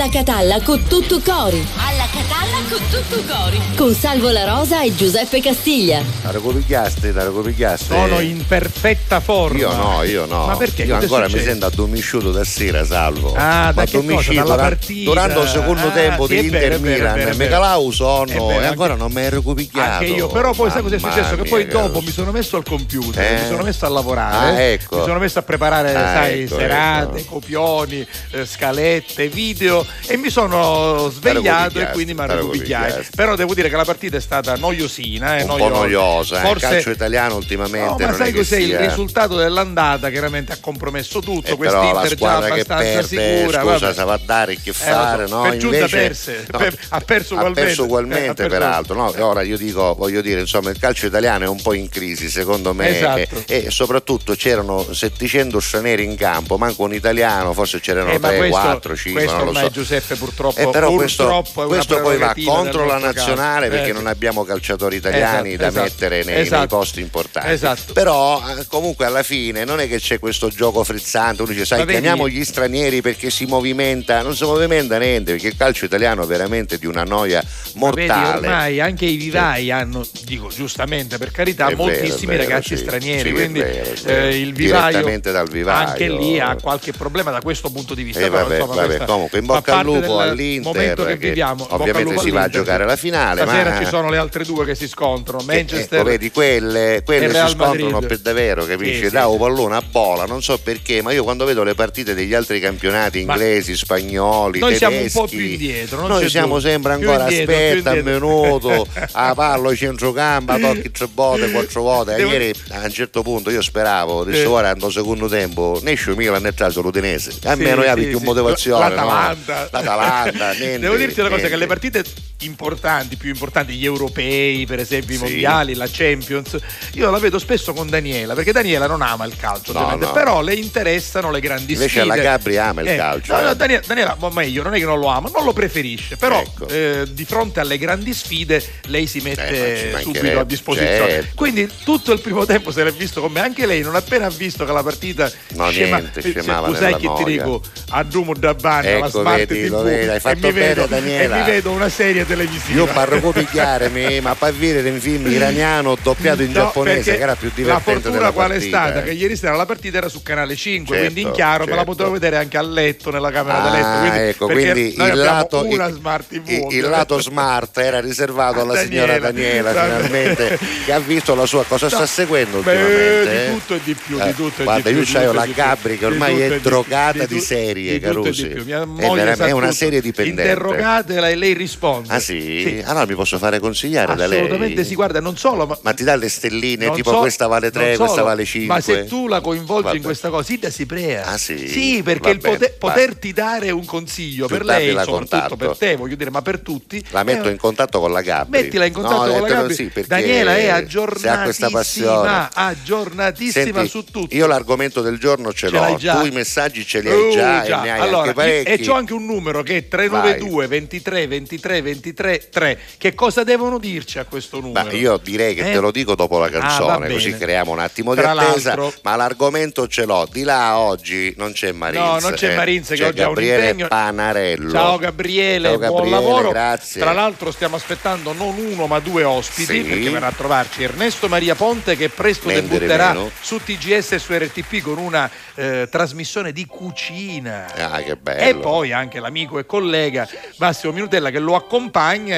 Alla Catalla con tutto cori. Alla Catalla con tutto cori. Con Salvo La Rosa e Giuseppe Castiglia. La recopigliaste, la recopigliaste. Sono in perfetta forma. Io no, io no. Ma perché? Io Cosa ancora mi sento addormisciuto da sera, salvo. Ah, da dura- partita? Durante il secondo Ah, tempo sì, Inter Milan, vero. calavo sonno e ancora anche- non mi hai recopigliato. Anche io, però poi sai cosa è successo? Che poi dopo mi sono messo al computer, Eh? mi sono messo a lavorare, Ah, ecco. mi sono messo a preparare, Ah, sai, ecco, serate, ecco. copioni, eh, scalette, video e mi sono svegliato e quindi mi te recopigliai. recopigliaste. Però devo dire che la partita è stata noiosina, eh, un po' noiosa. noiosa, eh. Forse il calcio italiano ultimamente No, ma sai cos'è il sia- risultato dell'andata? Chiaramente ha compromesso tutto. Eh, però la squadra che perde, sicura. scusa, vabbè. sa va a dare che Eh, fare, so, no? per giunta Invece perse, no, per- ha perso ha ugualmente. perso ugualmente, Eh, ha peraltro. No? Ora io dico, voglio dire, insomma, il calcio italiano è un po' in crisi, secondo me. Esatto. E, e soprattutto c'erano 700 stranieri in campo, manco un italiano, forse c'erano Eh, ma 3, questo, 4, 5, questo non lo so. Giuseppe purtroppo, Eh, però questo, purtroppo una questo poi va prerogativa contro la nazionale calcio. perché Eh, non abbiamo calciatori italiani Esatto, da esatto, mettere nei, nei esatto. posti importanti. Esatto. Però eh, comunque alla fine non è che c'è questo gioco frizzante, uno dice sai vedi- chiamiamo gli stranieri perché si movimenta, non si movimenta niente perché il calcio italiano è veramente di una noia Ma vedi, mortale. ormai anche i vivai hanno, dico giustamente per carità, È moltissimi vero, ragazzi sì. stranieri, Sì, quindi vero, eh, il vivaio Direttamente dal vivaio. anche lì ha qualche problema da questo punto di vista. Eh, però, vabbè, insomma, vabbè, comunque in bocca al lupo all'Inter, momento che, viviamo. Ovviamente lupo si va a giocare la finale, Stasera ma- ci sono le altre due che si scontrano, Manchester Ecco, vedi, quelle, quelle si scontrano Madrid. per davvero, capisci? Sì, un sì. pallone a bola, non so perché, ma io quando vedo le partite degli altri campionati Ma- inglesi, spagnoli, Noi siamo tedeschi, un po' più indietro, noi siamo dubbio. sempre ancora indietro, aspetta un minuto, a pallo centrocampo, tocchi tre volte, quattro volte. Devo- Ieri a un certo punto io speravo, adesso ora al secondo tempo, ne esce Milan e traso l'Udinese. Almeno Sì, sì, più motivazione. no? L'Atalanta. L'Atalanta, niente. Devo dirti una cosa: niente. che le partite importanti, più importanti, gli europei, per esempio, i Sì. mondiali, la Champions, io la vedo spesso con Daniela, perché Daniela non ama il calcio, No, no. però le interessano le grandi Invece sfide. la Gabri ama il Eh, calcio, No, no, eh. Daniela, Daniela, ma meglio, non è che non lo ama, non lo preferisce, però Ecco. eh, di fronte alle grandi sfide lei si Eh, mette mancherebbe, subito a disposizione. certo. Quindi tutto il primo tempo se l'è visto con me, anche lei non appena ha visto che la partita No, niente, eh, scemava chi ti dico? A Dumo da Banda, la Ecco, Smart vedi, TV vedi, hai e fatto mi vedo, bene, Daniela. E mi vedo una serie televisiva. Io parlo copigliarmi, ma per vedere un film iraniano doppiato in No, giapponese che era più La divertente fortuna della qual è stata? eh. Che ieri sera la partita era su canale 5, Certo, quindi in chiaro me la certo. potevo vedere anche a letto, nella camera da letto. Ah, Quindi, ecco, quindi il lato, una il- il- il lato smart era riservato alla Daniela. signora Daniela finalmente che ha visto la sua cosa sta No, seguendo beh, ultimamente di eh? tutto e di più, Eh, di tutto e guarda di più. io c'ho la Gabri che ormai è drogata di serie Carusi è, una serie dipendente Interrogatela e lei risponde. Ah sì? allora mi posso fare consigliare da lei Assolutamente sì, guarda, non solo, ma ma ti dà le stelline tipo so- questa vale 3 non questa vale 5 Ma se tu la coinvolgi Vabbè. in questa cosa, Ida si prea. Ah, sì? Sì, perché Va il poter- poterti dare un consiglio Tu per lei, soprattutto contatto. per te, voglio dire, ma per tutti. la metto è- in contatto con la Gabri Mettila in contatto No, con la Gabri. sì, Daniela è se ha questa aggiornatissima, passione aggiornatissima Senti, su tutto. Io l'argomento del giorno ce, Ce l'ho, tu i messaggi ce li hai Uh, già, già. e ne hai Allora, anche parecchi. E c'ho anche un numero che è 392 23 23 23 3. Che cosa devono dirci a questo numero? Ma io direi che Eh? te lo dico dopo la Ah, canzone, bene. così creiamo un attimo di Tra attesa. l'altro- Ma l'argomento ce l'ho. Di là oggi non c'è Marinz. No, non c'è eh. Marinz che C'è oggi ha un Gabriele impegno. Panarello. Ciao Gabriele, Ciao, buon Gabriele, lavoro. grazie. Tra l'altro stiamo aspettando non uno ma due ospiti Sì. perché verrà a trovarci Ernesto Maria Ponte che presto Men dire debutterà meno. su TGS e su RTP con una eh, trasmissione di cucina. Ah, che bello. E poi anche l'amico e collega Massimo Minutella che lo accompagna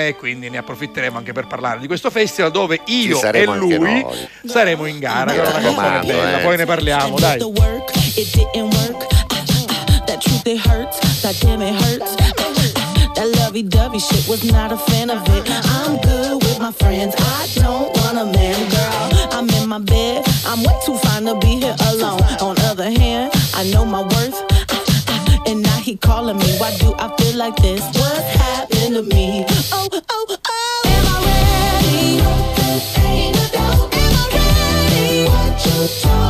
e quindi ne approfitteremo anche per parlare di questo festival dove io e lui noi. saremo in gara. È una canzone bella, eh. poi ne parliamo, I dai. That lovey dovey shit was not a fan of it. I'm good with my friends, I don't want a man, girl. I'm in my bed, I'm way too fine to be here alone. On other hand, I know my worth. He calling me. Why do I feel like this? What happened to me? Oh, oh, oh. Am I ready? Ain't a doubt. Am I ready? What you talking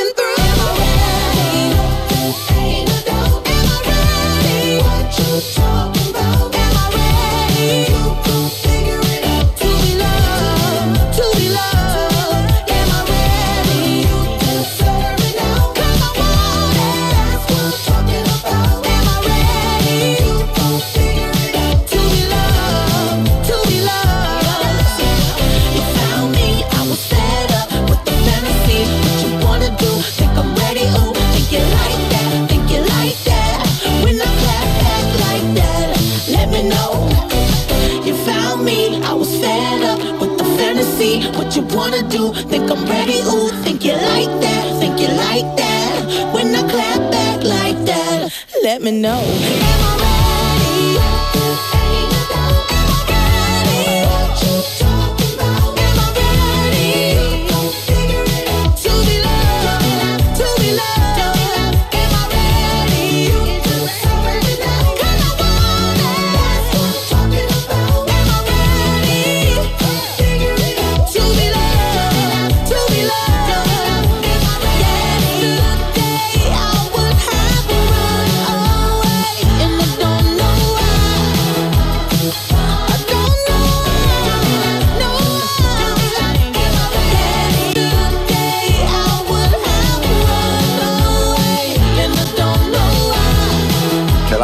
let me know.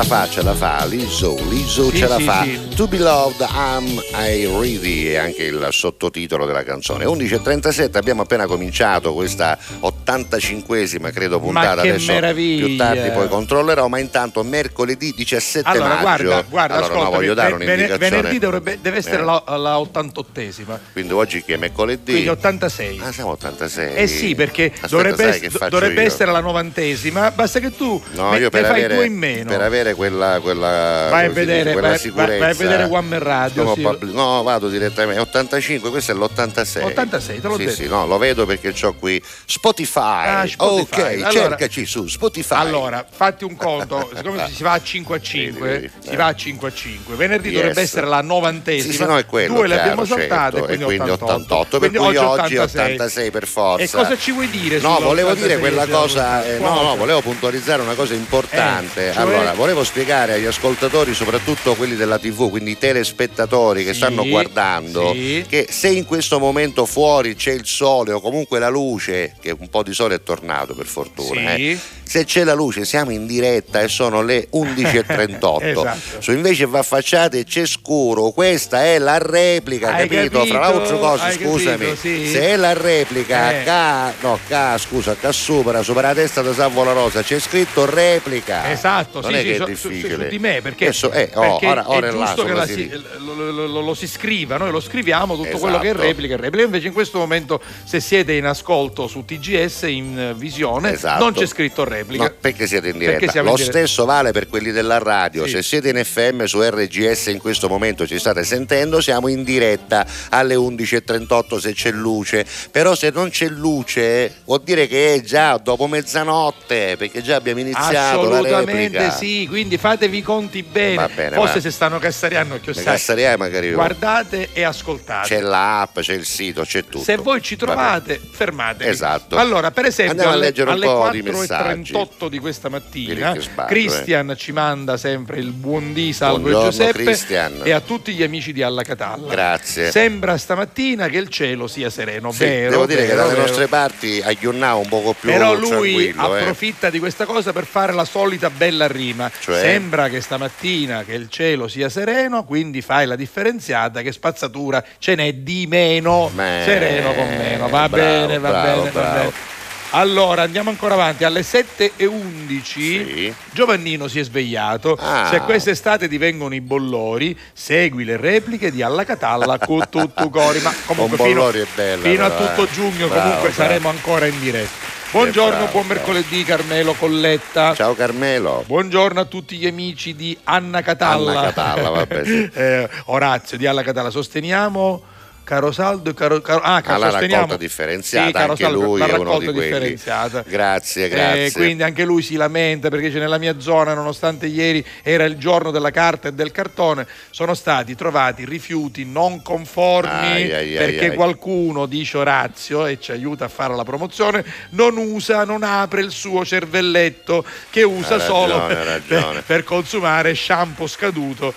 Fa, ce la fa, Lizzo, Lizzo Sì, ce la sì, fa. sì. To be loved, I'm I ready è anche il sottotitolo della canzone. 11.37 abbiamo appena cominciato questa 85esima credo puntata. che Adesso meraviglia. più tardi poi controllerò, ma intanto mercoledì 17 Allora, maggio. guarda, guarda, allora no, voglio dare ven- un'indicazione. venerdì dovrebbe, deve essere Eh. la, la 88esima, Quindi oggi che è mercoledì. quindi 86. Ah, siamo 86. Eh sì, perché Aspetta, dovrebbe, dovrebbe essere la novantesima, basta che tu No, me- io per ne fai avere, due in meno. per avere quella, quella, Vai a vedere, dice, quella vai- sicurezza. vai a vedere One Radio, sì. pub- No, vado direttamente. 85, questo è l'86. 86, te l'ho sì, detto. Sì, no, lo vedo perché ho qui Spotify. Ah, Spotify. Ok, Allora- cercaci su Spotify. Allora, fatti un conto, siccome si va a 5 a 5, Vedi, si va a 5 a 5. Venerdì Yes. dovrebbe essere la novantesima. Sì, sì, no, è quello, Due le abbiamo saltate, certo, quindi, e quindi 88. 88, per Quindi cui oggi 86. 86 per forza. E cosa ci vuoi dire? No, volevo dire 86? quella cosa, eh, no, no, volevo puntualizzare una cosa importante. Eh, cioè? Allora, volevo spiegare agli ascoltatori, soprattutto quelli della TV, quindi i telespettatori che Sì, stanno guardando, sì. che se in questo momento fuori c'è il sole o comunque la luce, che un po' di sole è tornato per fortuna, Sì. eh, se c'è la luce siamo in diretta e sono le 11.38. Esatto. Se invece va affacciate e c'è scuro, questa è la replica, Hai capito? Fra capito? l'altro cosa, scusami, capito, se è la replica, Eh. ca, no, ca, scusa, ca sopra, sopra la testa di Savola Rosa, c'è scritto replica. Esatto, non sì, è sì, che è su, su- su- difficile. su di me perché, Adesso, eh, oh, perché ora, ora è è là, giusto che si si- lo, lo- lo- lo si scriva, noi lo scriviamo tutto quello che è Esatto. replica è replica, invece in questo momento se siete in ascolto su TGS in visione Esatto. non c'è scritto replica. No, perché siete in diretta. siamo in Lo diretta. stesso vale per quelli della radio. Sì. Se siete in FM su RGS in questo momento ci state sentendo, siamo in diretta alle 11.38 se c'è luce. Però se non c'è luce vuol dire che è già dopo mezzanotte, perché già abbiamo iniziato la Assolutamente replica. sì, quindi fatevi i conti bene. Bene, Forse va. se stanno cassariando, che Cassariai magari guardate e ascoltate. c'è l'app, c'è il sito, c'è tutto. Se voi ci trovate, fermatevi. Esatto. Allora, per esempio, Andiamo a alle, leggere un alle po' di 4.38 di questa mattina, che sbaglio, Christian ci manda sempre il buon dì, salve Buongiorno, Giuseppe, Christian. e a tutti gli amici di Alla Catalla. Grazie. Sembra stamattina che il cielo sia sereno, Sì, vero? devo dire che vero, dalle vero. nostre parti a Ghionnà un poco più Però lui eh. approfitta di questa cosa per fare la solita bella rima. Cioè? Sembra che stamattina che il cielo sia sereno, quindi fai la differenziata che spazzatura ce n'è di meno. Beh, sereno con meno. Va bravo, bene, va bravo, bene, va bravo. bene. Allora andiamo ancora avanti. Alle 7.11 Sì. Giovannino si è svegliato. Ah. Se quest'estate ti vengono i bollori, segui le repliche di Alla Catalla con tutto cori. Ma comunque fino, bella, fino a però, tutto eh. giugno Bravo, comunque bravo. saremo ancora in diretta. Buongiorno, bravo, buon mercoledì Carmelo Colletta. Ciao Carmelo. Buongiorno a tutti gli amici di Anna Catalla. Anna Catalla, vabbè, sì. Eh, Orazio di Anna Catalla. Sosteniamo Caro Saldo e Caro, caro ah, caro, alla sosteniamo- raccolta differenziata, Sì, Caro anche Saldo, lui la raccolta differenziata. Grazie, Eh, grazie. quindi anche lui si lamenta perché c'è nella mia zona, nonostante ieri era il giorno della carta e del cartone, sono stati trovati rifiuti non conformi Ai, ai, perché ai. qualcuno, dice Orazio, e ci aiuta a fare la promozione, non usa, non apre il suo cervelletto che usa solo ragione, ha per, per consumare shampoo scaduto.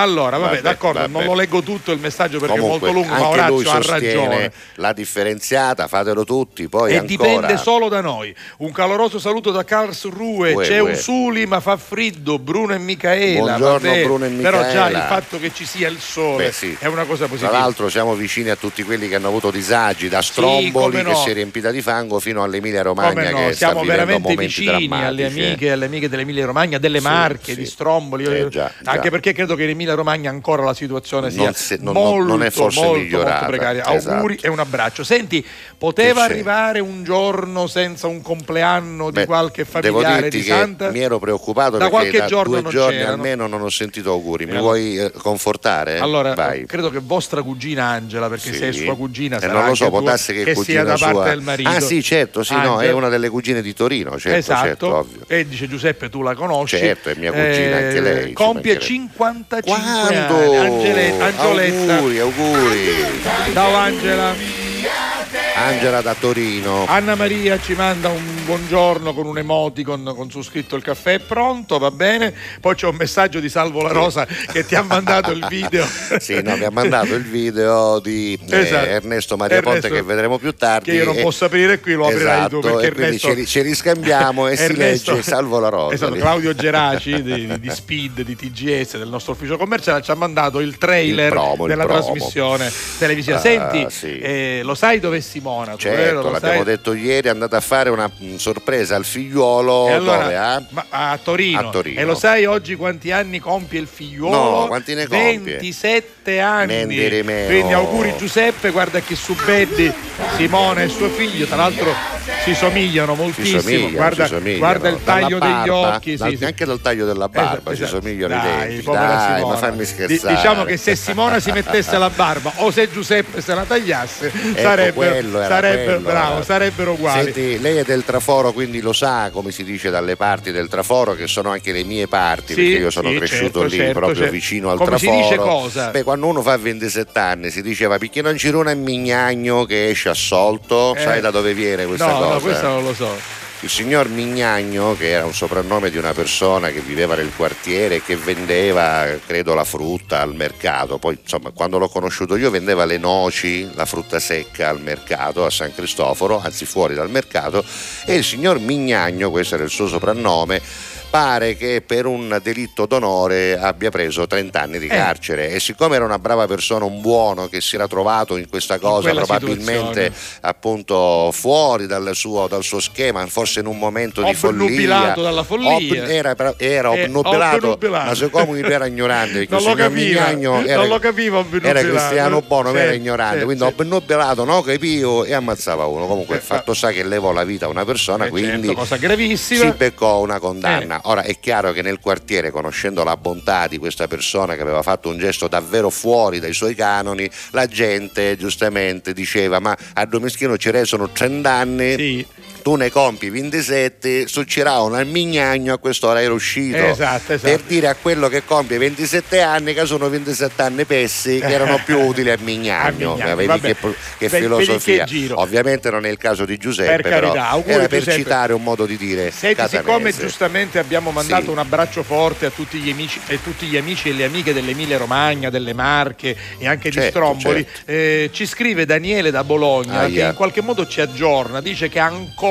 Allora, vabbè, Vabbè, d'accordo, vabbè. non lo leggo tutto il messaggio perché Comunque, è molto lungo, ma Orazio ha ragione. la differenziata, fatelo tutti, poi E ancora. dipende solo da noi. Un caloroso saluto da Karlsruhe. Uè, C'è uè. Usuli, ma fa freddo. Bruno e Micaela. Buongiorno, vabbè. Bruno e Però già Micaela. il fatto che ci sia il sole Beh, sì. è una cosa Tra positiva. l'altro siamo vicini a tutti quelli che hanno avuto disagi, da Stromboli come no. che si è riempita di fango fino all'Emilia Romagna no, che siamo veramente vicini alle drammatici, eh. amiche, alle amiche dell'Emilia Romagna, delle Sì, Marche, sì. di Stromboli. Eh, già, già. Anche perché credo che in Emilia Romagna ancora la situazione sia Non se- non- molto, non è forse molto, migliorata. molto precaria. Esatto. Auguri e un abbraccio. Senti, poteva Che arrivare un giorno senza un compleanno di Beh, qualche devo familiare dirti di che Santa? mi ero preoccupato Da perché qualche da giorno due giorni c'erano. almeno non ho sentito auguri. Mi allora- vuoi eh, confortare? Allora, Vai. credo che vostra cugina Angela, perché Sì. se è sua cugina, Eh, sarà non lo so, può darsi che, è sia da parte sua. del marito. Ah sì, certo, sì, no, è una delle cugine di Torino, certo, esatto, certo, ovvio. e dice Giuseppe tu la conosci Eh, Certo, è mia cugina, anche lei, compie mancherebbe. 55 Quando? anni Angele- Angioletta Auguri, auguri. ciao Angela Angela da Torino. Anna Maria ci manda un buongiorno con un emoticon con su scritto il caffè è pronto, va bene. Poi c'è un messaggio di Salvo La Rosa che ti ha mandato il video. Sì, no, mi ha mandato il video di eh, Esatto. Ernesto Maria Ernesto, Ponte che vedremo più tardi. che io non e- posso aprire qui, lo aprirai esatto, tu, perché quindi Ernesto- ce li, ce li scambiamo e si Ernesto- legge Salvo la Rosa. Esatto. Claudio Geraci di, di Speed, di TGS, del nostro ufficio commerciale, ci ha mandato il trailer Il promo, il della promo. trasmissione televisiva. Ah, Senti, sì. eh, lo sai dove è Simona? vero? Certo, Lo l'abbiamo sai? detto ieri, è andata a fare una mh, sorpresa al figliuolo allora, dove, ah? ma- a, Torino. A Torino. E lo sai oggi quanti anni compie il figliuolo? No, quanti ne compie? 27 anni. Quindi auguri Giuseppe, guarda che su Beddi Simone e suo figlio, tra l'altro si somigliano moltissimo. Si somigliano, guarda, si somigliano. guarda il taglio degli barba, occhi. dal- sì. Anche dal taglio della barba Esatto, si somigliano dai, i denti. Dai, Simona. ma fammi scherzare. diciamo che se Simona si mettesse la barba o se Giuseppe se la tagliasse sarebbero, Ecco, sarebbero- quello, bravo, sarebbero uguali. Senti, lei è del traforo, quindi lo sa, come si dice dalle parti del traforo, che sono anche le mie parti, Sì, perché io sono sì, cresciuto certo, lì, certo, proprio certo. vicino al Come si traforo. dice cosa? Beh, quando uno fa 27 anni si diceva perché non c'era un mignagno che esce assolto, Eh, sai da dove viene questa no, cosa? no, questo non lo so. Il signor Mignagno, che era un soprannome di una persona che viveva nel quartiere e che vendeva, credo, la frutta al mercato. Poi, insomma, quando l'ho conosciuto io vendeva le noci, la frutta secca al mercato a San Cristoforo, anzi fuori dal mercato. E il signor Mignagno, questo era il suo soprannome, pare che per un delitto d'onore abbia preso 30 anni di Eh. carcere e siccome era una brava persona, un buono che si era trovato in questa cosa quella probabilmente situazione. appunto fuori dal suo, dal suo schema, forse in un momento di follia. Dalla follia. Ob- era era Eh, obnubilato, obnubilato. ma siccome lui era ignorante, Non lo capiva, Mignagno era, non lo capiva era cristiano buono, ma era Sì, ignorante, quindi sì. obnubilato, no, capivo e ammazzava uno. Comunque Eh, il fatto sa che levò la vita a una persona, Eh, quindi certo, cosa gravissima. si beccò una condanna. Ora è chiaro che nel quartiere, conoscendo la bontà di questa persona che aveva fatto un gesto davvero fuori dai suoi canoni, la gente giustamente diceva: Ma a Domeschino ci sono 30 anni. Sì. Tu ne compi 27, succederà un mignagno a quest'ora era uscito. Esatto, esatto. Per dire a quello che compie 27 anni che sono 27 anni pessi che erano più utili a mignagno. A Mignagno, che, che Vedi- filosofia. che. Ovviamente non è il caso di Giuseppe, Per però carità, auguri, era per Giuseppe. citare un modo di dire. Senti, siccome giustamente abbiamo mandato Sì. un abbraccio forte a tutti gli amici e tutti gli amici e le amiche dell'Emilia Romagna, delle Marche e anche di Certo, Stromboli, certo. eh, ci scrive Daniele da Bologna Aia. che in qualche modo ci aggiorna, dice che ancora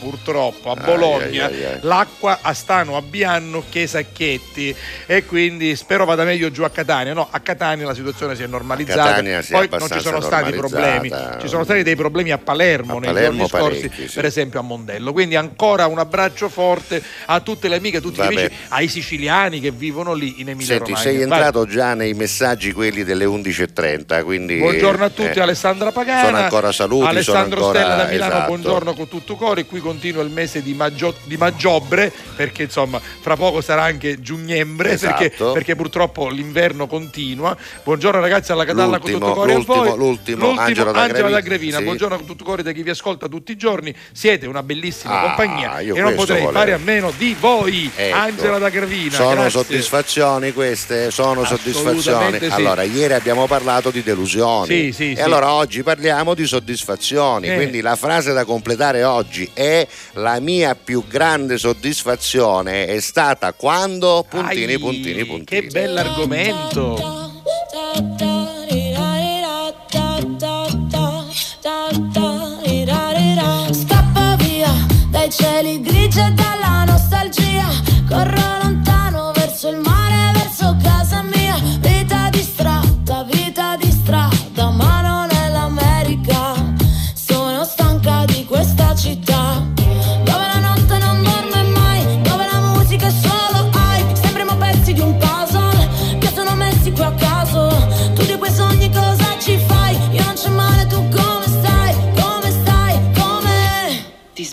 purtroppo a Bologna Ai, ai, ai, l'acqua a Stano a Bianno che Sacchetti e quindi spero vada meglio giù a Catania. No, a Catania la situazione si è normalizzata, si è poi non ci sono stati problemi, ci sono stati dei problemi a Palermo A nei Palermo giorni scorsi, sì. per esempio a Mondello. Quindi ancora un abbraccio forte a tutte le amiche, a tutti Vabbè. gli amici, ai siciliani che vivono lì in Emilia Senti, Romagna. sei Vai. entrato già nei messaggi quelli delle 11.30, quindi... Buongiorno a tutti, eh, Alessandra Pagana. sono ancora saluti, Alessandro sono ancora- Stella da Milano, esatto. buongiorno con tutto Cori, qui continua il mese di, maggio- di Maggiobre, perché insomma fra poco sarà anche giugnembre, perché, Esatto. perché purtroppo l'inverno continua. Buongiorno ragazzi alla Catalla con L'ultimo, tutto Cori a l'ultimo, voi. l'ultimo, Angelo da Grevina. Grevina. Sì. Buongiorno con tutto Cori da chi vi ascolta tutti i giorni. Siete una bellissima Ah, compagnia e non potrei volevo. fare a meno di voi, Ecco. Angela da Grevina. Sono Grazie. soddisfazioni queste, sono soddisfazioni. Sì. Allora, ieri abbiamo parlato di delusioni. Sì, sì, e allora oggi parliamo di soddisfazioni. Eh. Quindi la frase da completare oggi è la mia più grande soddisfazione è stata quando puntini Ai, puntini puntini. Che bell'argomento.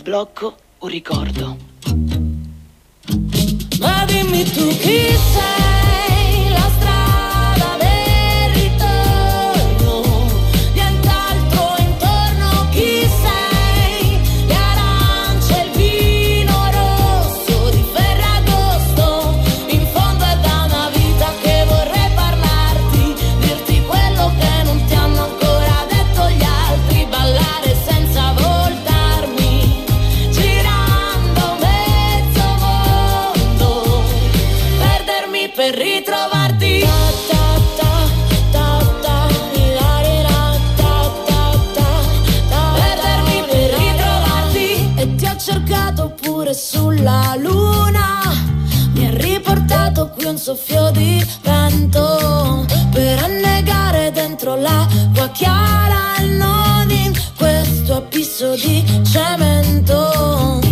Ti sblocco un ricordo. Ma dimmi tu chi sei, ritrovarti. Ta, ta, ta, cercato pure sulla luna. Mi ha riportato qui un soffio di vento per annegare dentro l'acqua chiara e non in questo abisso di cemento.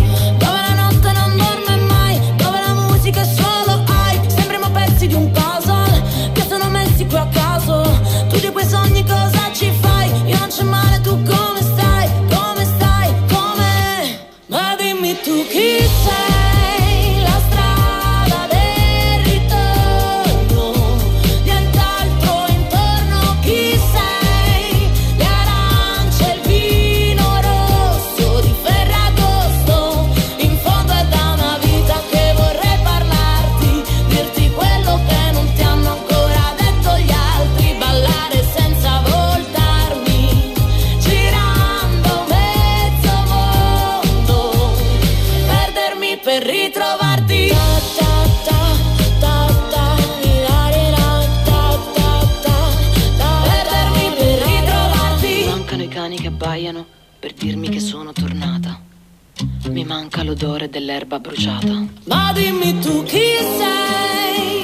L'odore dell'erba bruciata. Ma dimmi tu chi sei,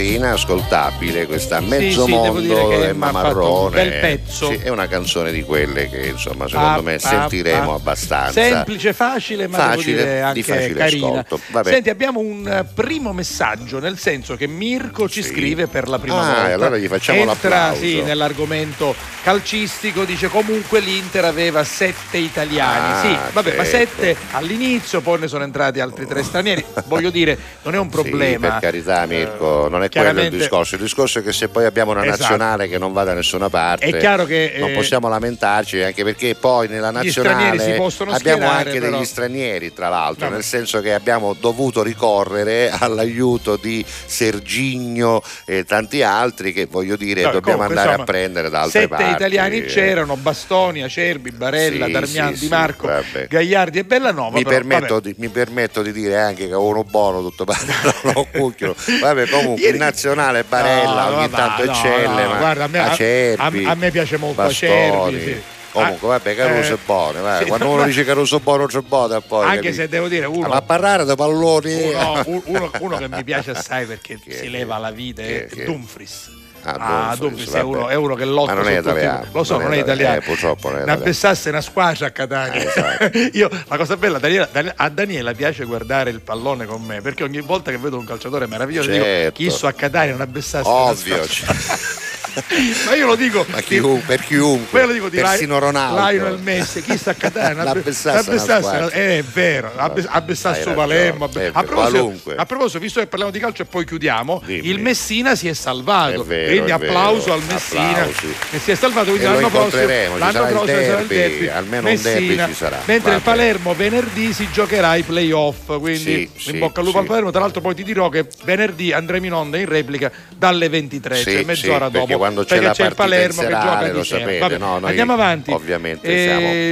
carina, ascoltabile questa Mezzo sì, Mondo che Emma fatto un Marrone. bel pezzo. Sì, è una canzone di quelle che insomma secondo Ah, me ah, sentiremo ah. abbastanza. Semplice, facile, ma Facile, devo dire di anche facile carina. ascolto. Vabbè. Senti, abbiamo un eh, primo messaggio, nel senso che Mirko ci Sì. scrive per la prima Ah, volta. allora gli facciamo Entra l'applauso. sì, nell'argomento calcistico, dice comunque l'Inter aveva sette italiani. Ah, sì, vabbè, ma certo. sette all'inizio, poi ne sono entrati altri tre stranieri. Voglio dire, non è un problema. Sì, per carità, Mirko, non è quello il discorso. Il discorso è che se poi abbiamo una Esatto. nazionale che non va da nessuna parte, È chiaro che, non eh, possiamo lamentarci, anche perché poi nella nazionale abbiamo anche però. degli stranieri, tra l'altro, Vabbè. nel senso che abbiamo dovuto ricorrere all'aiuto di Sergigno e tanti altri che voglio dire Vabbè, dobbiamo comunque, andare a insomma, prendere da altre sette parti. italiani c'erano, Bastoni, Acerbi, Barella, Sì, Darmian, sì, Di sì, Marco, vabbè. Gagliardi e Bellanova. Mi però, permetto, di, mi permetto di dire anche che uno buono tutto parlo, non cucchiolo. Vabbè, comunque in nazionale Barella No, ogni no, tanto no, eccelle, ma guarda, a me- a- Acerbi, a- a me piace molto Bastoni. Acerbi, sì. Comunque, Ah, vabbè, Caruso eh, è buono, sì, quando no, uno ma- dice Caruso è buono, c'è buono, poi. Anche capito? se devo dire uno, Ma a parlare di palloni. uno, un- uno- uno che mi piace assai perché Chi è? si leva la vita Chi è? è? Dumfries. Ah, Ah, è vabbè. uno, è uno che lotta Ma non è italiano, Lo so, non non è italiano. Eh, purtroppo non è italiano. avvessasse una squascia a Catania. Eh, esatto. Io, la cosa bella, Daniela- Dan- a Daniela piace guardare il pallone con me perché ogni volta che vedo un calciatore meraviglioso dico Certo. chi so a Catania non avvessasse Ovvio. una cioè. Ma io lo dico chiunque, per chiunque. Quello dico di persino Li- Ronaldo. Lionel Messi, chi sta a Catania? Squadra. eh, è vero, abbe- abvessasse Hai su ragione, Palermo. a, proposito, a proposito, visto che parliamo di calcio e poi chiudiamo, Dimmi. il Messina si è salvato. È vero, quindi è applauso vero. al Messina Applausi. che si è salvato. Quindi lo l'anno prossimo, l'anno prossimo sarà il derby, almeno un derby Messina. ci sarà. Mentre il. Palermo venerdì si giocherà i playoff. Quindi Sì, in bocca al lupo al Palermo. Tra l'altro, poi ti dirò che venerdì andremo in onda in replica dalle 23, Sì, cioè mezz'ora dopo. Quando c'è la c'è il partita Palermo che gioca di lo sapete, Vabbè, no? Noi andiamo avanti. ovviamente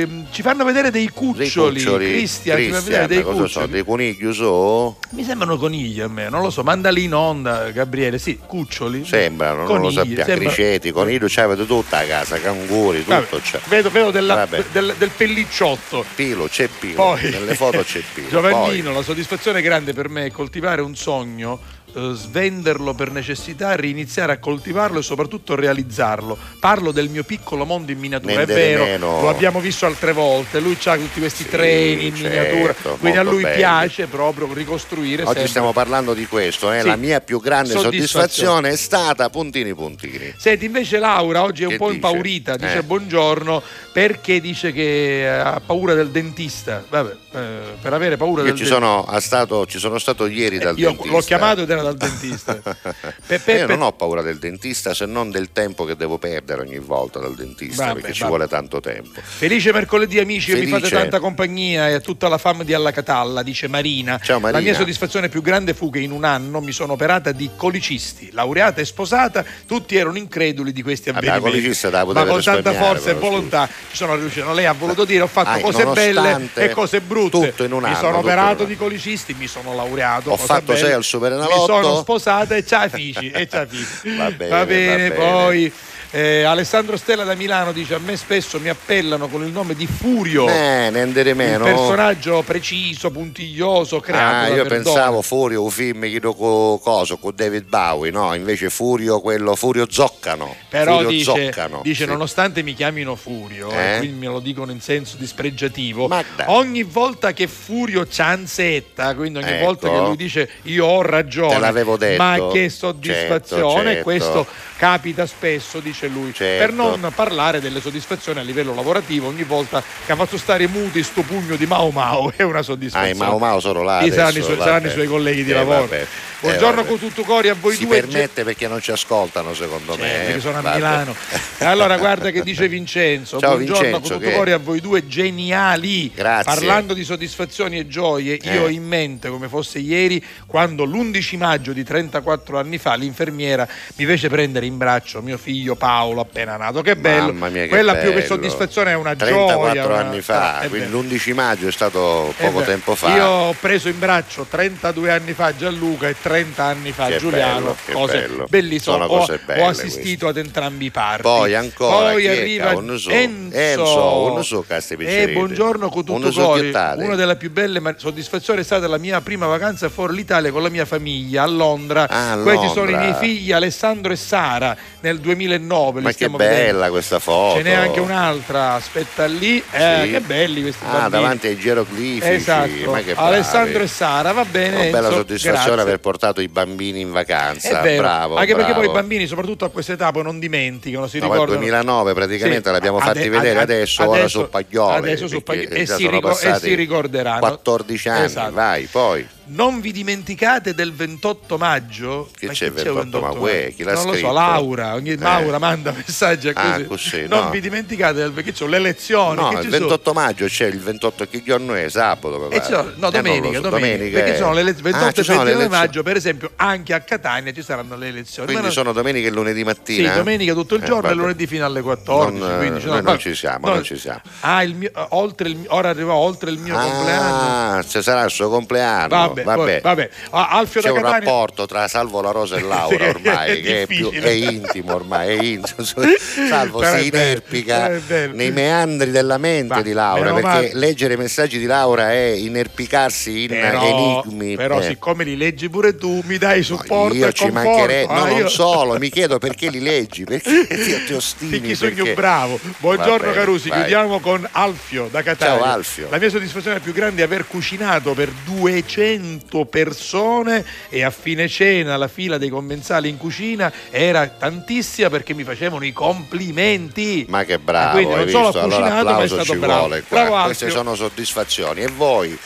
Ehm, Ci fanno vedere dei cuccioli, cuccioli, Cristian, ci fanno vedere dei cosa so, cuccioli. dei conigli so? Mi sembrano conigli a me, non lo so, mandali in onda, Gabriele, sì, cuccioli. Sembrano, non lo Conigli, sappiamo. sembra- Criceti, conigli, c'avete tutta a casa, canguri, Vabbè, tutto c'è. vedo, vedo della- Vabbè. del, del pellicciotto. Pilo, c'è Pilo. Poi, Nelle foto c'è Pilo. Giovannino, la soddisfazione grande per me è coltivare un sogno, eh, svenderlo per necessità, riniziare a coltivarlo e soprattutto realizzarlo. Parlo del mio piccolo mondo in miniatura, Niente è vero, meno. lo abbiamo visto altre volte, lui ha tutti questi Sì, treni in certo, miniatura, quindi a lui belli. piace proprio ricostruire Oggi sempre. stiamo parlando di questo, eh? Sì. la mia più grande Soddisfazione. soddisfazione è stata puntini puntini. Senti, invece Laura oggi è un Che po' dice? impaurita, dice Eh. buongiorno perché dice che ha paura del dentista. Vabbè, eh, per avere paura Io del ci dentista. sono, stato, ci sono stato ieri dal Eh, io dentista. l'ho chiamato ed era dal dentista. Pe- pe- Io non ho paura del dentista se non del tempo che devo perdere ogni volta dal dentista Vabbè, perché ci vabbè. vuole tanto tempo. Felice mercoledì amici, mi Felice. fate tanta compagnia e a tutta la fama di Alla Catalla, dice Marina. Ciao, Marina. La mia soddisfazione più grande fu che in un anno mi sono operata di colicisti, laureata e sposata, tutti erano increduli di questi Vabbè, avvenimenti. colicista te la Ma con tanta forza e volontà ci sono riuscito. Lei ha voluto dire ho fatto Ah, cose belle e cose brutte. tutto in un mi anno, sono tutto in operato di colicisti, mi sono laureato. Ho fatto bella. sei al Superenalotto. Sono sposata e c'ha fici. E c'ha fici. Va bene, va bene. poi eh, Alessandro Stella da Milano dice a me spesso mi appellano con il nome di Furio. Eh, ne andere Un meno. personaggio preciso, puntiglioso, creato Ah, io Verdone. pensavo Furio, un film chiedo co, coso, con David Bowie, no, invece Furio, quello Furio Zoccano. Però Furio dice, Zoccano. dice, sì. nonostante mi chiamino Furio, Eh? e quindi me lo dicono in senso dispregiativo, Ma dai. ogni volta che Furio c'anzetta, quindi ogni Ecco. volta che lui dice io ho ragione, Te l'avevo detto. ma che soddisfazione, Certo, certo. questo capita spesso, dice lui, Certo. per non parlare delle soddisfazioni a livello lavorativo, ogni volta che ha fatto stare muti sto pugno di Mao Mao è una Ah, soddisfazione. i Mau Mau sono là. Sì, saranno, i adesso, suoi, saranno i suoi colleghi di Eh, lavoro. vabbè. Buongiorno Eh, con tutto cori a voi Si due. permette perché non ci ascoltano, secondo me. Certo, eh. sono a Vabbè. Milano. Allora guarda che dice Vincenzo. Ciao, Buongiorno Vincenzo, con tutto che- cuore a voi due geniali. Grazie. Parlando di soddisfazioni e gioie, io Eh. ho in mente come fosse ieri quando l'11 maggio di 34 anni fa l'infermiera mi fece prendere in braccio mio figlio Paolo appena nato. Che bello. Mia, che Quella più che bello. soddisfazione è una 34 gioia. una- anni fa, è quindi vero. l'11 maggio è stato È poco vero. tempo fa. Io ho preso in braccio 32 anni fa Gianluca e 30 anni fa Che Giuliano. bello, che cose bello. bellissime. Sono Ho- cose ho, belle assistito ad entrambi i parti. Poi ancora, Poi arriva? Enzo. Enzo, un so, cazzo di E pizzeria. buongiorno con tutto chiettate. Una delle più belle soddisfazioni è stata la mia prima vacanza fuori l'Italia con la mia famiglia a Londra. Ah, a Questi sono i Londra. miei figli Alessandro e Sara nel 2009. Li Ma che bella vedendo. questa foto. Ce n'è anche un'altra, aspetta lì. Eh, Sì. Che belli questi Ah, bambini. davanti ai geroglifici. Esatto. Ma che bravi. Alessandro e Sara, va bene. Una bella Enzo, soddisfazione grazie. aver portato i bambini in vacanza. Bravo. anche perché bravo. poi i bambini, soprattutto a questa età, poi non dimenticano, si No, ricordano. 2009 praticamente Sì, l'abbiamo fatti ade- vedere ade- adesso, ora adesso- su Paglioli. adesso su perché Paglioli, e si ricor- e si ricorderanno. 14 anni, Esatto. vai, poi. Non vi dimenticate del 28 maggio? Che Ma c'è il chi 28 ma uè, chi l'ha non lo so, scritto? Laura, ogni Eh. Laura manda messaggi Ah, così. così, non no. vi dimenticate del perché c'è le elezioni, No, il ci sono? 28 maggio c'è il 28 che giorno è? Sabato, E no, Eh, non lo domenica, so, domenica, perché eh. ci sono le elezioni. Ah, 28 ci e sono le 29 elezioni. maggio, per esempio, anche a Catania ci saranno le elezioni. Quindi Ma non- sono domenica e lunedì mattina? Sì, domenica tutto il Eh, giorno e vabbè. lunedì fino alle 14. Non, eh, quindi, noi non ci siamo, non ci siamo. Ah, il mio, eh, oltre il, ora arriva oltre il mio compleanno. Ah, ci sarà il suo compleanno. Vabbè, vabbè, vabbè. poi- vabbè. Ah, Alfio C'è da un Catania. rapporto tra Salvo La Rosa e Laura ormai è che è, più, è intimo ormai, è intimo. Salvo Però si inerpica nei meandri della mente Ma, di Laura perché male. leggere i messaggi di Laura è inerpicarsi in Però, enigmi. però eh. siccome li leggi pure tu, mi dai supporto io e ci conforto. mancherebbe, no, Ah, non io- solo, mi chiedo perché li leggi, perché ti, ti ostini. Chi sogno perché- bravo. Buongiorno Va bene, Carusi, vai. chiudiamo con Alfio da Catania. Ciao, Alfio. La mia soddisfazione più grande è aver cucinato per 200 persone e a fine cena la fila dei commensali in cucina era tantissima perché mi facevano i complimenti. Ma che bravo, Quindi non hai solo visto? ha Allora cucinato, ma è stato ci bravo. vuole. Bravo, Queste sono soddisfazioni. E voi?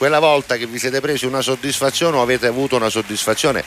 Quella volta che vi siete presi una soddisfazione o avete avuto una soddisfazione,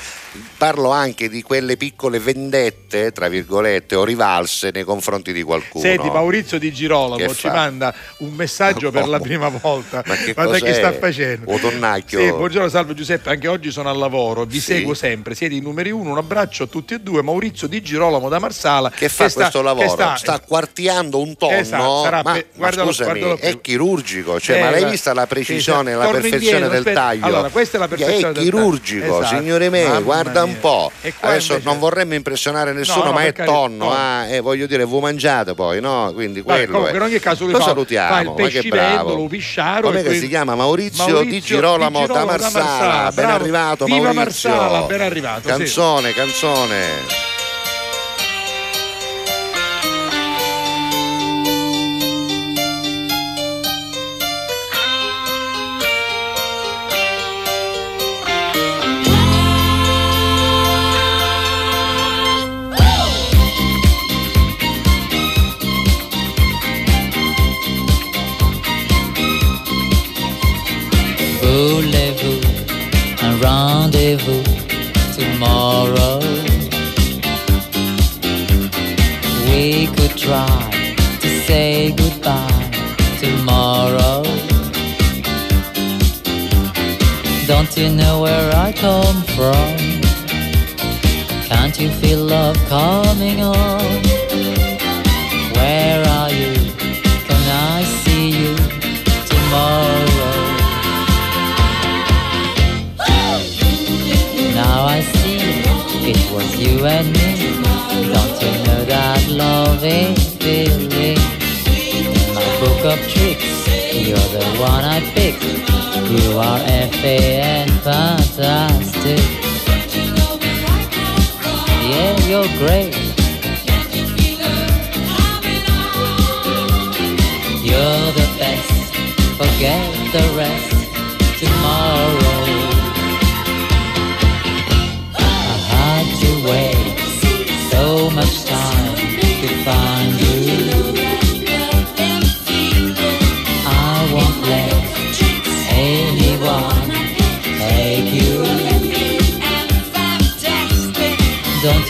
parlo anche di quelle piccole vendette, tra virgolette, o rivalse nei confronti di qualcuno. Senti, Maurizio di Girolamo Che ci manda un messaggio per la prima volta. Ma che Guarda cos'è? che sta facendo. O tonnacchio? Sì, buongiorno, salve Giuseppe. Anche oggi sono al lavoro. Vi Sì. seguo sempre. Siete i numeri uno. Un abbraccio a tutti e due. Maurizio di Girolamo da Marsala. Che fa sta- questo lavoro? che Sta, sta- quartiando un tonno, Esatto, ma, pe- ma guardalo- scusami, guardalo è chirurgico, cioè, Eh, ma l'hai la- vista la precisione, sì, la torno perfezione indietro, del aspetta. taglio? Allora, questa è la Che perfezione è del chirurgico, taglio. Esatto. signore miei, Mamma guarda un mia. po'. E qua Adesso invece- non vorremmo impressionare nessuno, No, no, ma è tonno, no. ah, eh, voglio dire, voi mangiate poi, no? Quindi Vabbè, quello comunque, è. in ogni caso lui Lo fa- salutiamo, fa il ma che pescivendolo, bravo. pisciaro, Come che quindi- si chiama? Maurizio, Maurizio di Girolamo, Di da Marsala. Ben arrivato Viva Maurizio. Marsala, ben arrivato. Canzone, canzone. Don't you know where I come from? Can't you feel love coming on? Where are you? Can I see you tomorrow? Now I see it was you and me. Don't you know that love is feeling? In my book of tricks, you're the one I picked. You are FA and fantastic. Yeah, you're great. You're the best. Forget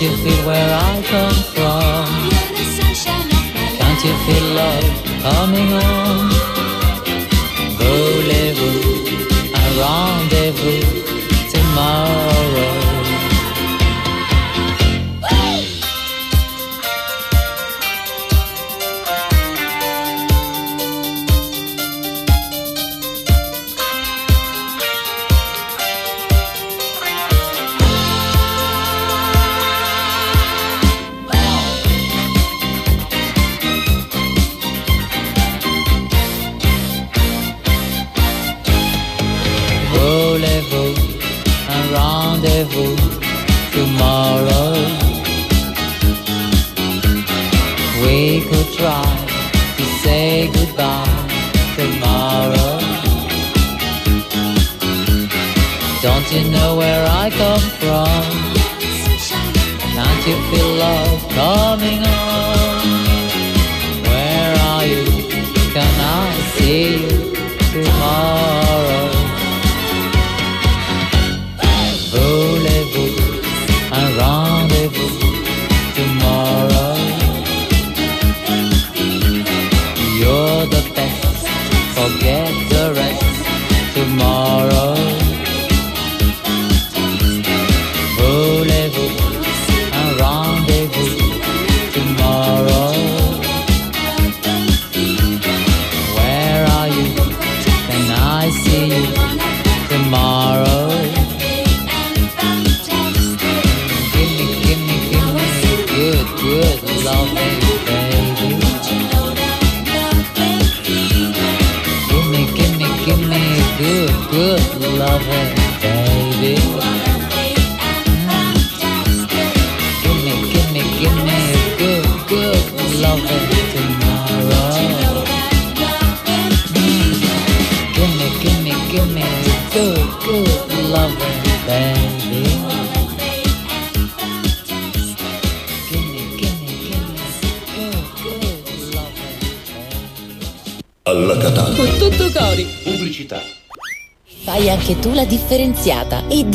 you feel where I come from? Can't you feel love coming on? Voulez-vous un rendez-vous tomorrow?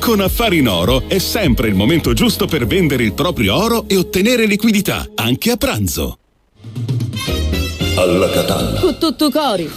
Con Affari in Oro è sempre il momento giusto per vendere il proprio oro e ottenere liquidità, anche a pranzo. Alla Catalla. Con tutto cori.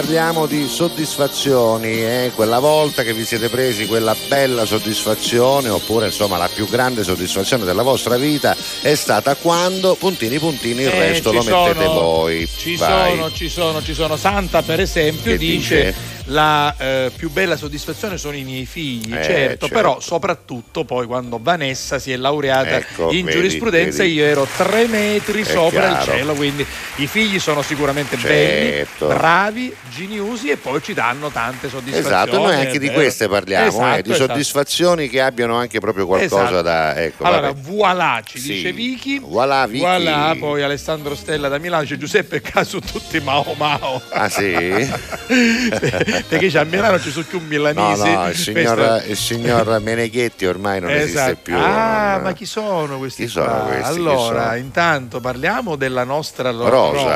Parliamo di soddisfazioni, eh? quella volta che vi siete presi quella bella soddisfazione oppure insomma la più grande soddisfazione della vostra vita è stata quando puntini puntini il Eh, resto lo mettete sono- voi. Ci Vai. sono, ci sono, ci sono. Santa, per esempio, Che dice, dice? La eh, più bella soddisfazione sono i miei figli, Eh, certo, certo. però soprattutto poi quando Vanessa si è laureata Ecco, in vedi, giurisprudenza vedi. io ero tre metri È sopra chiaro. il cielo, quindi i figli sono sicuramente Certo. belli, bravi, geniusi e poi ci danno tante soddisfazioni. Esatto, noi anche di queste parliamo, Esatto, eh, di esatto. soddisfazioni che abbiano anche proprio qualcosa Esatto. da... Ecco, allora, vabbè. voilà, ci Sì. dice Vicky. Voilà, Vicky. Voilà, poi Alessandro Stella da Milano, c'è Giuseppe Caso, tutti Mao Mao. Ah sì? Perché c'è a Milano ci sono più No, milanesi. no, il signor, Questo- il signor Meneghetti ormai non esiste Esatto. più. Ah, non- ma chi sono questi? Chi sono questi? Chi Allora, sono? intanto parliamo della nostra Rosa.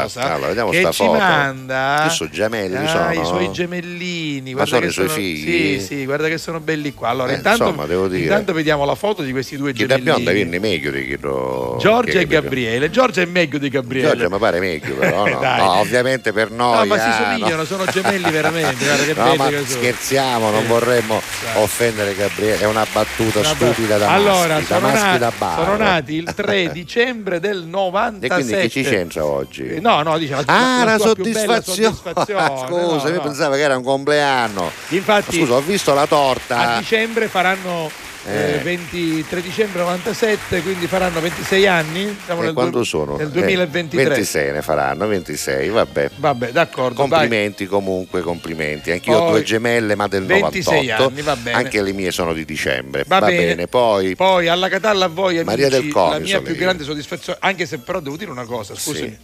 Rosa, Allora, vediamo che sta ci foto. manda Che sono gemelli, ah, sono? i suoi gemellini. Ma guarda sono che i suoi figli? Sì, sì, guarda che sono belli qua. Allora, Eh, intanto, insomma, devo dire. intanto vediamo la foto di questi due Chi da gemellini. bionda viene meglio di chi lo... Giorgia e Gabriele. Giorgia è meglio di Gabriele. Giorgia mi pare meglio però, no? No, ovviamente per noi. No, ma si ah, somigliano, no. sono gemelli veramente. Guarda che No, ma sono. scherziamo, non Eh. vorremmo offendere Gabriele, è una battuta Vabbè. stupida da allora, maschi, da sono, maschi nati, da bar. sono nati il 3 dicembre del E 97. quindi che ci c'entra oggi? Eh, No, no, la, Ah, la la soddisfazione. soddisfazione. Scusa, no, io no. pensavo che era un compleanno. Infatti, Scusa, ho visto la a torta. dicembre faranno eh, Eh. 23 dicembre 97, quindi faranno 26 anni. Siamo nel, quando du- sono? nel Eh, 2023. 26 ne faranno, 26, vabbè. Vabbè, d'accordo. Complimenti comunque, complimenti. Anch'io ho Poi, due gemelle, ma del 26 98. anni, va bene. Anche le mie sono di dicembre. Va Va, bene. bene. Poi Vai. Poi alla Catalla a voi amici, Maria del la Comiso, mia più grande soddisfazione, anche se però devo dire una cosa, scusi. Sì.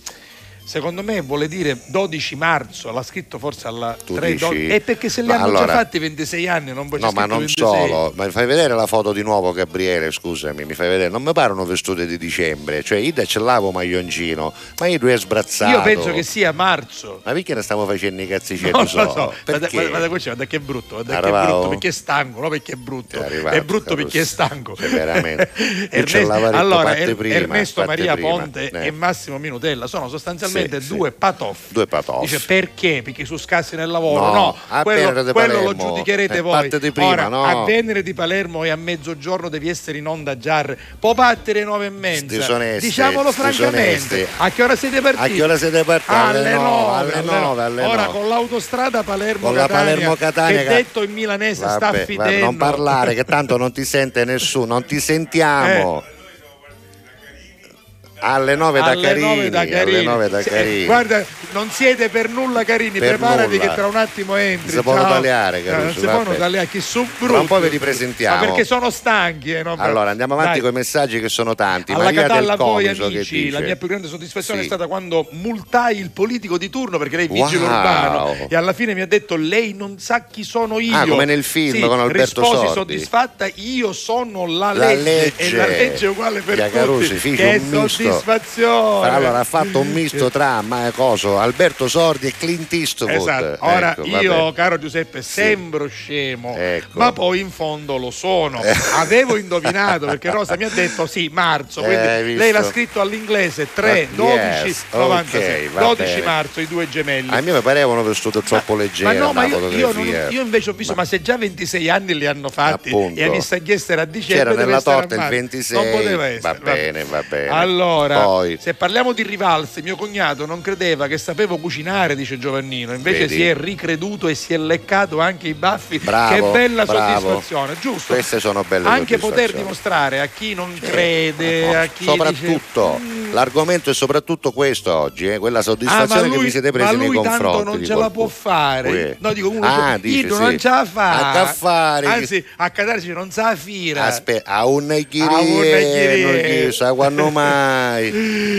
Secondo me vuole dire 12 marzo, l'ha scritto forse alla Tu 3 dici? E perché se li hanno allora- già fatti 26 anni, non puoi No, ma non solo, ma fai vedere la foto di nuovo, Gabriele? Scusami, mi fai vedere. Non mi pare uno vestito di dicembre, cioè Ida ce l'avo maglioncino, ma io due è sbrazzato. Io penso che sia marzo. Ma perché ne stiamo facendo i cazzicelli? Non lo solo? so, guarda, guarda, guarda, guarda che è brutto, guarda che è Arrivavo? brutto perché è stanco, no perché è brutto, È arrivato, è brutto Carlos. perché è stanco. Cioè, veramente. Io Ernesto- allora, prima, Ernesto Maria prima, Ponte eh. e Massimo Minutella sono sostanzialmente Sì, due sì. patoff. Due patoff. Dice perché? Perché su scassi nel lavoro? No, No, a quello, quello lo giudicherete eh, voi. prima, Ora, no. a Venere di Palermo e a mezzogiorno devi essere in onda già. Può battere nove e mezza. Disoneste, Diciamolo francamente. A che ora siete partiti? A che ora siete partiti? Alle Alle 9. nove, alle nove, alle Ora nove. con l'autostrada Palermo-Catania che detto in milanese sta Vabbè, fidendo. vabbè, non parlare che tanto non ti sente nessuno, non ti sentiamo. Eh. Alle 9 da alle Carini, 9 da Carini. alle 9 da Sì, Carini. guarda, non siete per nulla carini, Per preparati nulla. che tra un attimo entri. Si possono ciao. tagliare, Caruso, non si possono tagliare, chi su Tra un po' vi ripresentiamo. Ma perché sono stanchi, eh, no? Allora andiamo avanti con i messaggi che sono tanti. Alla Maria Catalla del voi amici, la mia più grande soddisfazione Sì. è stata quando multai il politico di turno perché lei è vigile Wow. urbano e alla fine mi ha detto lei non sa chi sono io. Ah, come nel film Sì, con Alberto risposi Sordi. soddisfatta, io sono la, La legge, e legge. la legge è uguale per Via Carusi, tutti. fece un misto. Soddisfazione. Allora ha fatto un misto tra ma, coso, Alberto Sordi e Clint Eastwood. Esatto. Ora Ecco, io, caro Giuseppe, sembro scemo, Ecco. ma poi in fondo lo sono. Eh. Avevo indovinato perché Rosa mi ha detto sì, marzo, Eh, lei l'ha scritto all'inglese 3, Ma- 12, yes, 96. ok, va 12 bene. marzo, i due gemelli. A me mi parevano vestito troppo leggero Ma no, ma io, io, non- io invece ho visto, ma, se già 26 anni li hanno fatti Appunto. e a Missa Chiesta era a dicembre, C'era nella torta il marzo. 26. Non poteva essere. Va bene, va bene. Allora, Poi. se parliamo di rivalse, mio cognato non credeva che sapevo cucinare, dice Giovannino, invece Vedi? si è ricreduto e si è leccato anche i baffi. Bravo, che bella bravo. soddisfazione, giusto? Queste sono belle Anche poter dimostrare a chi non crede, a chi soprattutto dice, l'argomento è soprattutto questo oggi eh, quella Ah, ma soddisfazione che lui, vi siete ma presi nei lui tanto confronti non ce la può fare. No, dico uno ah, io dice, non sì. ce la fa. a caffare Anzi, a Cadarci non sa fira. aspetta a un A un chirieno chirieno. chissà quando mai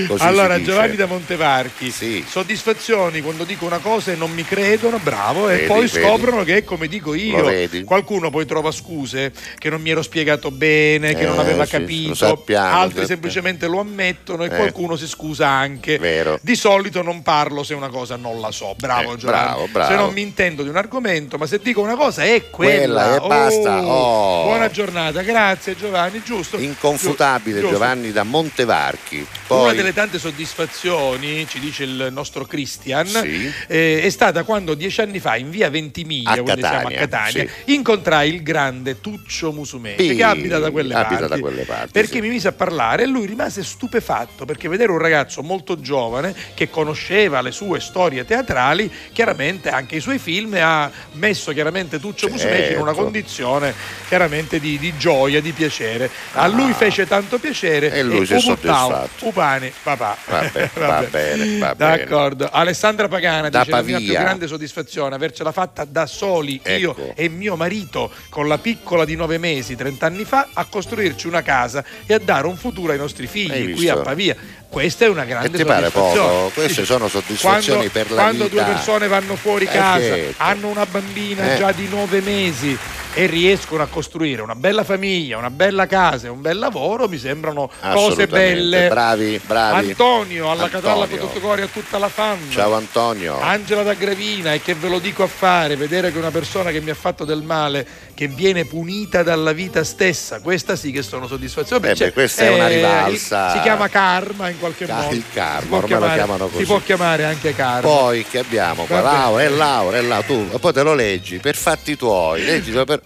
Così allora. Giovanni da Montevarchi, Sì. soddisfazioni quando dico una cosa e non mi credono, bravo, e Vedi, poi vedi. scoprono che è come dico io. Qualcuno poi trova scuse che non mi ero spiegato bene, che non Eh, aveva sì, capito, sappiamo, altri sappiamo. semplicemente lo ammettono e Eh. qualcuno si scusa anche. Vero. Di solito non parlo se una cosa non la so. Bravo Eh, Giovanni. bravo, bravo. Se non mi intendo di un argomento, ma se dico una cosa è quella. Quella, e basta. Oh. Buona giornata, grazie Giovanni, giusto? inconfutabile Giusto. Giovanni da Montevarchi pochi. Una Poi, delle tante soddisfazioni, ci dice il nostro Christian, Sì. eh, è stata quando dieci anni fa in via Ventimiglia, A siamo a Catania, Catania, sì. incontrai il grande Tuccio Musumeci Sì, che abita da quelle abita parti. da quelle parti, perché mi mise a parlare e lui rimase stupefatto perché vedere un ragazzo molto giovane che conosceva le sue storie teatrali, chiaramente anche i suoi film, e ha messo chiaramente Tuccio Musumeci in una Certo. condizione chiaramente di, di gioia, di piacere. A lui fece tanto piacere E lui si è Umutau, soddisfatto. Upani, papà. Vabbè, va bene, va bene. D'accordo. Alessandra Pagana Da dice la mia Pavia. più grande soddisfazione avercela fatta da soli io Ecco. e mio marito con la piccola di nove mesi 30 anni fa a costruirci una casa e a dare un futuro ai nostri figli qui a Pavia. Questa è una E grande ti pare soddisfazione. poco? Queste sono soddisfazioni quando, per la quando vita. due persone vanno fuori Eh, casa, certo. hanno una bambina Eh. già di nove mesi e riescono a costruire una bella famiglia, una bella casa e un bel lavoro, mi sembrano cose belle. Bravi, bravi. Antonio alla Catalla Antonio. con tutto cuore a tutta la fam. Ciao Antonio. Angela da Gravina e che ve lo dico a fare, vedere che una persona che mi ha fatto del male, che viene punita dalla vita stessa, questa sì che sono soddisfazioni. Eh beh, questa è una rivalsa. Si chiama karma in qualche modo. il karma, ormai lo chiamare- chiamano così. Si può chiamare anche karma. Poi che abbiamo qua? Laura, è Laura, è Laura, tu poi te lo leggi per fatti tuoi, leggilo per...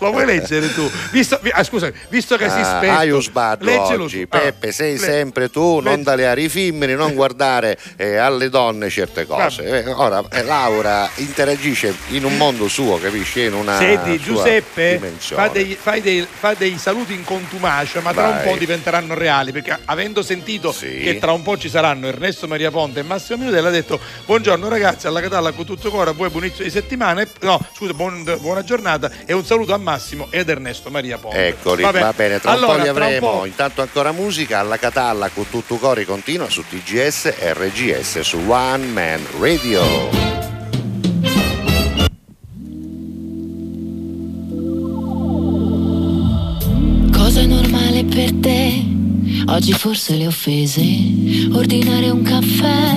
Lo vuoi leggere tu? Visto, vi- ah, scusami, visto che si Ah, spetta. hai un sbaglio leggilo oggi, tu. Ah, Peppe, sei le- sempre tu, non leggi- dare ai femmini, non guardare eh, alle donne certe cose. Eh, ora, eh, Laura interagisce in un mondo suo, capisci? In una Senti, Giuseppe, dimensione. fa dei, fai dei- fa dei saluti in contumacia, ma tra Vai. un po' diventeranno reali, perché avendo sentito Sì. che tra un po' ci saranno Ernesto Maria Ponte e Massimo Minutella, ha detto buongiorno ragazzi, alla Catalla con tutto cuore, a voi buon inizio di settimana, no, scusa, buon- buona giornata e un saluto a Massimo ed Ernesto Maria Ponte. Eccoli, Vabbè. va bene, tra allora, un po' li avremo. po'- Intanto ancora musica, alla Catalla con tutto cori continua su TGS e RGS su One Man Radio. Cosa è normale per te? Oggi forse le offese. Ordinare un caffè,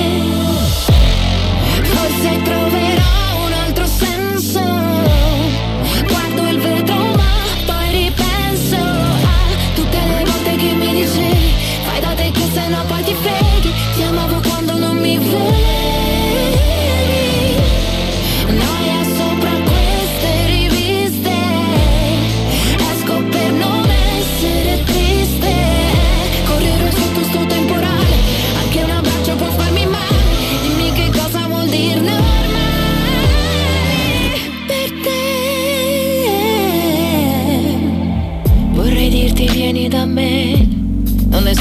Forse troverò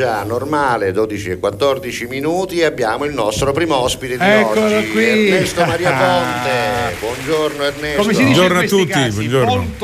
già normale, 12 e 14 minuti e abbiamo il nostro primo ospite di Eccolo oggi, qui. Ernesto Maria Ponte. Buongiorno Ernesto. Come si dice Buongiorno in a tutti, casi, buongiorno.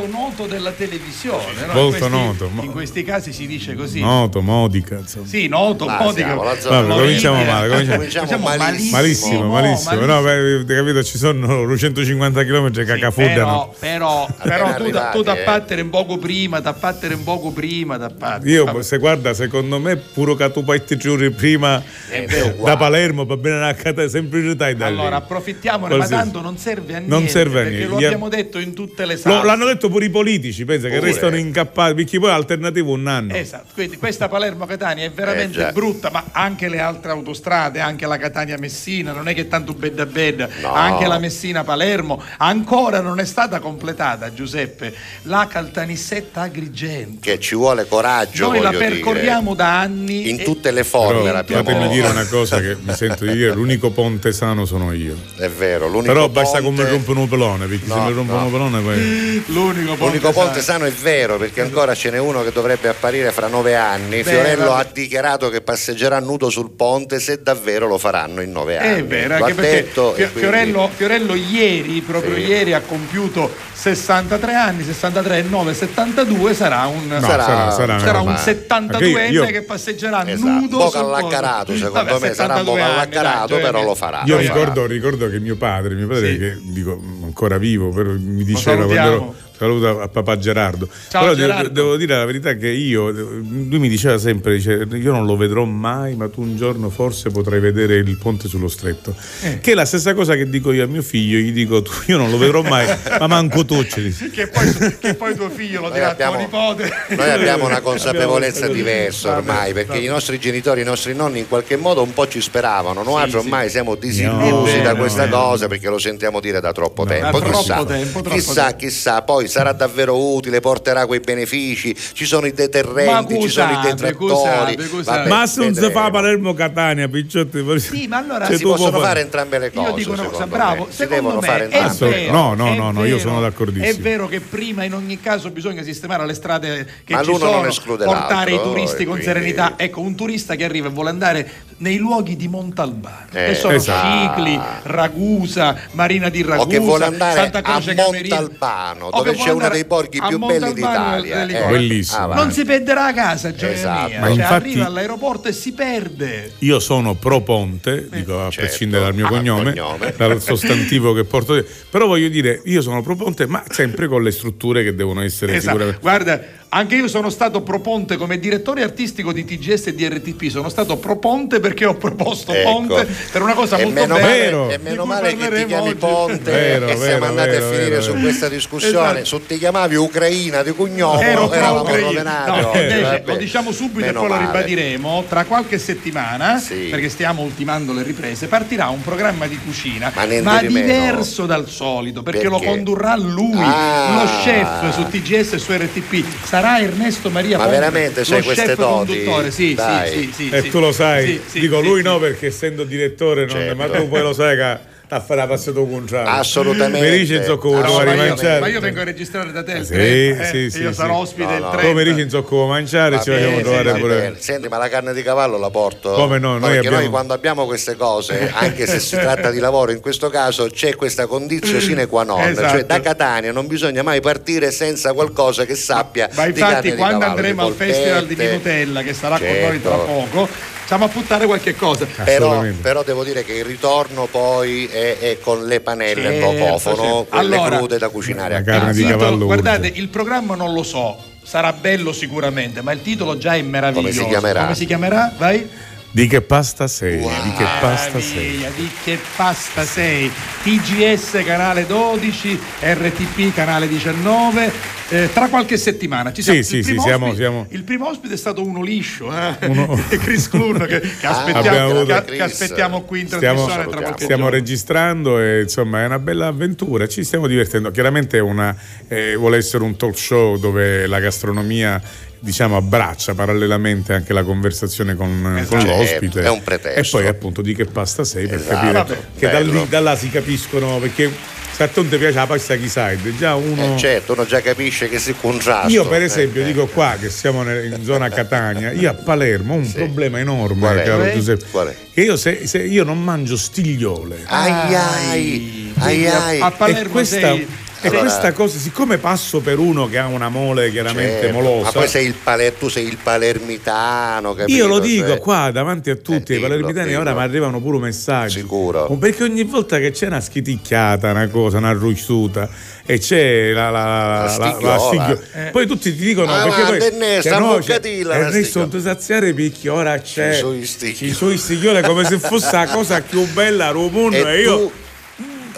Della televisione. no? Volto in questi, noto, In questi casi si dice così. Noto, modica, insomma. Sì, noto, Ah, zona Vabbè, cominciamo male, cominciamo- Cominciamo malissimo. Malissimo, no, malissimo. No, beh, capito, ci sono 150 km che Sì, cacafudano. però, però, però tu, da, tu da eh. battere un poco prima, da battere un poco prima, da battere. Io, Vabbè. se guarda, secondo me, pure che tu vai ti giuri prima Eh, da Palermo, va bene una cata- semplicità. Allora, approfittiamone, ma tanto non serve a niente. Non serve a perché niente. lo Gli- abbiamo detto in tutte le Lo- sale. l'hanno detto pure i politici, pensa che Pure. restano incappati, perché poi alternativo un anno. Esatto, quindi questa Palermo-Catania è veramente Eh, brutta, ma anche le altre autostrade, anche la Catania-Messina, non è che tanto bed a bed, No. anche la Messina-Palermo, ancora non è stata completata, Giuseppe, la Caltanissetta Agrigento. Che ci vuole coraggio, Noi la voglio dire. percorriamo da anni. In e- tutte le Però forme l'abbiamo fatemi dire una cosa che mi sento di dire, l'unico ponte sano sono io. È vero, l'unico Però basta ponte... come rompono un pelone, perché se No, mi rompono no. un pelone poi... L'unico ponte, L'unico ponte sano. sano è vero perché ancora ce n'è uno che dovrebbe apparire fra nove anni. Fiorello vabbè. ha dichiarato che passeggerà nudo sul ponte se davvero lo faranno in nove anni. È vero, anche detto Fio- quindi- Fiorello, Fiorello ieri, proprio Sì. ieri, ha compiuto 63 anni, 63 e 9, 72, sarà un, No, Sarà- sarà, sarà, sarà un ma- 72enne io- che passegerà Esatto, nudo sul ponte. secondo Vabbè, me, sarà un po' 72 anni, callaccarato, dai, però cioè, lo farà. Io lo farà. ricordo, ricordo che mio padre, mio padre Sì. che dico ancora vivo, però mi diceva quando ero saluto a papà Gerardo. Ciao, però Gerardo. devo dire la verità che io, lui mi diceva sempre, dice, io non lo vedrò mai, ma tu un giorno forse potrai vedere il ponte sullo stretto. Eh. Che è la stessa cosa che dico io a mio figlio, gli dico tu, io non lo vedrò mai, ma manco tu ci dici. Che poi, che poi tuo figlio lo dirà a tuo nipote. noi abbiamo una consapevolezza Abbiamo- diversa ormai Vabbè, perché i nostri genitori, i nostri nonni in qualche modo un po' ci speravano. Noi Sì, ormai sì. siamo disillusi No, da no, questa no. cosa perché lo sentiamo dire da troppo No. tempo. Da troppo chissà, tempo, troppo chissà, tempo. chissà, poi sarà davvero utile, porterà quei benefici, ci sono i deterrenti, Ma ci sono i detrattori. Vabbè, Ma se non si fa vedremo. Palermo-Catania, picciotti, Sì, ma allora Cioè, si possono puoi fare entrambe le cose. Io dico una cosa, secondo bravo, me. Si secondo devono me fare entrambe le vero, No, no, no, no, io sono d'accordissimo. È vero che prima in ogni caso bisogna sistemare le strade che Ma ci l'uno non sono, esclude portare i turisti con quindi- serenità. Ecco, un turista che arriva e vuole andare nei luoghi di Montalbano, Eh, che sono esatto. Cicli, Ragusa, Marina di Ragusa, o che vuole andare Santa a Croce Camerino. Montalbano, dove c'è uno dei borghi più belli d'Italia. dell'elicottero. Bellissimo. avanti. Non si perderà a casa, gioia Esatto. mia. Ma Cioè, infatti- arriva all'aeroporto e si perde. Io sono pro ponte, dico a certo. prescindere dal mio Ah, cognome, cognome. dal sostantivo che porto, però voglio dire, io sono pro ponte, ma sempre con le strutture che devono essere Esatto. sicuramente. Guarda, anche io sono stato proponte come direttore artistico di TGS e di RTP, sono stato proponte perché ho proposto Ecco. Ponte per una cosa e molto meno bella. Vero. e meno male che ti chiami oggi. Ponte Vero, e siamo vero, andati vero, a finire vero, su vero. questa discussione. Esatto. Su ti chiamavi Ucraina di cognome, Ero eravamo rovinati No, invece, lo diciamo subito Meno e poi lo male. ribadiremo. Tra qualche settimana, Sì. perché stiamo ultimando le riprese, partirà un programma di cucina, Ma niente di meno. diverso dal solito, perché, lo Perché? condurrà lui, Ah. lo chef su TGS e su RTP. Sarà Ernesto Maria Ma veramente c'hai lo queste chef doti? conduttore. Sì, Dai. sì, sì, sì, E sì. tu lo sai, Sì, sì, dico sì, lui sì. no perché essendo direttore, non- Certo. ma tu poi lo sai che a fare la passato contrario. Assolutamente. Mi dice zocco vuoi ma, io, rimangiare. ma io vengo a registrare da te il Sì, 30, eh, sì, e sì, io sarò ospite No, il no. 30. Come dici in zocco mangiare, Va ci bene, trovare va pure. bene. Senti, ma la carne di cavallo la porto? Come no, No, noi perché abbiamo- noi quando abbiamo queste cose, anche se si tratta di lavoro, in questo caso c'è questa condizione sine qua non, Esatto. cioè da Catania non bisogna mai partire senza qualcosa che sappia Ma di carne infatti di quando cavallo, andremo al festival di Vinutella che sarà con noi tra Certo. poco, stiamo a buttare qualche cosa. Però, però devo dire che il ritorno poi è, è con le panelle Certo, copofono, certo. quelle Allora, crude da cucinare a casa. titolo- guardate, il programma non lo so, sarà bello sicuramente, ma il titolo già è meraviglioso. Come si chiamerà? Come si chiamerà? Vai. Di che pasta sei? Wow. Di che pasta sei? Di che pasta sei? TGS canale 12, RTP canale 19, eh, tra qualche settimana. Ci Sì, siamo- sì, il sì, primo siamo- ospite- siamo- Il primo ospite è stato uno liscio, eh? Uno- Chris Clun, che, che Ah, aspettiamo, avuto- che- che aspettiamo qui in Stiamo- tra qualche Stiamo giorno. registrando e insomma è una bella avventura, ci stiamo divertendo. Chiaramente una, eh, vuole essere un talk show dove la gastronomia diciamo abbraccia parallelamente anche la conversazione con, con Certo, l'ospite è un pretesto. e poi appunto di che pasta sei per Esatto. capire Vabbè, che da lì, da là si capiscono perché se a te piace la pasta chi side, già uno. Eh, certo, uno già capisce che si contrasta. Io per esempio dico qua che siamo in zona Catania, io a Palermo ho un problema enorme, Qual è? caro è? Giuseppe. Qual è? Che io se, se io non mangio stigliole. Ai ai, ai ai. A Palermo e questa, sei- e Allora- questa cosa, siccome passo per uno che ha una mole chiaramente Certo, molosa, Ma poi sei il paler, tu sei il palermitano, capito? io lo dico Cioè, qua davanti a tutti, Eh, ai palermitani dillo, ora mi arrivano pure messaggi. Sicuro. Perché ogni volta che c'è una schiticchiata, una cosa, una rusciuta e c'è la, la, la, la- stiglio- Eh. poi tutti ti dicono Ah, perché poi Ernesto, che a no, la Ernesto non ti saziare picchi, ora c'è Ci sono i stiglioli. ci sono i stiglioli come se fosse la cosa più bella al mondo e, E io tu-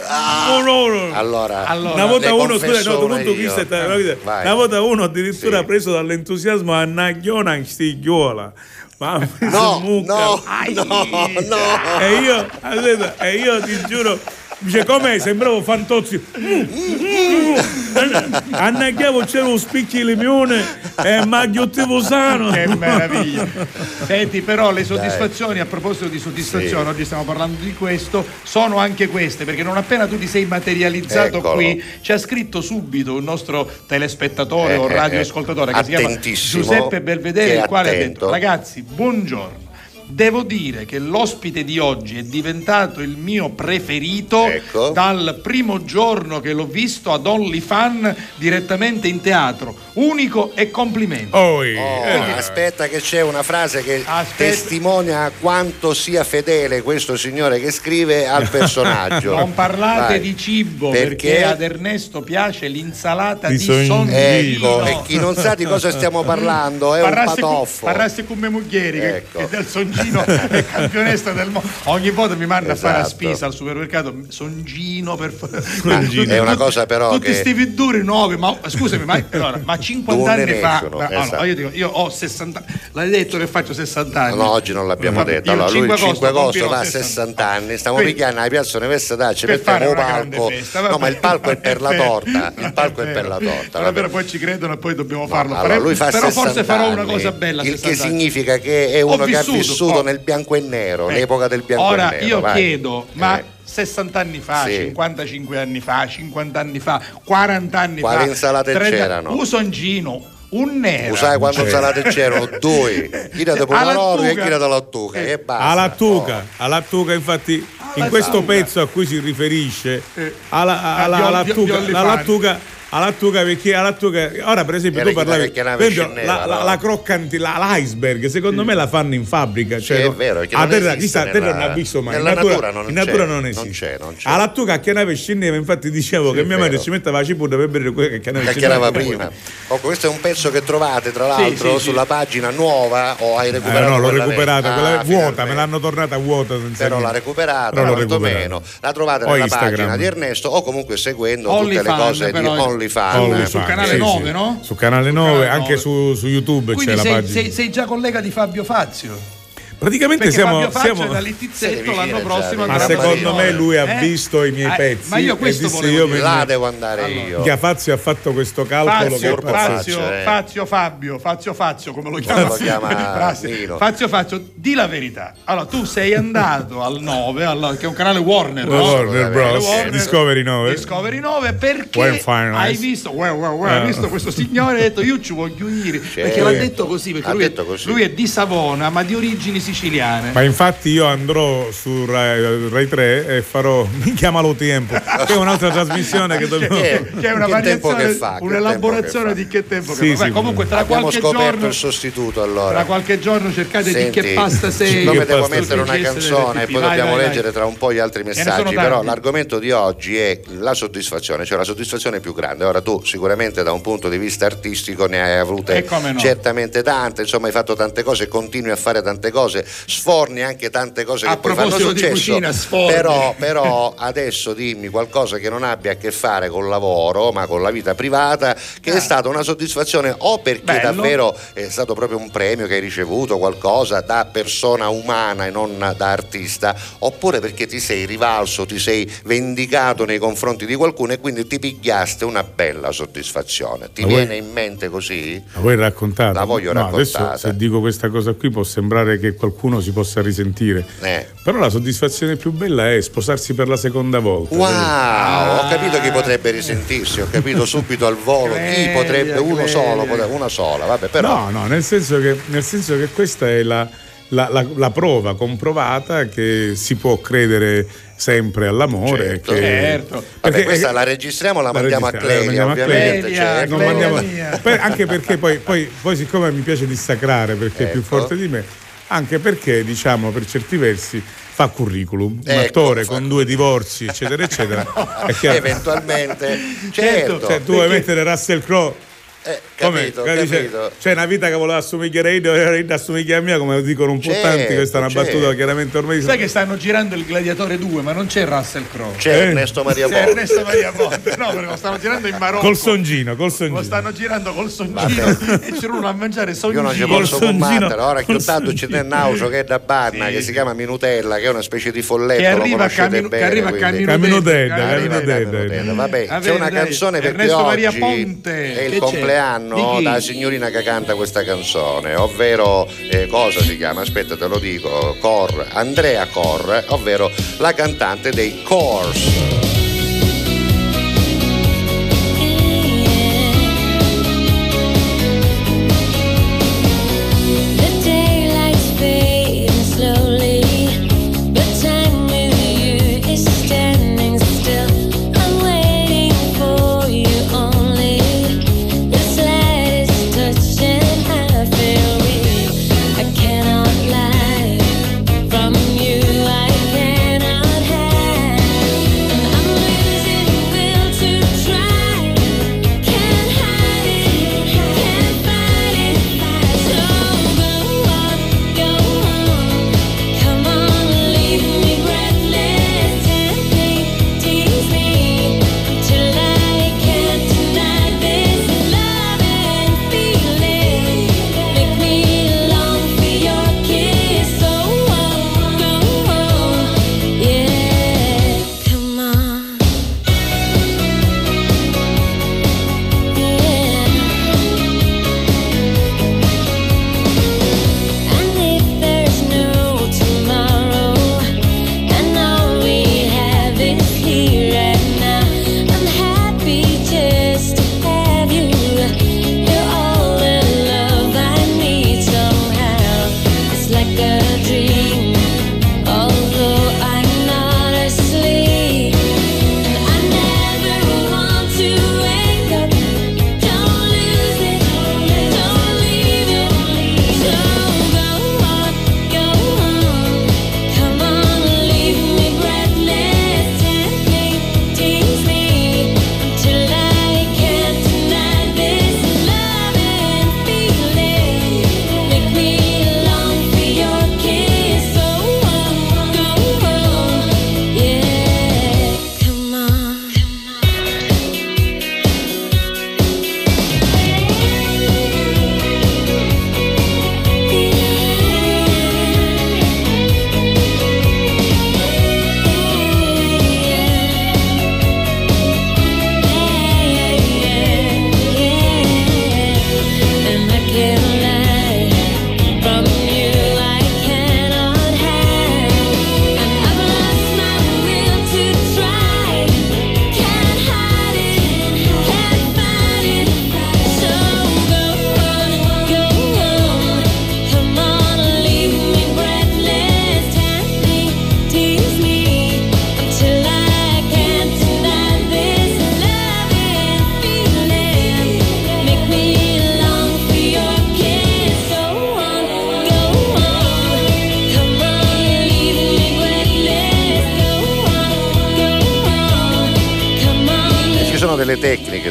No, no, no. Allora, una volta uno, scusa, no, una punto vista, Eh, una volta uno addirittura Sì. preso dall'entusiasmo a Nagliona in stigliola. Ma No, mucca. no, no, no. E io, aspetta, e io ti giuro, dice com'è? Sembravo Fantozzi. A Nagliavo c'era un spicchi limone e Magliottivo sano. Che meraviglia. Senti, però le soddisfazioni, a proposito di soddisfazione, Sì. oggi stiamo parlando di questo, sono anche queste, perché non appena tu ti sei materializzato Eccolo. qui, ci ha scritto subito un nostro telespettatore o Eh, eh, radioascoltatore che si chiama Giuseppe Belvedere, il quale ha attento. detto, ragazzi, buongiorno. Devo dire che l'ospite di oggi è diventato il mio preferito Ecco. dal primo giorno che l'ho visto ad OnlyFan direttamente in teatro. Unico e complimenti. Oi. Oh, Eh. aspetta che c'è una frase che Aspetta. testimonia quanto sia fedele questo signore che scrive al personaggio. Non parlate Vai. di cibo perché? Perché? ad Ernesto piace l'insalata Di di, songino. Ecco, e chi non sa di cosa stiamo parlando è un Parlasse con, patoffo. parlasse con mia moglie che, Ecco. che del songino è campionessa del mondo. Ogni volta mi manda a fare la Esatto. spesa al supermercato. Songino per fare. Songino. È una cosa però Tutti che- sti viduri nuovi, ma scusami, ma, allora, ma 50 Non ne anni fa. escono, ma- esatto. io dico, io ho 60 L'hai detto che faccio 60 anni. No, oggi non l'abbiamo Vabbè, detto. Allora, lui il 5 agosto compirò va a 60. 60 anni, stiamo Quindi- picchiando la piazza Università, ci mettiamo un palco. No, ma il palco è per la torta. Il palco è per la torta. Però poi ci credono e poi dobbiamo farlo. Allora, lui fa però 60 forse farò una cosa bella. Il che 60 anni. significa che è uno che ha vissuto, vissuto oh. nel bianco e nero, Eh. l'epoca del bianco Ora e nero. io vai. chiedo, ma Eh. 60 anni fa, Sì. 55 anni fa, 50 anni fa, 40 anni Quali fa, insalate 30 c'erano? Un songino, un nero. Lo sai quando Cioè. salate c'erano due, chi da Alla pomodoro e tuga. chi da lattuga Eh. e basta. alla tuca, alla tuca infatti in Alla questo tuca. pezzo a cui si riferisce Eh. alla, alla, alla di- tuca, di la Olifani. lattuga alla lattuga perché alla lattuga ora per esempio Era tu parlavi la- che la per esempio, la, la, la croccanti la- l'iceberg secondo me la fanno in fabbrica cioè, Sì, è vero, perché a non terra, esiste chissà, a terra nella- non ha visto mai nella in natura, natura non in natura c'è, non non esiste. c'è, non c'è. alla lattuga che ne scendeva infatti dicevo Sì, che mia madre ci metteva la cipolla per bere quella che ne chiacchierava prima. Oh, questo è un pezzo che trovate tra l'altro sì, sì. sulla pagina nuova o hai Eh, recuperato no, l'ho quella recuperata, quella Ah, vuota, me l'hanno tornata vuota senza però l'ha recuperata, quantomeno la trovate nella pagina di Ernesto o comunque seguendo tutte le cose di però, OnlyFans. OnlyFans, sul canale sì, 9, sì. no? Su canale Sul 9, canale anche 9. su, su YouTube Quindi c'è la sei, pagina. sei- sei già collega di Fabio Fazio. Praticamente Perché siamo, Fabio Fazio siamo- da Littizzetto l'anno prossimo ma ma andrà a secondo me lui ha Eh? visto i miei Eh, pezzi ma io questo disse volevo io Là devo andare Allora. io. che Fazio ha fatto questo calcolo Fazio, che è Fazio, eh. Fazio Fabio, Fazio Fazio come lo chiama, lo chiama Fazio. Fazio di la verità. Allora, tu sei andato al 9, alla- che è un canale Warner, no? Warner Bros. Warner, Discovery 9. Discovery 9 perché hai visto, well, well, well, hai Eh. visto questo signore e hai detto io ci voglio dire perché l'ha detto così perché lui, detto così. lui è di Savona ma di origini siciliane Ma infatti io andrò su Rai, Rai 3 e farò Mi chiamalo tempo, che è un'altra trasmissione che dobbiamo Che- che è una variazione, che fa, un'elaborazione che di che tempo Sì, che fa. Beh, sì, comunque tra Abbiamo qualche scoperto giorno il sostituto allora. tra qualche giorno cercate Senti, di che pasta sei siccome devo pasta mettere una canzone e poi Vai, dobbiamo vai, vai. leggere tra un po' gli altri messaggi, tanti. però l'argomento di oggi è la soddisfazione, cioè la soddisfazione più grande. Ora tu sicuramente da un punto di vista artistico ne hai avute no. certamente tante, insomma hai fatto tante cose, continui a fare tante cose, sforni anche tante cose A che poi fanno proposito di successo. cucina, sforni. Però, però adesso dimmi qualcosa che non abbia a che fare col lavoro, ma con la vita privata, che è stata una soddisfazione o perché Bello. davvero è stato proprio un premio che hai ricevuto, qualcosa da persona umana e non da artista, oppure perché ti sei rivalso, ti sei vendicato nei confronti di qualcuno e quindi ti pigliaste una bella soddisfazione. Ti Ma viene in mente così? La vuoi raccontare? La voglio no, Adesso raccontata. se dico questa cosa qui può sembrare che qualcuno si possa risentire. Eh. Però la soddisfazione più bella è sposarsi per la seconda volta. Wow, ho capito chi potrebbe risentirsi, ho capito subito al volo chi potrebbe, uno solo, una sola, vabbè, però No, no, nel senso che, nel senso che questa è la, la- la- la prova comprovata che si può credere sempre all'amore. Certo. che- Certo. Vabbè, perché- questa la registriamo, la, la mandiamo a registriamo, Clelia, la mandiamo a ovviamente. Clelia, non Clelia mandiamo- anche perché poi, poi- poi siccome mi piace dissacrare perché è più Ecco. forte di me, anche perché diciamo per certi versi fa curriculum, un Ecco, attore fa- con due divorzi eccetera eccetera. Chiaro. Eventualmente, certo, Cioè, tu vuoi mettere Russell Crowe eh, capito, Che dice, capito. C'è una vita che voleva assomigliare a Ida, Ida assomiglia a mia, come dicono un po' Certo, tanti, questa è una battuta certo. chiaramente ormai Sai che stanno girando il Gladiatore 2, ma non c'è Russell Crowe. C'è Eh. Ernesto Maria C'è Ponte. Ernesto Maria Ponte. No, perché lo stanno girando in Marocco. col songino, col Lo songino. stanno girando col songino e c'è uno a mangiare Io songino. non ci posso combattere, ora che tanto c'è del nauso che è da Barna, Sì, che si chiama Minutella, che è una specie di folletto, Che lo arriva a Camino- che bene, arriva quindi. Camino Arriva Camino da Dedda. Minutella. Vabbè, Va c'è una canzone perché Ernesto Maria Ponte. è il Che c'è? Compleanno della signorina che canta questa canzone, ovvero eh, cosa si chiama? Aspetta, te lo dico, Cor, Andrea Cor, ovvero la cantante dei Course.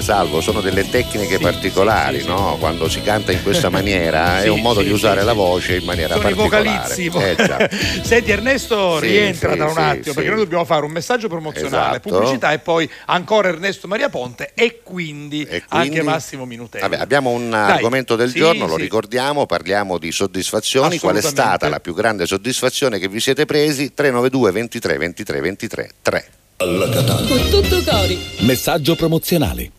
Salvo, sono delle tecniche particolari, no? Quando si canta in questa maniera è Sì, un modo sì, di usare sì, la sì. voce in maniera Sono i particolare. vocalizzi. Eh. Senti Ernesto Sì, rientra sì, tra un sì, attimo sì. perché noi dobbiamo fare un messaggio promozionale, Esatto. pubblicità e poi ancora Ernesto Maria Ponte e quindi, E quindi? anche Massimo Minutelli. Vabbè, abbiamo un Dai, argomento del sì, giorno, lo sì. ricordiamo, parliamo di soddisfazioni. Qual è stata la più grande soddisfazione che vi siete presi? 392 23 23 23 3. Alla Catalla. Con tutto cori. Messaggio promozionale.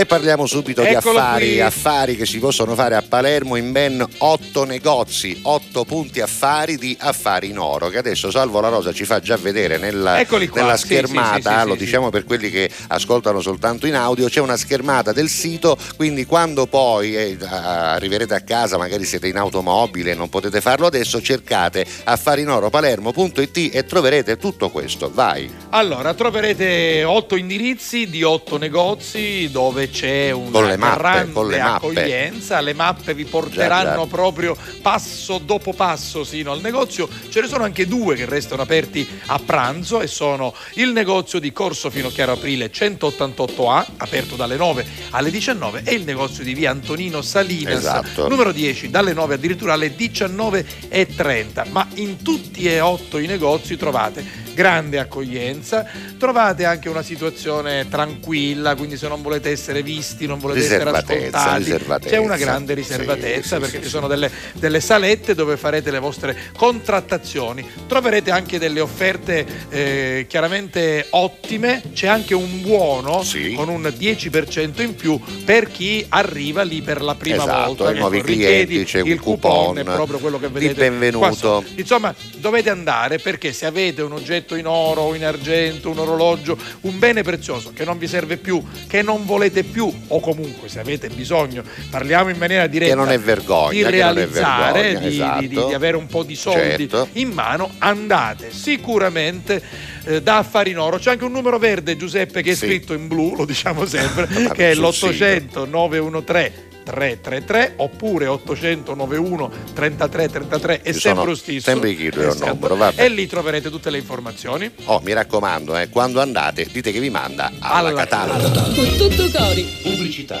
E parliamo subito di Eccolo affari, qui. affari che si possono fare a Palermo in ben otto negozi, otto punti affari di affari in oro, che adesso Salvo La Rosa ci fa già vedere nella, nella schermata, sì, sì, lo diciamo per quelli che ascoltano soltanto in audio, c'è una schermata del sito, quindi quando poi eh, arriverete a casa, magari siete in automobile, non potete farlo adesso, cercate affarinoropalermo.it e troverete tutto questo. Vai. Allora, troverete otto indirizzi di otto negozi dove c'è una le mappe, grande le mappe. accoglienza. Le mappe vi porteranno Già, già. proprio passo dopo passo sino al negozio. Ce ne sono anche due che restano aperti a pranzo e sono il negozio di Corso Finocchiaro Aprile 188A, aperto dalle 9 alle 19, e il negozio di via Antonino Salinas, Esatto. numero 10, dalle 9 addirittura alle 19.30. Ma in tutti e otto i negozi trovate grande accoglienza, trovate anche una situazione tranquilla, quindi se non volete essere visti, non volete essere ascoltati, c'è una grande riservatezza sì, perché sì, ci sono delle, delle salette dove farete le vostre contrattazioni, troverete anche delle offerte eh, chiaramente ottime, c'è anche un buono con un 10% in più per chi arriva lì per la prima Esatto, volta. ai nuovi clienti c'è il un coupon è proprio quello che di vedete benvenuto. qua sotto. Insomma, dovete andare perché se avete un oggetto in oro in argento, un orologio, un bene prezioso che non vi serve più, che non volete più, o comunque se avete bisogno, parliamo in maniera diretta Che non è vergogna, di realizzare, vergogna, di, esatto. di- di- di avere un po' di soldi Certo. in mano, andate sicuramente eh, da Affari in Oro. C'è anche un numero verde, Giuseppe, che è Sì. scritto in blu, lo diciamo sempre, che è sul l'800 913 333 oppure 800 91 33 33 è Ci sempre lo stesso sempre del Esatto. numero, vabbè. e lì troverete tutte le informazioni Oh, mi raccomando, eh, quando andate dite che vi manda alla, Alla Catalla. Con tutto cori. Pubblicità.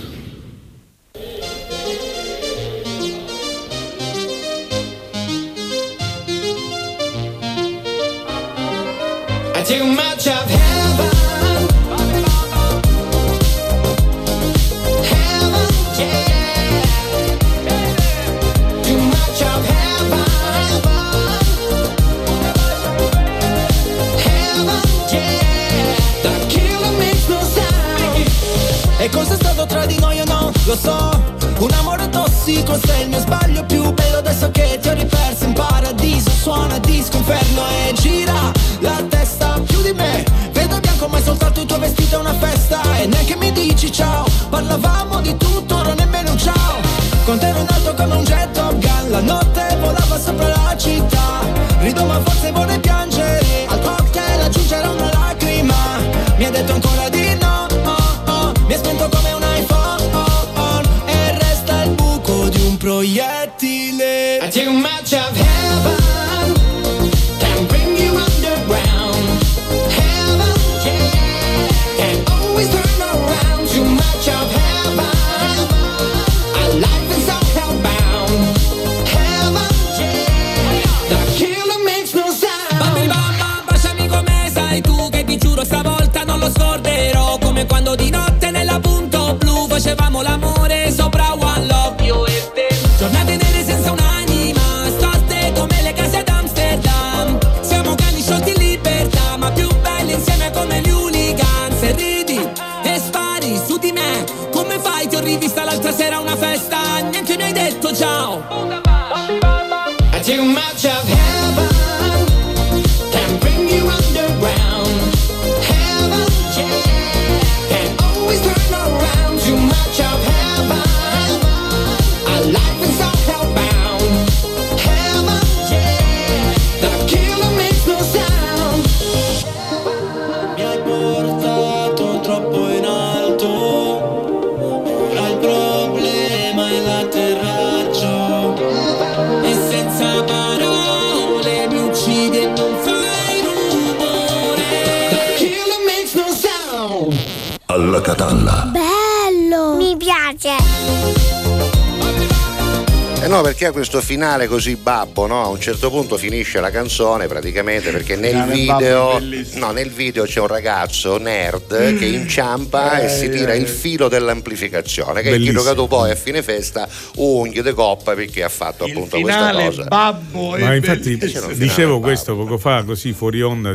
Lo so, un amore tossico sei il mio sbaglio più bello adesso che ti ho riperso. In paradiso Suona disco inferno e gira la di me. Vedo bianco ma è soltanto il tuo vestito è una festa. E neanche mi dici ciao, parlavamo di tutto, non nemmeno un ciao. Con te ero in alto come un jet Top Gun. La notte volava sopra la città. Rido ma forse vorrei piangere. Al cocktail aggiungerò una lacrima. Mi ha detto ancora di no oh, oh. Mi è spento come un iPhone. Oh. E resta il buco di un proiettile. I too much of heaven blu Facevamo perché ha questo finale così babbo, no? A un certo punto finisce la canzone praticamente perché nel video, no, nel video c'è un ragazzo nerd che mm. inciampa eh, e si tira eh, il filo dell'amplificazione che bellissimo. è giocato poi a fine festa unghie de coppa perché ha fatto il appunto questa cosa. Babbo Ma infatti dicevo questo poco fa così fuori onda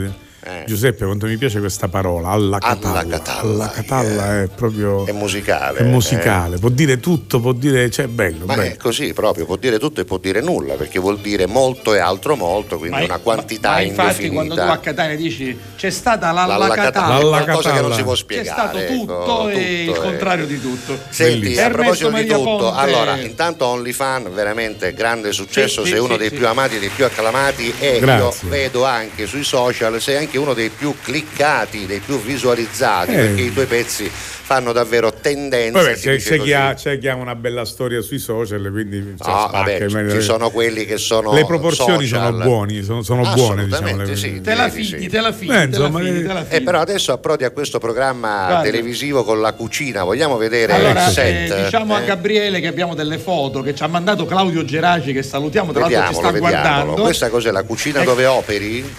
eh. Giuseppe, quanto mi piace questa parola, alla catalla. Alla catalla, alla catalla è, è, proprio... È musicale. È eh. musicale, eh. può dire tutto, può dire... Cioè, è bello. Ma bello. è così proprio, può dire tutto e può dire nulla, perché vuol dire molto e altro molto, quindi ma una quantità ma, ma infatti indefinita. quando tu a Catania dici c'è stata l'alla, l'alla catalla, l'alla catalla. cosa che non si può spiegare. C'è stato ecco, tutto, ecco, e tutto, il contrario di tutto. Senti, Bellissimo. a proposito Ernesto di tutto, Ponte. allora, intanto OnlyFan, veramente grande successo, sì, sei sì, uno sì, dei più amati e dei più acclamati e Grazie. io vedo anche sui social, sei anche uno dei più cliccati, dei più visualizzati, eh. perché i tuoi pezzi fanno davvero tendenza. Vabbè, c'è, c'è, chi ha, c'è, chi ha, una bella storia sui social, quindi cioè, ah, no, vabbè, ci, ci sono quelli che sono. Le proporzioni social. sono buone, sono, sono buone, diciamo. Le... Te la figli, te la figli. Eh, insomma, eh, eh, però adesso approdi a questo programma Guarda. televisivo con la cucina, vogliamo vedere allora, il eh, set. Eh, diciamo a Gabriele che abbiamo delle foto che ci ha mandato Claudio Geraci, che salutiamo, tra l'altro ci sta vediamolo. guardando. Questa cos'è la cucina dove operi?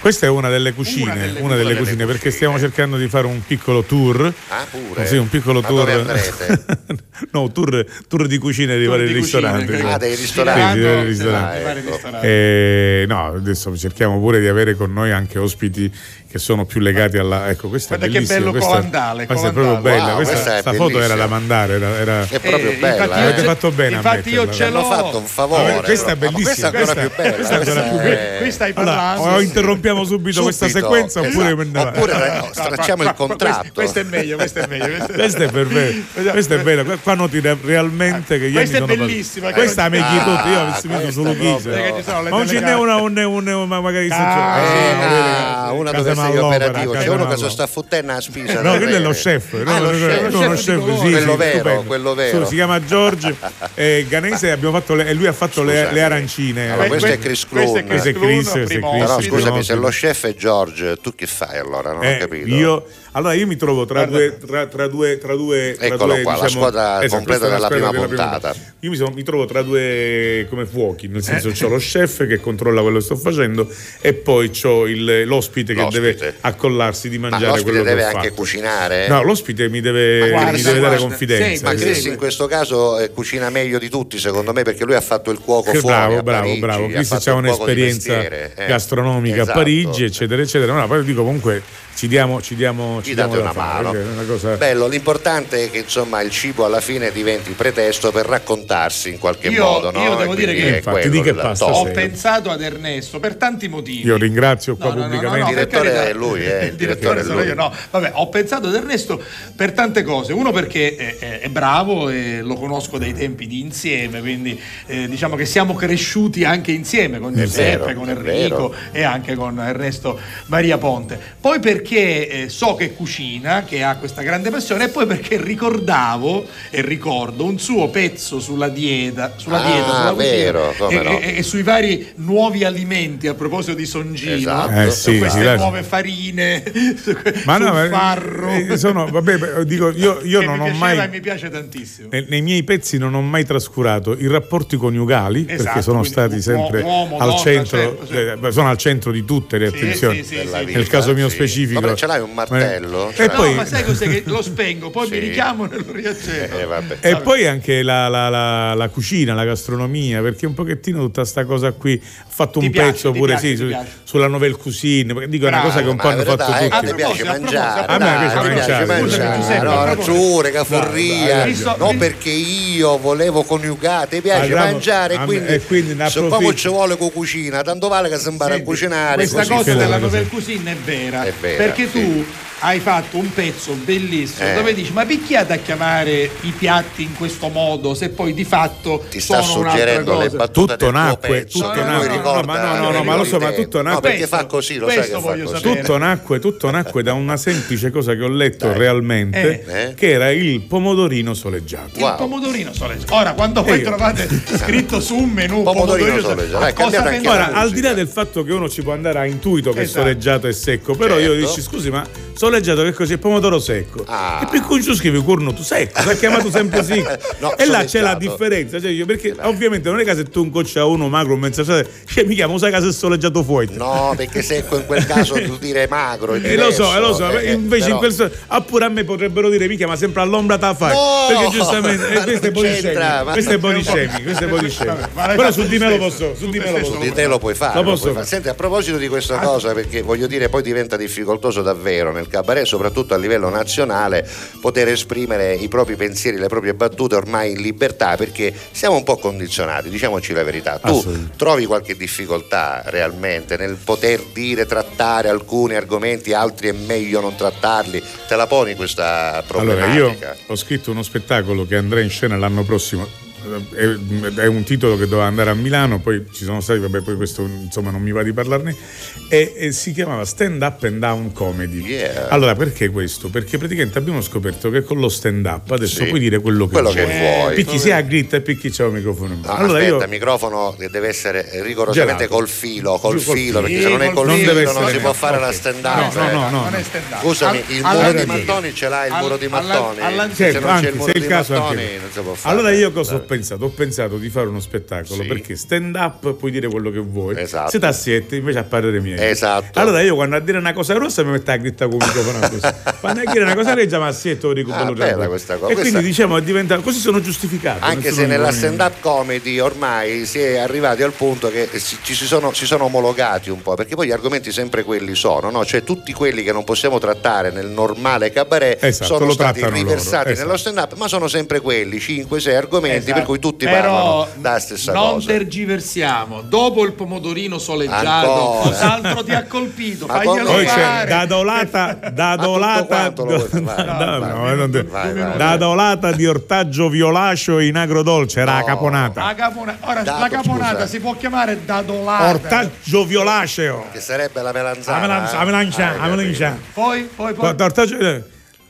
Questa è una delle cucine, una delle, delle cucine, perché stiamo cercando di fare un piccolo tour. Ah, pure pure. Oh, sì, un piccolo tour. Ma tour. no, tour, tour, di cucina di vari ristoranti. Ah, dei ristoranti. Sì, dei ah, ristoranti. Ah, ecco. eh, no, adesso cerchiamo pure di avere con noi anche ospiti che sono più legati alla. Ecco, questa Guarda è che bello questa, Coandale. Questa è proprio bella. Wow, questa, questa, questa foto era da mandare. Era, era... È proprio eh, bella. Infatti, eh. Avete fatto bene. Infatti, io ce l'ho. fatto un favore. Ma questa però. è bellissima. Ma questa è eh. ancora più bella. Questa, questa, è... più bella. questa hai parlato. O interrompiamo subito, subito, questa sequenza esatto. oppure, oppure stracciamo il contratto. Questa è meglio. Questa è meglio. Questa è per me. Questa è bella. Qua noti realmente che Questa è bellissima. Ah, questa mi chiedo io avessi messo solo Ghisa. Non ce n'è una magari. Una dove sei operativo. C'è uno che si sta fottendo a spisa. No, quello è lo chef. Ah, quello, vero, quello vero. Si chiama George eh, Ganese le, e lui ha fatto le, arancine. Allora, questo è Chris Clun. Questo è Chris, Però scusami, se lo chef è George, tu che fai allora? Non ho eh, capito. Io, allora io mi trovo tra due, tra, tra, due, tra due Eccolo qua, diciamo, la squadra esatto, completa della prima, della prima puntata. Io mi, sono, mi, trovo tra due come fuochi, nel eh. senso eh. c'ho lo chef che controlla quello che sto facendo e poi c'ho il, l'ospite, l'ospite che deve deve accollarsi di mangiare ma l'ospite deve anche fatto. cucinare? No l'ospite mi deve, guarda, mi deve dare confidenza. sì, ma Chris in questo caso eh, cucina meglio di tutti secondo me perché lui ha fatto il cuoco che fuori bravo bravo bravo. Chris ha un'esperienza mestiere, eh? gastronomica esatto. a Parigi eccetera eccetera. Ma poi dico comunque ci diamo ci diamo ci, ci diamo una fare, mano. una cosa... bello l'importante è che insomma il cibo alla fine diventi pretesto per raccontarsi in qualche io, modo no? io devo dire che, infatti, di che pasta ho pensato ad Ernesto per tanti motivi. Io ringrazio qua pubblicamente il direttore è lui, eh, il direttore, il direttore sono io. No, vabbè, ho pensato ad Ernesto per tante cose. Uno perché è, è bravo e lo conosco dai tempi di insieme, quindi eh, diciamo che siamo cresciuti anche insieme con Giuseppe, vero, con Enrico e anche con Ernesto Maria Ponte. Poi perché eh, so che cucina, che ha questa grande passione, e poi perché ricordavo e ricordo un suo pezzo sulla dieta, sulla ah, dieta, sulla vero, cucina, e, no. e, e, sui vari nuovi alimenti a proposito di Songino, esatto. eh, sì, queste sì, nuove farine, ma no, farro. Eh, eh, sono, vabbè, dico, io, io non ho mai... mi piace tantissimo. Nei, nei, miei pezzi non ho mai trascurato i rapporti coniugali, esatto, perché sono stati sempre uomo, al, donna, centro, certo, sì. Eh, sono al centro di tutte le attenzioni. Sì, sì, vita, nel caso mio specifico. Vabbè, ce l'hai un martello? E no, poi... ma sai cos'è che lo spengo, poi mi richiamo e lo riaccendo. Eh, vabbè. e vabbè. poi anche la, la, la, la, cucina, la gastronomia, perché un pochettino tutta sta cosa qui, ho fatto ti un piace, pezzo pure piace, sì, su, sulla novel cuisine, dico Bravo, una cosa cosa che un po' ah, hanno fatto tutti. A te piace mangiare, a me piace mangiare, no, ragione, caforria, No, perché io volevo coniugare, ti piace mangiare, quindi se proprio ci vuole con cucina, tanto vale che si impara a cucinare. Questa cosa della novel cucina è vera, perché tu hai fatto un pezzo bellissimo eh. dove dici ma picchiate a chiamare i piatti in questo modo se poi di fatto ti sta suggerendo le battute tutto nacque tutto nacque. no, no, no, ma no no ma lo so ma tutto nacque. no, perché fa così lo sai che fa così. tutto nacque tutto nacque da una semplice cosa che ho letto Dai. realmente eh. che era il pomodorino soleggiato. Wow. il pomodorino soleggiato. Ora quando poi trovate scritto su un menù pomodorino, soleggiato. ora al di là del fatto che uno ci può andare a intuito che esatto. soleggiato è secco però io certo. dici scusi ma soleggiato pomodoro secco. E per cui tu scrivi cornuto secco, è chiamato sempre sì. No, e là c'è la differenza, cioè io- perché ovviamente non è che se tu un coccia uno magro, mezzo cioè mi chiamo, sai che se è soleggiato fuori. No, perché secco in quel caso tu dire magro. È Eh, lo so, eh, lo so, eh, invece però- in quel ah, pure a me potrebbero dire mica, ma sempre all'ombra te la fai. No! perché giustamente eh, questo è non body c'entra, shaming. ma- Questo è body shaming, questo è body shaming. Però su di me lo posso, su di me lo posso. Su di te lo puoi fare. Lo posso. Senti, a proposito di questa cosa, perché voglio dire, poi diventa difficoltoso davvero nel cabaret, soprattutto a livello nazionale, poter esprimere i propri pensieri, le proprie battute ormai in libertà, perché siamo un po' condizionati, diciamoci la verità. Tu trovi qualche difficoltà realmente nel poter dire, trattare alcuni argomenti, altri è meglio non trattarli? Te la poni questa Allora, problematica? io ho scritto uno spettacolo che andrà in scena l'anno prossimo. Eh, È, è un titolo che doveva andare a Milano, poi ci sono stati, vabbè, poi questo insomma non mi va di parlarne. E, e si chiamava Stand Up and Down Comedy. Yeah. Allora, perché questo? Perché praticamente abbiamo scoperto che con lo stand up adesso Sì. puoi dire quello che Quello vuoi. che vuoi. Picchi sia a gritta e picchi c'è il microfono in No, mano. allora aspetta, io il microfono che deve essere rigorosamente Gelato. col filo, col Giù col filo, filo. perché se non è col Non filo non si può fare la Ok. stand No, up. no, eh. no, no. Non è stand up. Scusami, Al- il muro di mattoni ce l'ha il muro di mattoni. se non c'è il muro di caso mattoni non si può fare. Allora io cosa ho pensato? Ho pensato di fare uno spettacolo Sì. perché stand up puoi dire quello che vuoi. Esatto. Se tassiette invece a parere miei. Esatto. Allora io quando a dire una cosa grossa mi metto a grittare con il microfono così. Quando a dire una cosa leggia ma assietto lo dico Ah, bello bella questa cosa. E Questa- quindi diciamo è diventato così sono giustificato. Anche se nella stand up comedy ormai si è arrivati al punto che ci si sono, si sono omologati un po', perché poi gli argomenti sempre quelli sono, no? cioè tutti quelli che non possiamo trattare nel normale cabaret Esatto, sono stati riversati esatto. nello stand up, ma sono sempre quelli, 5-6 argomenti Esatto. Per cui tutti Però parlano non cosa. tergiversiamo. Dopo il pomodorino soleggiato, Ancora. cos'altro ti ha colpito? Ma Faglielo Poi c'è fare. da dolata, da dolata? Vai, da- da dolata di ortaggio violaceo in agrodolce, era la No. caponata. La capona- Ora, Dato, la caponata scusa. si può chiamare dadolata. Ortaggio violaceo. Che sarebbe la melanzana. La la eh? melancia, Ah, la melancia. Poi, poi, poi. Ortaggio- eh,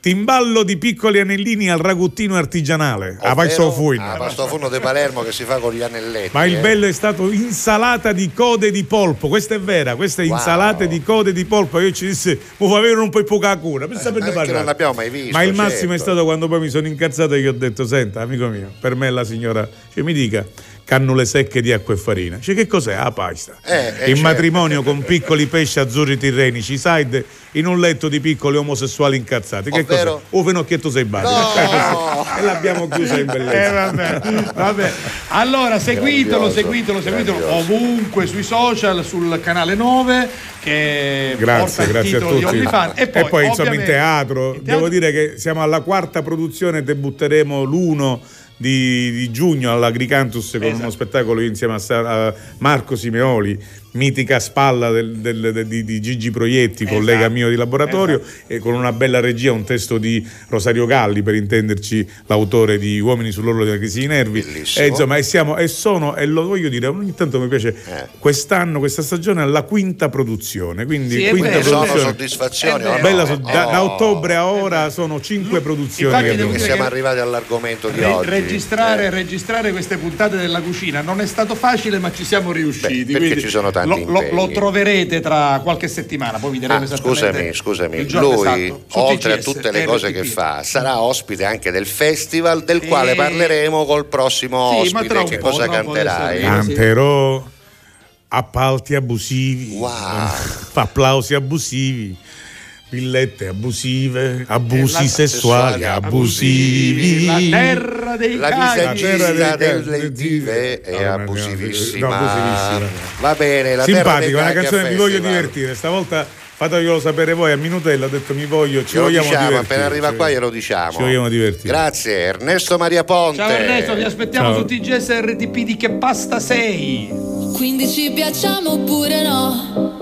Timballo di piccoli anellini al raguttino artigianale. A Ovvero- Passo Fuino. Ah, pasto forno di Palermo che si fa con gli anelletti. Ma il eh. bello è stato insalata di code di polpo. Questa è vera, questa è Wow. insalate di code di polpo. Io ci disse, mi fa avere un po' poca cura. Per saperne Eh, parlare. non l'abbiamo mai visto, Ma il massimo è certo. stato quando poi mi sono incazzato e gli ho detto: Senta, amico mio, per me la signora, cioè, mi dica. Cannule secche di acqua e farina. Cioè, che cos'è? La pasta. Eh, eh, in certo. matrimonio con piccoli pesci azzurri tirrenici, side in un letto di piccoli omosessuali incazzati. Che Ovvero? cos'è? Un finocchietto sei badi. No! e l'abbiamo chiusa in Eh, bellezza. vabbè, vabbè. Allora seguitelo, Grandioso, seguitelo, seguitelo grandioso. ovunque sui social, sul canale 9 che porta Grazie, il grazie a tutti. OnlyFans. E poi, insomma in teatro, in devo dire che siamo alla quarta produzione, debutteremo l'1 di, di giugno all'Agricantus con Esatto. uno spettacolo insieme a, a Marco Simeoli, mitica spalla del- del- de- di, di Gigi Proietti, collega Esatto. mio di laboratorio, e con una bella regia, un testo di Rosario Galli, per intenderci l'autore di Uomini sull'orlo della crisi di nervi. Bellissimo. E insomma, e siamo, e sono, e lo voglio dire, ogni tanto mi piace, Eh. quest'anno, questa stagione è la quinta produzione, quindi Sì, quinta vero, Eh, sono produzione. soddisfazioni. È vero. o no? Bella so- da, da Oh, ottobre a ora sono cinque produzioni Infatti che che siamo che- arrivati all'argomento di Re- oggi. registrare, Eh. registrare queste puntate della cucina non è stato facile, ma ci siamo riusciti. Beh, perché quindi ci sono tanti lo, lo- impegni. lo troverete tra qualche settimana, poi vi diremo Ah, esattamente. scusami, scusami, lui esatto, oltre a TGS, tutte le cose che fa sarà ospite anche del festival del Sì. quale parleremo col prossimo Sì, ospite. Che cosa canterai? Canterò appalti abusivi, Wow. applausi abusivi, villette abusive, abusi la- sessuali sessuali abusivi. La terra dei La caghi. visagista terra dei delle dive è No, abusivissima. no, abusivissima. Va bene, la terra dei Simpatica, una canzone mi voglio divertire. Stavolta fateglielo sapere voi a Minutella, ho detto mi voglio, ci Lo vogliamo diciamo, divertire. appena arriva qua glielo diciamo. Ci vogliamo divertire. Grazie, Ernesto Maria Ponte. Ciao Ernesto, vi aspettiamo Ciao. su TGS RTP di che pasta sei? Quindi ci piacciamo oppure no?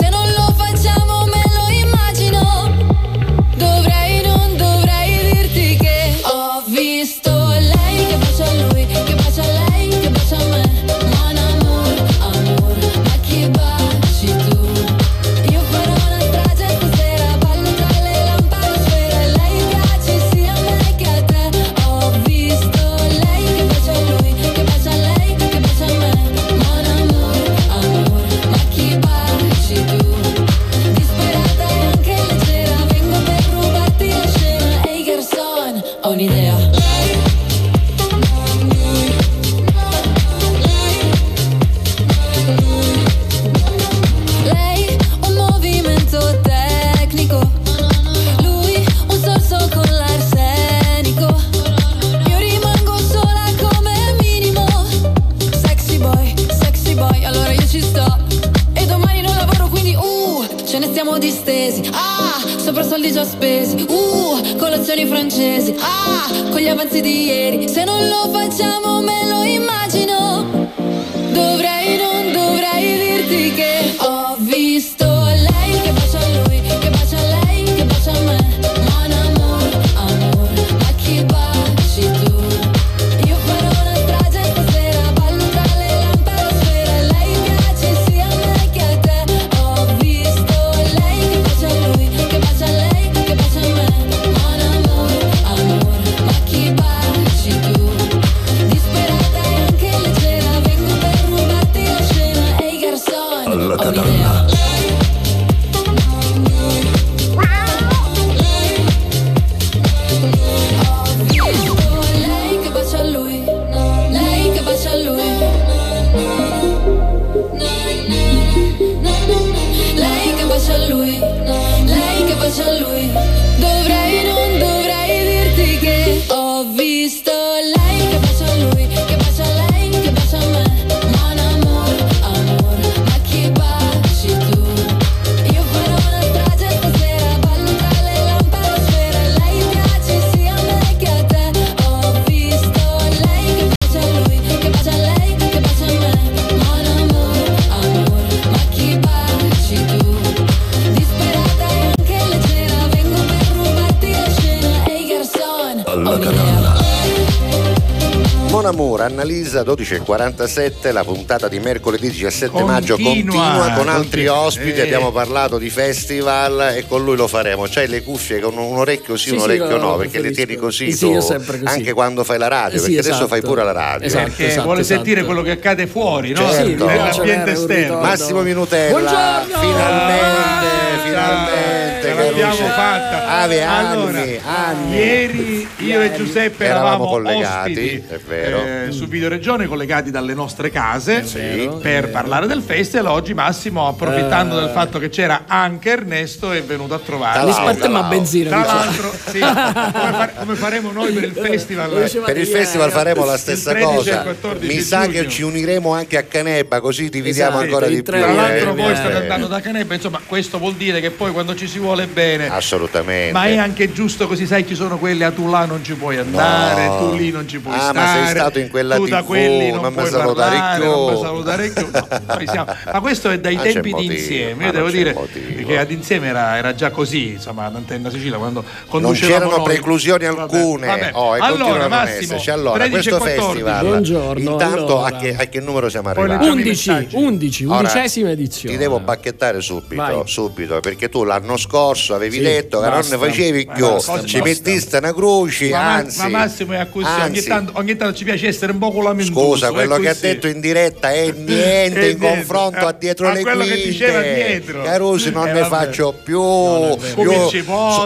Annalisa 12.47, la puntata di mercoledì 17 maggio Continua, continua con altri continua. ospiti, Eh. abbiamo parlato di festival e con lui lo faremo. C'hai le cuffie con un orecchio sì, Sì, un sì, orecchio lo- no, perché le tieni così Sì, tu, così. anche quando fai la radio, Eh sì, perché adesso esatto. fai pure la radio. Esatto. Perché vuole sentire quello che accade fuori, no? Certo. Sì, Nell'ambiente esterno. Massimo Minutella, Buongiorno! finalmente, finalmente, Ce l'abbiamo fatta. Ave Allora, anni, anni. Ieri io e Giuseppe Eravamo eravamo, collegati, ospiti è vero. eh, su Videoregione, collegati dalle nostre case vero, per parlare del festival. Oggi Massimo, approfittando Eh. del fatto che c'era anche Ernesto, è venuto a trovarci. l'altro, Spartiamo a benzina. Tra l'altro, sì, come, far- come faremo noi per il festival? Lo diceva Per il festival faremo la stessa 13 cosa. 14 Mi sa giugno. che ci uniremo anche a Canepa, così dividiamo Esatto, ancora di tre più. Tra Eh, l'altro voi eh, state eh. andando da Canepa, insomma questo vuol dire che poi quando ci si vuole bene Assolutamente. Ma è anche giusto così, sai, ci sono quelli a tu là non ci puoi andare, No. tu lì non ci puoi Ah, stare. ma sei stato in quella tu da TV, quelli non, non puoi salutare parlare, più. non mi salutare più. No, siamo- Ma questo è dai Ma c'è tempi di insieme. ma Io devo dire motivo. Che ad insieme era, era già così, insomma, ad Antenna Sicilia quando Non c'erano noi. preclusioni Vabbè, alcune. vabbè. Oh, e allora, continuano a non Massimo, esserci. Allora, 13 questo 14. festival. Buongiorno, Intanto allora. a, che, a che numero siamo arrivati? leggiamo i 11, messaggi. 11, Ora, undicesima edizione. Ti devo bacchettare subito, Vai. subito, perché tu l'anno scorso avevi Sì, detto che non ne facevi più, Basta, ci mettiste una croce, Ma, anzi. ma Massimo è a così, ogni anzi, tanto, ogni tanto ci piace essere un po' lamentoso. Scusa, quello che ha detto in diretta è niente in confronto a dietro a le quello che quinte. diceva dietro. Carusi non Eh, ne vabbè. faccio più. Io-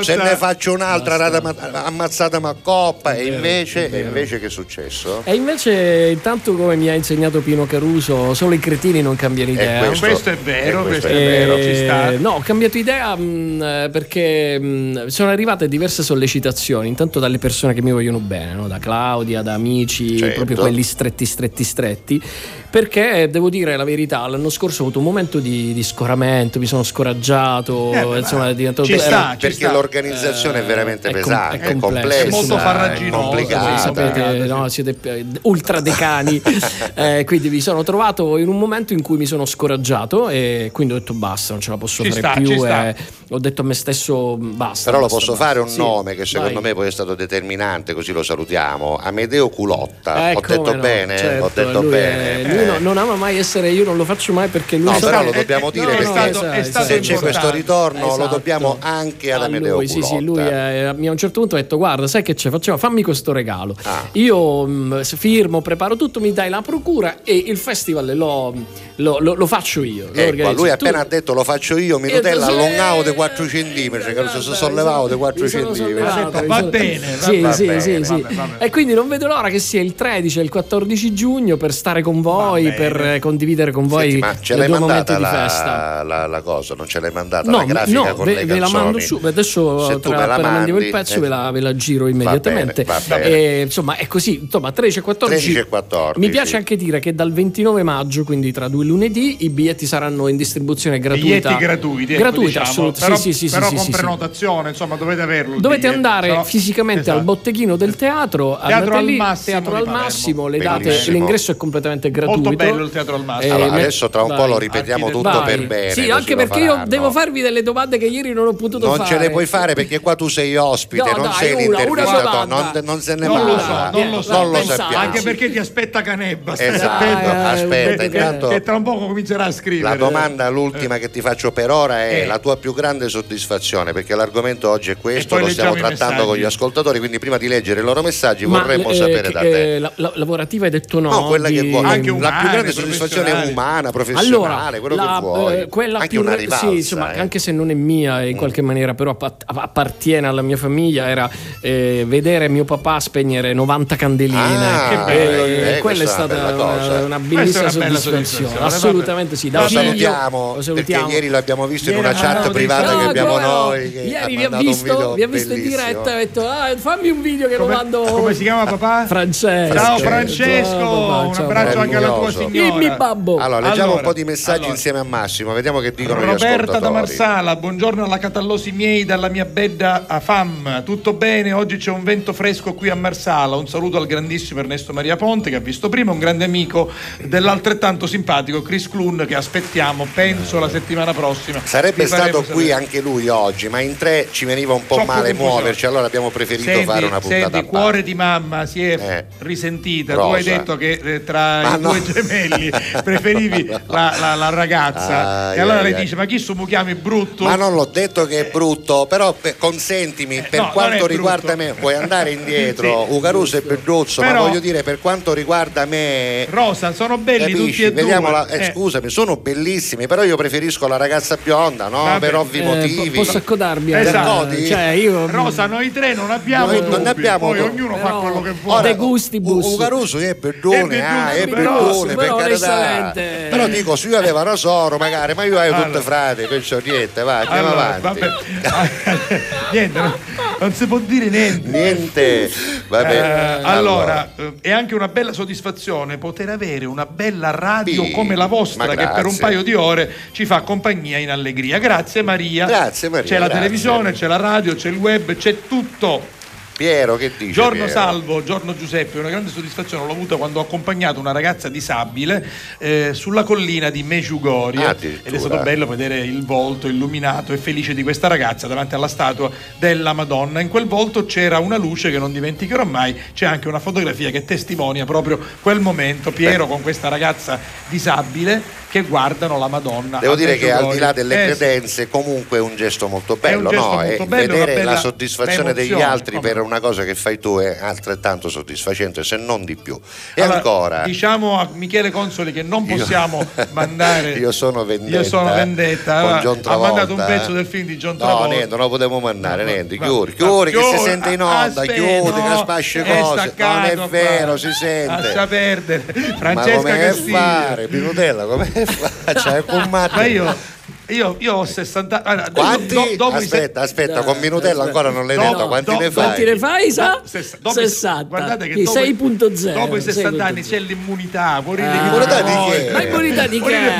se ne faccio un'altra rata ma- ammazzata ma coppa. E invece, e invece che è successo? E invece, intanto, come mi ha insegnato Pino Caruso, solo i cretini non cambiano idea. questo. Questo è vero, questo questo è vero, ci sta. Eh, No, ho cambiato idea mh, eh, perché mh, sono arrivate diverse sollecitazioni, intanto dalle persone che mi vogliono bene, no? da Claudia, da amici, Certo. proprio quelli stretti, stretti, stretti. Perché devo dire la verità, l'anno scorso ho avuto un momento di, di scoramento, mi sono scoraggiato, Eh, insomma, è diventato ci sta, ci Perché sta. l'organizzazione è veramente è com- pesante, è è, complesso. complessa, È molto farraginosa, sapete, no, siete eh, ultra decani, eh, quindi mi sono trovato in un momento in cui mi sono scoraggiato e quindi ho detto basta, non ce la posso Ci fare sta, più. ci sta. e ho detto a me stesso basta. Però lo posso basta. fare un Sì, nome che secondo vai. me poi è stato determinante, così lo salutiamo. Amedeo Culotta. Eh, Ho detto come no, bene? certo, Ho detto lui bene. Lui Eh. no- non ama mai essere, io non lo faccio mai perché lui No, però lo dobbiamo eh, dire no, perché stato- è stato se c'è questo ritorno lo Esatto. dobbiamo anche ad Amedeo lui, sì, sì, lui è- mi a un certo punto ha detto guarda sai che c'è facciamo fammi questo regalo Ah. io mh, firmo preparo tutto mi dai la procura e il festival lo, lo- lo- lo faccio io lo Ecco, lui Tu- appena ha detto lo faccio io, mi Nutella sì, allungavo di 4 centimetri, che si sollevavo di 4 mi sono centimetri. sollevato, mi Va sono- bene, va sì, va sì, bene, sì, sì. vabbè, vabbè. e quindi non vedo l'ora che sia il 13 e il 14 giugno per stare con voi Va per bene. eh, condividere con voi Senti, ma ce l'hai mandata di festa la, cosa? Non ce l'hai mandata No, la grafica no, con ve, le ve la mando su. Adesso Se tu tra, me la appena mandiamo il mandi, pezzo eh, ve, la, ve la giro immediatamente. va bene. E, insomma, è così. Insomma, 13 e 14. 13 e 14. Mi piace anche dire che dal 29 maggio, quindi tra due lunedì. I biglietti saranno in distribuzione gratuita. Biglietti gratuiti, ecco, gratuita, diciamo. assolutamente. Però, sì, sì, sì, però sì, con sì, sì. prenotazione, insomma, dovete averlo. Dovete biglietto, andare no? fisicamente Esatto. al botteghino del teatro, Teatro al lì, Massimo teatro al massimo, le date, l'ingresso è completamente gratuito. Molto bello il teatro al massimo. Eh, Allora, adesso tra un po' vai. lo ripetiamo tutto Vai. per bene. Sì, anche perché io devo farvi delle domande che ieri non ho potuto Non fare. ce le puoi fare perché qua tu sei ospite, No, non dai, sei una- l'intervistato, non, non se ne Non lo parla. so, non lo so. Non lo sappiamo. Anche perché ti aspetta Canebba. stai Esatto, attento, aspetta, intanto- tra un po' comincerà a scrivere. La domanda, l'ultima che ti faccio per ora è Eh. la tua più grande soddisfazione, perché l'argomento oggi è questo, lo stiamo trattando con gli ascoltatori, quindi prima di leggere i loro messaggi Ma, vorremmo eh, sapere che- da te. eh, la, la- lavorativa hai detto no. No, quella che di- vuoi. Anche la umane, più grande soddisfazione è umana, professionale, Allora, quello la, che vuoi. eh, quella anche più una rivalsa. sì, insomma, eh. anche se non è mia in qualche maniera, però appa- appartiene alla mia famiglia, era eh, vedere mio papà spegnere 90 candeline. Ah, che bello, eh, quella è stata una una, bellissima soddisfazione. soddisfazione, Assolutamente sì. Da Lo salutiamo, lo perché salutiamo. ieri l'abbiamo visto in Ieri una chat privata No, che abbiamo come no? noi. che Ieri vi ha un visto, video vi ha visto in diretta e ha detto ah, fammi un video che lo Come, mando come si chiama papà? Francesco. Ciao Francesco. Ciao, papà, un ciao, abbraccio papà. anche alla tua signora. Dimmi babbo. Allora, leggiamo Allora, un po' di messaggi allora. insieme a Massimo, vediamo che dicono gli Roberta da Marsala, buongiorno alla Catallosi miei dalla mia bedda a FAM. Tutto bene? Oggi c'è un vento fresco qui a Marsala. Un saluto al grandissimo Ernesto Maria Ponte che ha visto prima, un grande amico dell'altrettanto simpatico Chris Clun che aspettiamo, penso, la settimana prossima. Sarebbe stato qui sapere. anche lui oggi, ma in tre ci veniva un po' Troppo male muoverci, allora abbiamo preferito Senti, fare una puntata senti, parte. cuore di mamma si è Eh. risentita. Rosa. Tu hai detto che eh, tra Ma i no. due gemelli preferivi la, la- la ragazza. Ai, e allora ai, lei ai. dice: Ma chi su mi chiami brutto? Ma non l'ho detto che è brutto, però per- consentimi, per Eh, no, quanto riguarda me, vuoi andare indietro, Ucaruso e Pedruzzo, ma voglio dire per quanto riguarda me... Rosa, sono belli Capisci? tutti e Vediamo due. la- eh, Eh, Scusami, sono bellissimi, però io preferisco la ragazza bionda, no? Vabbè. Per ovvi Eh, motivi. po- posso accodarmi a- Esatto. Cioè io Rosa, noi tre non abbiamo Noi non dubbi, abbiamo poi dubbi. ognuno fa Però- quello che vuole. De gustibus. U- Ucaruso è ah, è però- Pedrone, per però carità. Però dico, se io avevo Rosoro magari, ma io avevo tutte frate, perciò niente, va, andiamo avanti. niente, no, non si può dire niente. Niente, vabbè. Eh, allora, eh, è anche una bella soddisfazione poter avere una bella radio Sì, come la vostra che per un paio di ore ci fa compagnia in allegria. Grazie Maria. Grazie, Maria, C'è la grazie. televisione, c'è la radio, c'è il web, c'è tutto. Piero, che dici? Giorno Piero? salvo, giorno Giuseppe, una grande soddisfazione l'ho avuta quando ho accompagnato una ragazza disabile eh, sulla collina di Mejugorje Ah, ed è stato bello vedere il volto illuminato e felice di questa ragazza davanti alla statua della Madonna. In quel volto c'era una luce che non dimenticherò mai, c'è anche una fotografia che testimonia proprio quel momento, Piero con questa ragazza disabile che guardano la Madonna. Devo dire che al di là delle Eh, sì. credenze comunque è un gesto molto È un bello, gesto no? molto bello, vedere la soddisfazione degli altri come per no. una cosa che fai tu è altrettanto soddisfacente, se non di più. E Allora, ancora, Diciamo a Michele Consoli che non Io- possiamo mandare. Io sono vendetta. Io sono vendetta. Ha mandato un eh. pezzo del film di John No, Travolta. niente, non lo potevo mandare, No, niente. no, Chiuri, no, chiuri, che si chiudi, sente in onda, aspetta, chiudi, che no, spasce cose. Non è staccato vero, si sente. Lascia perdere. Ma Francesca come Castiglia. fare, Pinutella, come faccia? È con Matteo. Ma io, io, ho 60 anni. Quanti? do- i aspetta, se- aspetta, con Minutella ancora non l'hai Dopo- detto, quanti dopo- ne fai? Quanti ne fai, sa? No, sess- dopo i- 60. Guardate che Sì, dopo, 6.0. dopo i 60 anni 6.0. c'è l'immunità, ridere Ah. chi Immunità di che? Ma immunità di?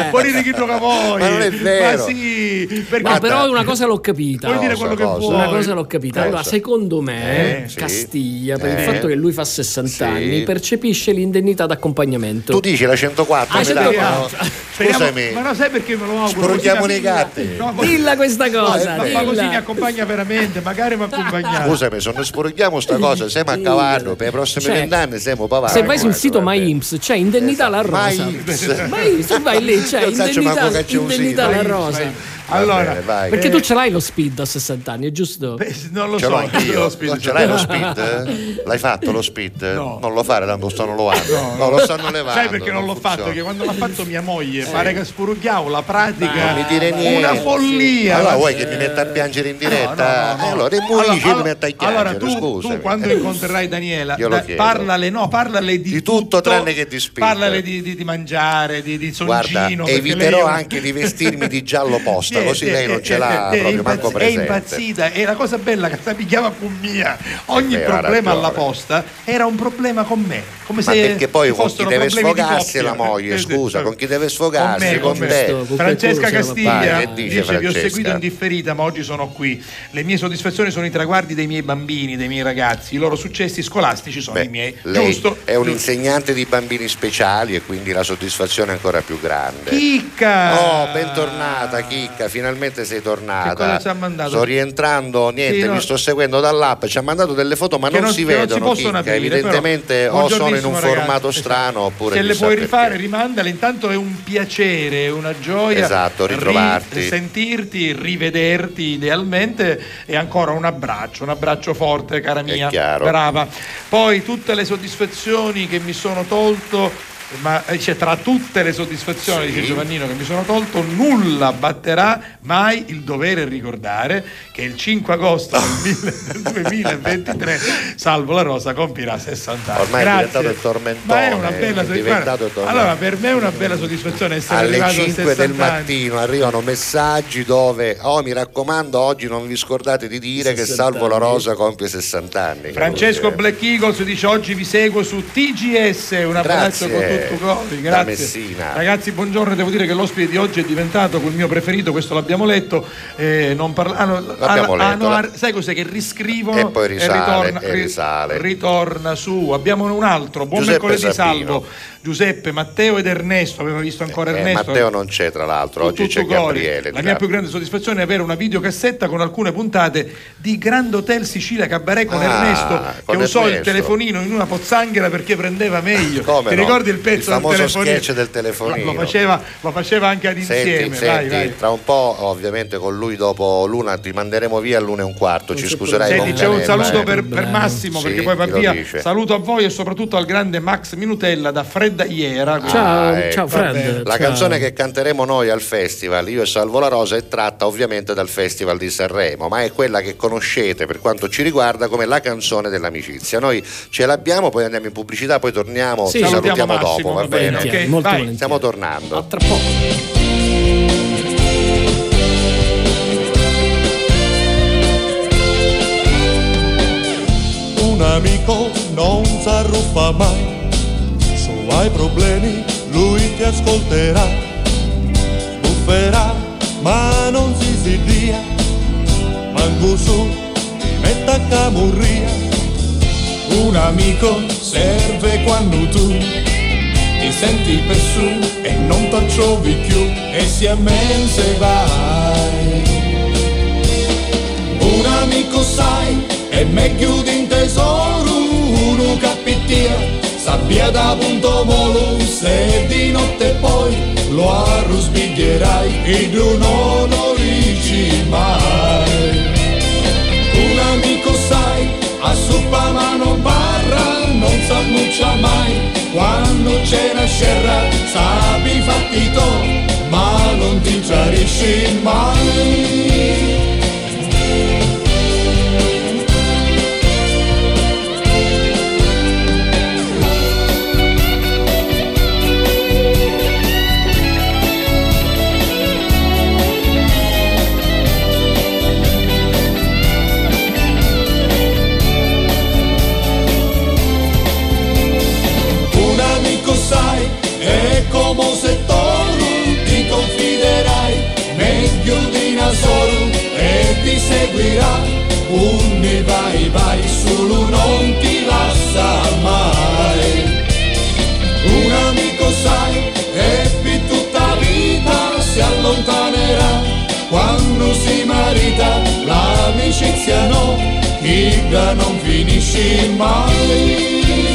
Può ridere chi gioca voi. Ma non è vero. Ma sì, perché No, Guarda, però una cosa l'ho capita. Vuoi dire Cosa, quello che vuoi. Una cosa l'ho capita. Allora, secondo me, Eh, sì. Castiglia, per il Eh. fatto che lui fa 60 Sì. anni, percepisce l'indennità d'accompagnamento. Tu dici la 104, Ah, mi dai? 104. No? Speriamo- Scusami, ma non sai perché me lo auguro? Sporchiamo La- gatti. No, ma- Dilla questa cosa. ma, ma dilla. così mi accompagna veramente, magari mi accompagna. scusami, se non sporchiamo sta cosa, siamo a cavallo, per i prossimi Cioè, vent'anni siamo pavati. Se vai sul sito. MyIMS c'è indennità alla rosa. MyIMS. Tu vai lì, c'è non indennità, che c'è un indennità Vai, rosa. Allora, bene, vai. Perché Eh, tu ce l'hai lo speed a 60 anni, è giusto? beh, non lo Ce so, l'ho io anch'io. lo spirito. Ce l'hai lo speed? L'hai fatto lo speed? No. Non lo fare, tanto stanno levando. No, No, lo stanno levando. Sai perché non l'ho funziona. fatto? Perché quando l'ha fatto mia moglie, pare che spurughiamo la pratica Non mi dire niente. una follia. Allora vuoi che mi metta a piangere in diretta? No, no, no, no. Eh, Allora, i munici Allora, mi metta a allora, piangere, tu, scusami. tu quando incontrerai Daniela, da- parlale, no, parlale di, Di tutto tranne che di speed. Parlale di, di- di mangiare, di, di Guarda, songino. perché eviterò lei anche di vestirmi di giallo posta, Sì, così sì, lei non ce l'ha proprio manco impazz- È presente. impazzita e la cosa bella che sta picchiava con mia. Ogni vero, ha problema alla posta era un problema con me. come Ma se perché poi con chi deve sfogarsi la moglie, Eh, scusa, con chi deve sfogarsi, con te. me. Francesca Castiglia Che dice dice vi ho seguito in differita ma oggi sono qui le mie soddisfazioni sono i traguardi dei miei bambini dei miei ragazzi i loro successi scolastici sono i miei Lei giusto è un insegnante di bambini speciali e quindi la soddisfazione è ancora più grande. Chicca Oh, bentornata Chicca, finalmente sei tornata. Che cosa ci ha mandato? Sto rientrando, niente, Sì, no. mi sto seguendo dall'app, ci ha mandato delle foto ma non, non- si che non si vedono Chicca, aprire, evidentemente o sono in un Buongiornissimo, formato ragazzi. strano oppure se le puoi perché. rifare rimandale intanto è un piacere una gioia Esatto, ritrovarti. Sentirti rivederti idealmente e ancora un abbraccio un abbraccio forte cara mia brava. Poi tutte le soddisfazioni che mi sono tolto ma eh, cioè, tra tutte le soddisfazioni Sì. dice Giovannino che mi sono tolto nulla batterà mai il dovere ricordare che il 5 agosto del 2023 Salvo la Rosa compirà 60 anni Ormai è Grazie. diventato il tormentone, ma è una bella è soddisfazione allora per me è una bella soddisfazione essere alle arrivato a 5 del 60 anni. mattino arrivano messaggi dove oh mi raccomando oggi non vi scordate di dire che 60 Salvo la anni. Rosa compie 60 anni Francesco Black Eagles dice oggi vi seguo su TGS un abbraccio con tutto il cuore da grazie Messina. ragazzi buongiorno devo dire che l'ospite di oggi è diventato quel mio preferito questo l'abbiamo letto eh, non parla- ah, no, L'abbiamo ah, letto, ah, sai cos'è che riscrivono E poi risale, ritorna, e risale. ritorna su abbiamo un altro buon Giuseppe mercoledì Sabino. salvo Giuseppe Matteo ed Ernesto aveva visto ancora Eh, Ernesto Matteo non c'è tra l'altro oggi c'è. Gabriele La mia là. più grande soddisfazione è avere una videocassetta con alcune puntate di Grand Hotel Sicilia Cabaret con Ah, Ernesto con che usò il telefonino in una pozzanghera perché prendeva meglio. Come Ti no? ricordi il pezzo Il del telefonino? sketch del telefonino. Lo, faceva, lo faceva anche ad insieme. Senti, vai, senti, vai. tra un po' ovviamente con lui dopo l'una ti manderemo via all'una e un quarto, ci scuserai Senti, con c'è un saluto eh. per, per Massimo Sì, perché poi va via. Saluto a voi e soprattutto al grande Max Minutella da Fredda Iera. Ah, ecco. Vabbè. La canzone che canteremo noi al festival, io e Salvo la Rosa, è tratta ovviamente dal Festival di Sanremo, ma è quella che conoscete per quanto ci riguarda come la canzone dell'amicizia. Noi ce l'abbiamo, poi andiamo in pubblicità, poi torniamo, Sì, ci salutiamo salutiamo Massimo, dopo, va bene, bene? ok, Molto vai. Stiamo tornando. Tra poco. Un amico non s'arruffa mai, se hai problemi lui ti ascolterà, bufferà ma non si sidia, manco su ti metta a camurria. Un amico serve quando tu ti senti per su e non ti più e si se vai. Un amico sai è meglio di un tesoro, uno capittia, sabbia da punto molo, se di notte poi lo arrusbiglierai e tu non lo dici mai. Un amico sai, a suppa ma non parla, non s'annuncia mai, quando c'è una scerra sapi fatti to, ma non ti chiarisci mai. Di Nasoro e ti seguirà, un vai vai, solo non ti lascia mai. Un amico sai, e per tutta vita si allontanerà, quando si marita l'amicizia no, che non finisce mai.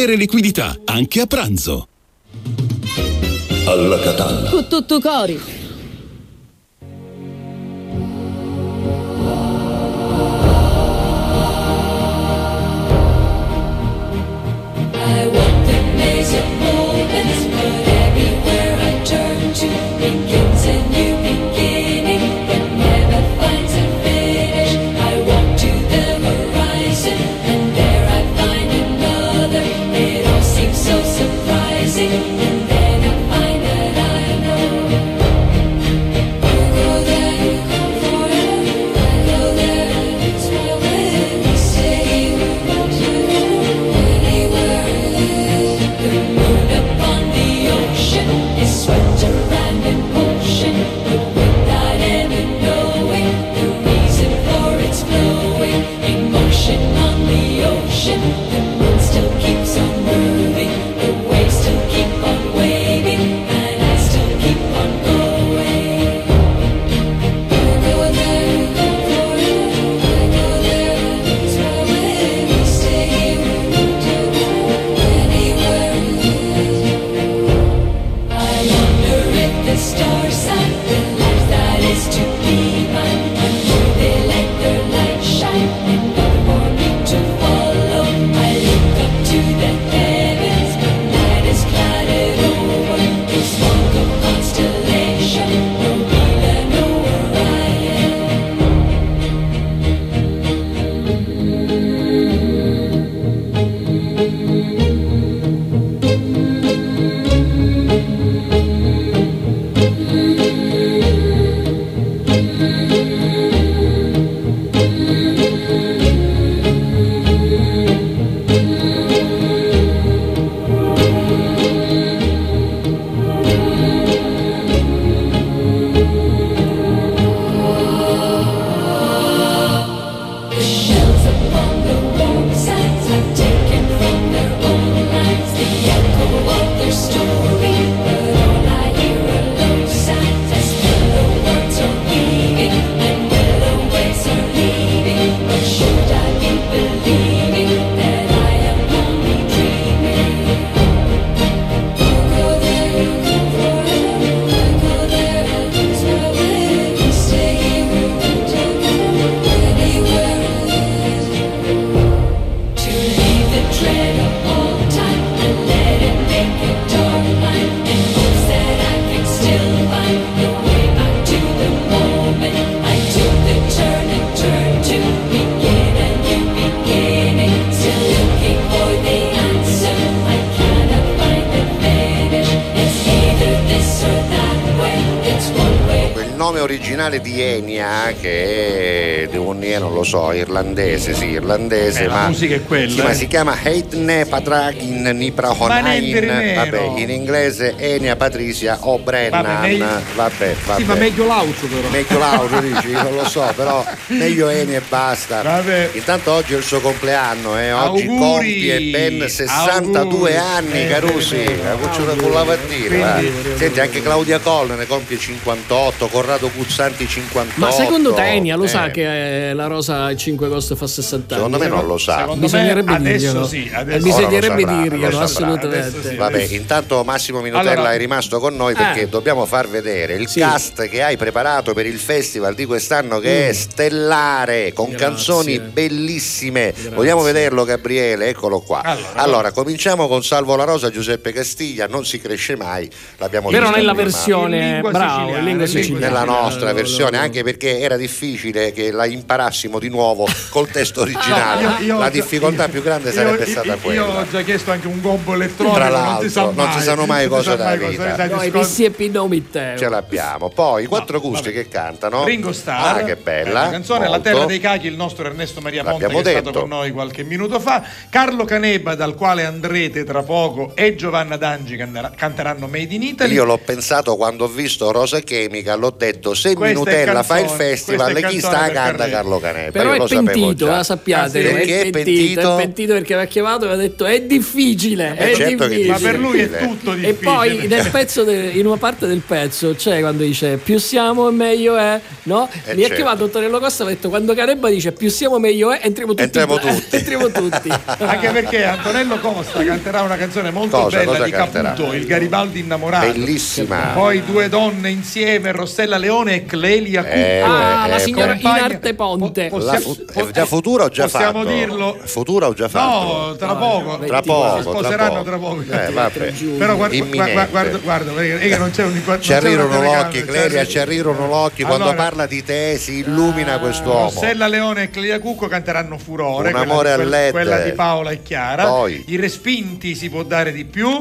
liquidità, anche a pranzo. Alla Catalla. Con di Enya, che è di non lo so, irlandese, sì, irlandese, Eh, la ma, musica è quella, sì, ma eh. si chiama Heitne Patragin Niprahonain, vabbè, in inglese Enya Patricia O'Brennan, Vabbè, meglio- vabbè, vabbè. Sì, ma meglio l'auto però. Meglio l'auto dici, non lo so, però meglio Eni e basta. Intanto oggi è il suo compleanno, eh. oggi Auguri, compie ben 62 auguri. anni, Eh, Carusi. bene. La cucciura con la mattina. Va. Senti, anche Claudia Coll ne compie 58, Corrado Puzzanti 58. Ma secondo te Enia lo Eh, sa che eh, la Rosa il 5 agosto fa 60 anni? Secondo me non lo sa. Secondo Bisognerebbe me adesso dirglielo. sì, Eh, adesso- Bisognerebbe saprà, dirglielo, assolutamente. Vabbè, intanto Massimo Minutella Allora- è rimasto con noi perché Eh. dobbiamo far vedere il cast che hai preparato per il festival di quest'anno che è stellare con Mm. Grazie. canzoni bellissime. Vogliamo vederlo Gabriele? Eccolo qua. Allora, Allora, cominciamo con Salvo la Rosa Giuseppe Castiglia, non si cresce mai. L'abbiamo Però visto nella prima. versione In bravo, in lingua siciliana. Nella nostra, nostra no, versione, anche perché era difficile che la imparassimo di nuovo col testo originale. Io- io- la difficoltà più grande Io- sarebbe io- stata io, quella. ho già chiesto anche un gombo elettronico, Tra l'altro, non si sanno mai della cosa- vita. No, i scor- vissi e Pinomitteo. Ce l'abbiamo. Poi i quattro gusti che cantano. Ringo Starr, Ah, che bella. la canzone La molto. terra dei cachi, il nostro Ernesto Maria Ponte che L'abbiamo è stato detto. con noi qualche minuto fa, Carlo Caneba dal quale andrete tra poco e Giovanna Dangi canteranno Made in Italy. Io l'ho pensato quando ho visto Rosa Chemica, l'ho detto se Questa è Nutella fa il canzone, festival, chi canzone sta canta. Carlo Canepa. Però Io è pentito, la sappiate. Ah, sì? Perché è è pentito, è pentito perché aveva chiamato e ha detto è difficile. Eh, è certo che è difficile. Ma per lui è difficile. tutto E difficile. poi nel pezzo de- in una parte del pezzo c'è quando dice più siamo e meglio è, no? Eh, Mi ha certo. chiamato Antonello Costa e ha detto quando Carebba dice più siamo meglio è, entriamo tutti. Entriamo in- tutti. entriamo tutti. Anche perché Antonello Costa canterà una canzone molto Cosa, bella cosa di canterà? Caputo, il Garibaldi innamorato. Bellissima. Poi due donne insieme, Rossella Leone e Clelia Cucco. Eh, ah, eh, la signora compagna- Inarte Ponte. po- possiamo- è già futura o già possiamo fatto? dirlo? Futura o già fatto? No, tra poco. Tra Si poco, sposeranno tra tra poco. poco. Eh, vabbè. Però guarda, guarda, guarda, guarda, perché non c'è un non Ci arrivano l'occhio, un- ci arrivano l'occhio quando Allora- parla di te, si illumina quest'uomo. Rossella Leone e Clelia Cucco canteranno Furore, Un quella, amore di, a quella- LED. quella di Paola e Chiara. Poi. I respinti si può dare di più.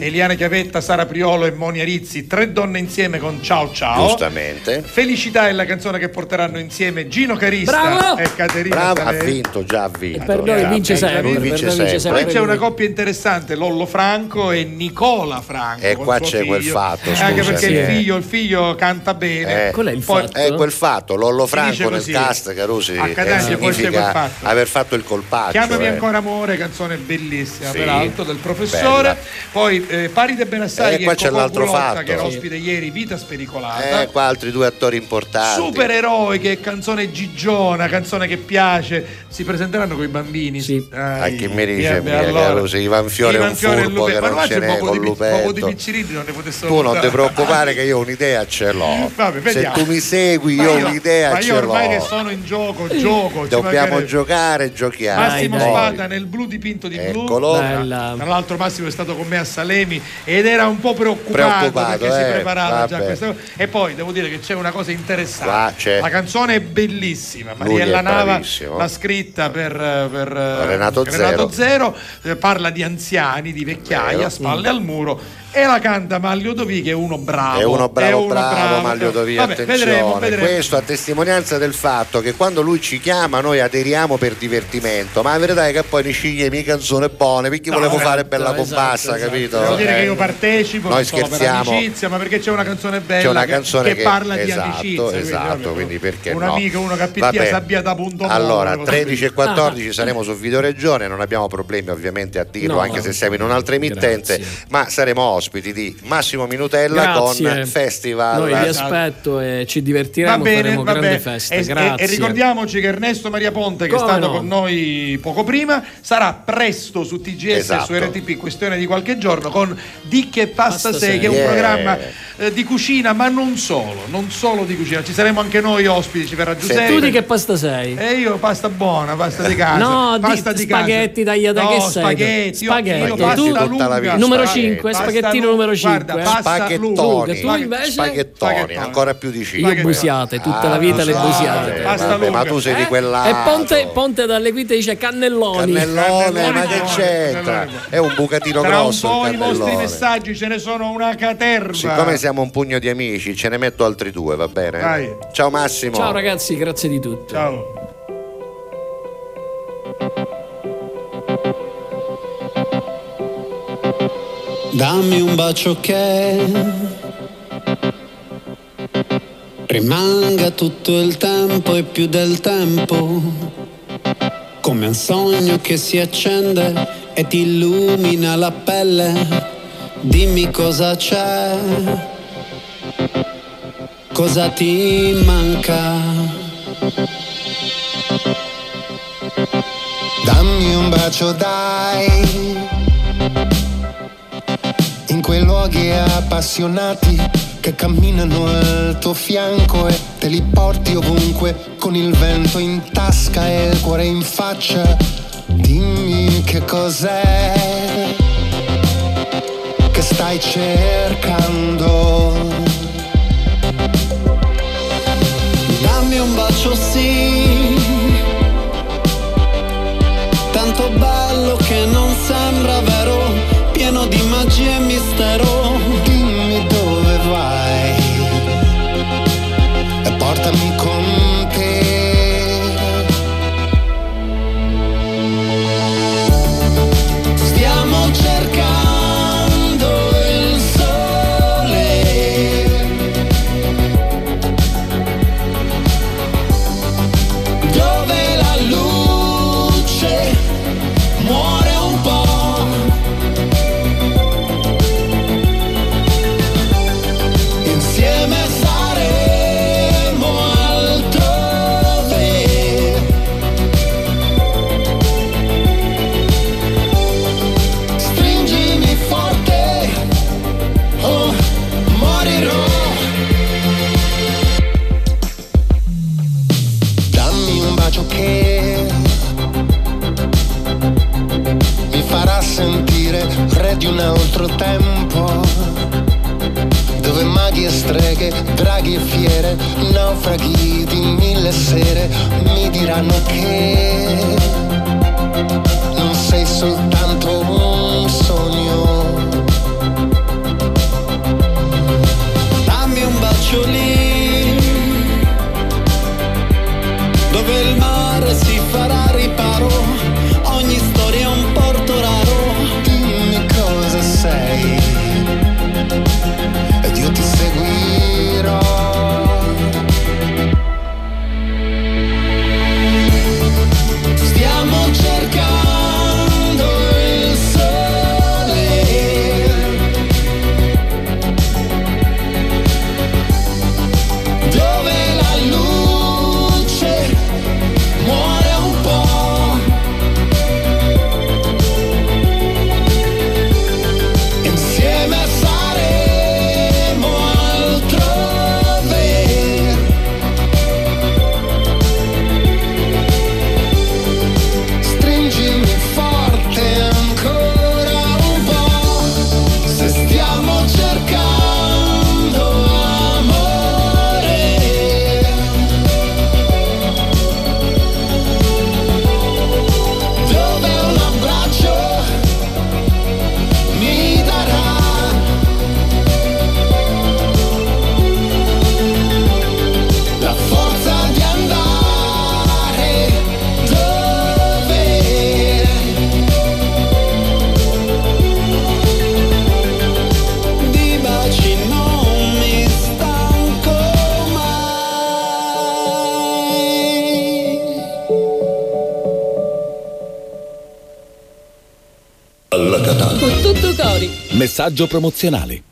Eliana Chiavetta, Sara Priolo e Monia Rizzi, tre donne insieme con Ciao Ciao. Giustamente. Felicità è la canzone che porteranno insieme Gino Carista Bravo! e Caterina Bravo, ha vinto, già ha vinto. per noi vince Eh, sempre, lui per vince noi vince sempre. Poi c'è una coppia interessante, Lollo Franco e Nicola Franco. E qua c'è quel figlio. fatto, Eh, Anche scusami, perché il eh. figlio, il figlio canta bene. Eh, Qual è il Poi- fatto? È quel fatto, Lollo Franco nel cast, Carusi, A eh, Catania poi c'è significa quel fatto. aver fatto il colpaccio. Chiamami eh. ancora amore, canzone bellissima Sì, peraltro del professore. bella. Poi eh, Paride Benassai Eh, e qua c'è l'altro fatto. che era Sì. ospite ieri, Vita spericolata. Eh, qua altri due attori importanti. Supereroiche, canzone gigiona, canzone che piace. Si presenteranno con i bambini. Sì. A chi mi dice eh, mia, allora. Carusi, Ivan Fiore è un Ivan Fiore e furbo che Ma non ce c'è n'è con di Lupetto. Piccirilli, non ne potessero Tu non ti preoccupare che io un'idea ce l'ho. Vabbè, Se tu mi segui, Ma io un'idea ma ce io ormai che l'ho. sono in gioco, gioco. Dobbiamo giocare, giochiamo. Massimo Poi. Spada nel blu dipinto di blu. Eccolo. Bella. Tra l'altro Massimo è stato con me a Salemi ed era un po' preoccupato, Preoccupato, perché si eh, preparava già questa cosa. E poi devo dire che c'è una cosa interessante. La canzone è bellissima. Mariella è Nava bravissimo. l'ha scritta per, per, eh, Renato Zero. Eh, parla di anziani, di vecchiaia, Vero. spalle al muro. E la canta Maglio Dovì che è uno bravo. È uno bravo, uno bravo, Maglio Dovì, Vabbè, attenzione. vedremo, vedremo. Questo a testimonianza del fatto che quando lui ci chiama noi aderiamo per divertimento, ma la verità è che poi ne sceglie mie canzoni buone perché No, volevo esatto, fare bella esatto, compassa, esatto. capito? Devo dire Eh, che io partecipo Noi scherziamo. per amicizia, ma perché c'è una canzone bella una che- canzone che, che, parla di esatto, amicizia. quindi, esatto, quindi perché un no? amico, uno che Vabbè. appia sabbia da punto Allora, molle, 13 e così. 14 saremo su Videoregione, non abbiamo problemi ovviamente a dirlo, No, anche se siamo in un'altra emittente, ma saremo ospiti di Massimo Minutella Grazie. con Festival. Noi vi Esatto. aspetto e ci Va divertiremo, bene, faremo va grande bene. festa. E, e- Grazie. e ricordiamoci che Ernesto Maria Ponte, che Come è stato no? con noi poco prima, sarà presto su TGS e Esatto. su RTP, questione di qualche giorno, con Di che pasta, Pasta sei, sei. che è un Yeah. programma eh, di cucina, ma non solo, non solo di cucina. Ci saremo anche noi ospiti, ci verrà Giuseppe. tu di che pasta sei? E io pasta buona, pasta di casa. No, di- pasta di casa. spaghetti tagliata no, che sei tu? spaghetti. Io- Spaghetti. Io, Tu- pasta lunga. Numero Spaghetti. 5, Pasta spaghettino lu- numero 5. guarda, pasta Spaghettoni. Tu invece? Spaghettoni, Spaghettoni. ancora più di Io cinque. busiate, tutta Ah, la vita le busiate. busiate. Pasta Vabbè, ma tu sei di Eh? quella. E Ponte, Ponte dalle Guide dice cannelloni. Cannellone, ma che c'entra? È un bucatino Tra un grosso po' il i vostri messaggi ce ne sono una caterva. Siccome siamo un pugno di amici, ce ne metto altri due, va bene? Vai. Ciao Massimo. Ciao ragazzi, grazie di tutto. Ciao. Dammi un bacio che rimanga tutto il tempo e più del tempo, come un sogno che si accende e ti illumina la pelle. Dimmi cosa c'è, cosa ti manca. Dammi un bacio dai quei luoghi appassionati Che camminano al tuo fianco E te li porti ovunque Con il vento in tasca e il cuore in faccia. Dimmi che cos'è Che stai cercando. Dammi un bacio sì, tanto bello che non sembra vero, altro tempo. Dove maghi e streghe, draghi e fiere, naufraghi di mille sere mi diranno che non sei soltanto un Messaggio promozionale.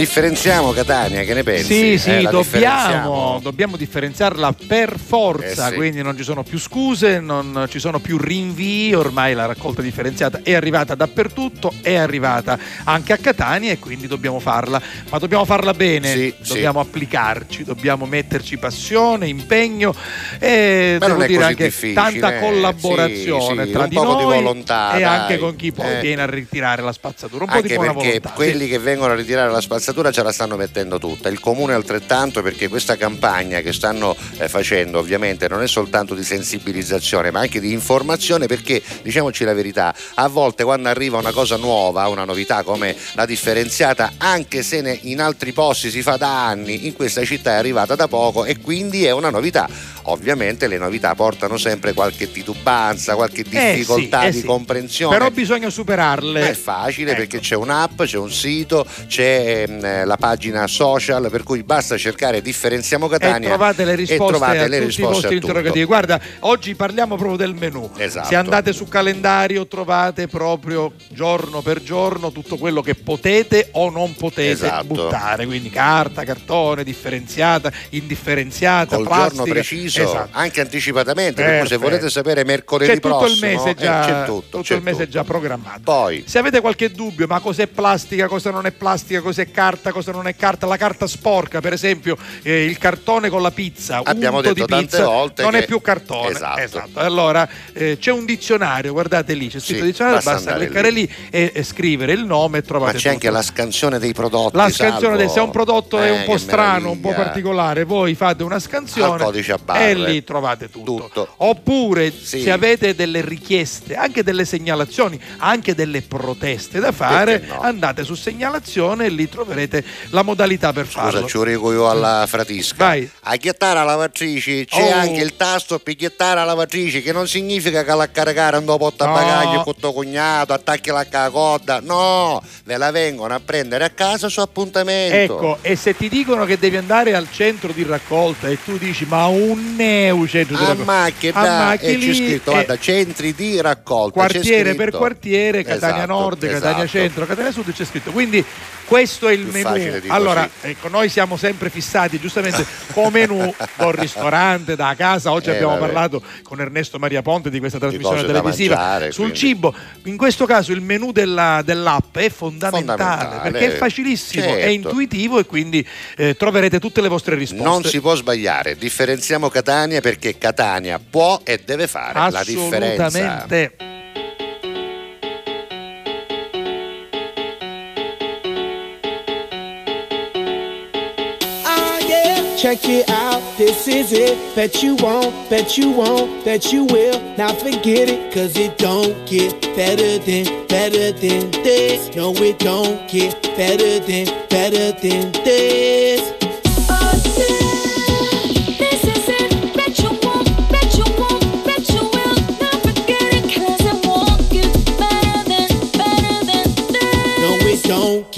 Differenziamo Catania, che ne pensi? Sì, sì, Eh, dobbiamo, dobbiamo differenziarla per forza, Eh sì. quindi non ci sono più scuse, non ci sono più rinvii, ormai la raccolta differenziata è arrivata dappertutto, è arrivata anche a Catania e quindi dobbiamo farla, ma dobbiamo farla bene, Sì, dobbiamo applicarci, dobbiamo metterci passione, impegno e Ma devo dire anche difficile, tanta eh. collaborazione Sì, tra di di noi volontà, e dai. anche con chi poi Eh. viene a ritirare la spazzatura, un po' di Anche buona perché volontà. quelli sì. che vengono a ritirare la spazzatura ce la stanno mettendo tutta, il comune altrettanto perché questa campagna che stanno eh, facendo ovviamente non è soltanto di sensibilizzazione ma anche di informazione perché diciamoci la verità, a volte quando arriva una cosa nuova, una novità come la differenziata, anche se in altri posti si fa da anni, in questa città è arrivata da poco e quindi è una novità. Ovviamente le novità portano sempre qualche titubanza, qualche Eh sì, difficoltà eh di sì. comprensione. Però bisogna superarle. È facile perché c'è un'app, c'è un sito, c'è ehm, la pagina social, per cui basta cercare Differenziamo Catania e trovate le risposte trovate a le tutti i risposte vostri a tutto. interrogativi. Guarda, oggi parliamo proprio del menù. Esatto. Se andate su calendario trovate proprio giorno per giorno tutto quello che potete o non potete Esatto. buttare, quindi carta, cartone, differenziata, indifferenziata, Col plastica. giorno preciso adesso, Esatto. anche anticipatamente. Per cui se Perfetto. volete sapere mercoledì C'è tutto prossimo, il mese eh, già, c'è tutto. tutto c'è il mese tutto. già programmato. Poi, Se avete qualche dubbio, ma cos'è plastica, cosa non è plastica, cos'è carta, cosa non è carta, la carta sporca, per esempio, eh, il cartone con la pizza, Abbiamo detto di tante pizza, volte non che- è più cartone. Esatto. Allora eh, c'è un dizionario, guardate lì, c'è scritto Sì, dizionario, basta cliccare lì, e, e scrivere il nome e ma trovate c'è anche tutto. la scansione dei prodotti. La scansione del- se un prodotto è Eh, un po' che strano, un po' particolare, voi fate una scansione Al codice a barre. E lì trovate tutto. Tutto. Oppure Sì. se avete delle richieste, anche delle segnalazioni, anche delle proteste da fare, no? andate su segnalazione e lì troverete la modalità per Scusa, farlo. ci dico io alla fratisca. Vai. A ghiattare la lavatrice c'è Oh. anche il tasto per ghiattare la lavatrice, che non significa che la caricare un porta No. bagaglio con tuo cognato, attacchi la coda. No, ve la vengono a prendere a casa su appuntamento. Ecco, e se ti dicono che devi andare al centro di raccolta e tu dici ma un neo centro di A raccolta macchia, A macchia e c'è scritto, guarda, centri di raccolta. quartiere per quartiere, Catania Esatto, Nord, Catania esatto. Centro, Catania Sud c'è scritto. Quindi questo è il Più menù. di Allora, ecco, noi siamo sempre fissati giustamente con menù, col ristorante, da casa. Oggi Eh, abbiamo vabbè. parlato con Ernesto Maria Ponte di questa trasmissione da televisiva mangiare, sul quindi. cibo. In questo caso il menù della- dell'app è fondamentale, Fondamentale, perché è facilissimo, è certo. intuitivo e quindi eh, troverete tutte le vostre risposte. Non si può sbagliare, differenziamo Catania perché Catania può e deve fare la differenza. Assolutamente. Ah yeah, check it out, this is it. Bet you won't, bet you won't, bet you will. Now forget it, cause it don't get better than, better than this. No, it don't get better than, better than. This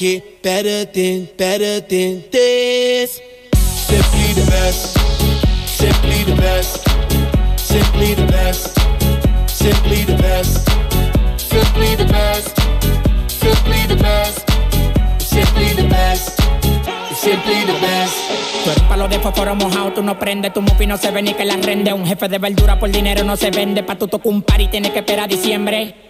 get better than, better than this. Simply the best, simply the best, simply the best, simply the best, simply the best, simply the best, simply the best, simply the best. Tú eres palo de fósforo mojado, tú no prendes, tu mufi no se ve ni que la rende. Un jefe de verdura por dinero no se vende, pa' tu tocar un par y tienes que esperar a diciembre.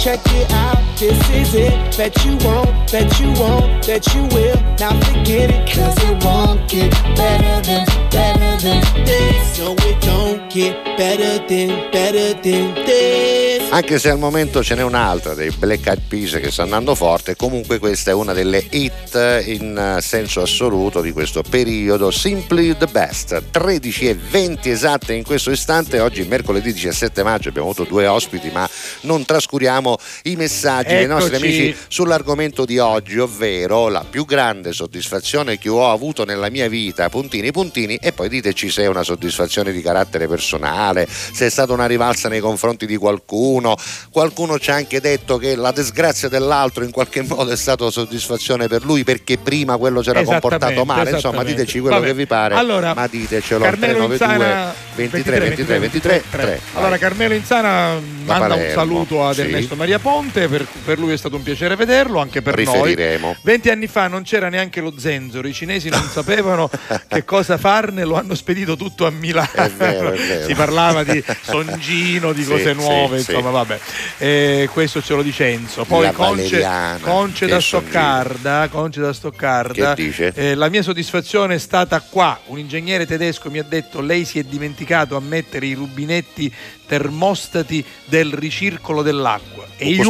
check it out. This is it. Bet you won't, bet you won't, bet you will. Now forget it, cause it won't get better than, better than this. No, it don't get better than, better than this. Anche se al momento ce n'è un'altra dei Black Eyed Peas che sta andando forte, comunque questa è una delle hit in eh, senso assoluto di questo periodo. Simply the best. 13 e 20 esatte in questo istante. Oggi, mercoledì 17 maggio, abbiamo avuto due ospiti, ma non trascuriamo i messaggi dei nostri Eccoci. amici sull'argomento di oggi, ovvero la più grande soddisfazione che ho avuto nella mia vita, puntini puntini, e poi diteci se è una soddisfazione di carattere personale, se è stata una rivalsa nei confronti di qualcuno. Qualcuno ci ha anche detto che la disgrazia dell'altro in qualche modo è stata soddisfazione per lui perché prima quello c'era comportato male. Insomma, diteci quello Vabbè. che vi pare, Allora, ma ditecelo al Carmelo 392 Insana 23 23 23 3. Allora Carmelo Insana manda un saluto ad sì. Ernesto Maria Ponte, per, per lui è stato un piacere vederlo, anche per Riferiremo. noi. Venti anni fa non c'era neanche lo zenzero, i cinesi non sapevano che cosa farne, lo hanno spedito tutto a Milano. È vero, è vero. Si parlava di Songino, di Sì, cose sì, nuove, sì. insomma vabbè. Eh, questo ce lo dice Enzo. Poi La Conce, Conce da. Stoccarda, Conce da Stoccarda. Che dice? Eh, la mia soddisfazione è stata qua. Un ingegnere tedesco mi ha detto: Lei si è dimenticato a mettere i rubinetti termostati del ricircolo dell'acqua. E io,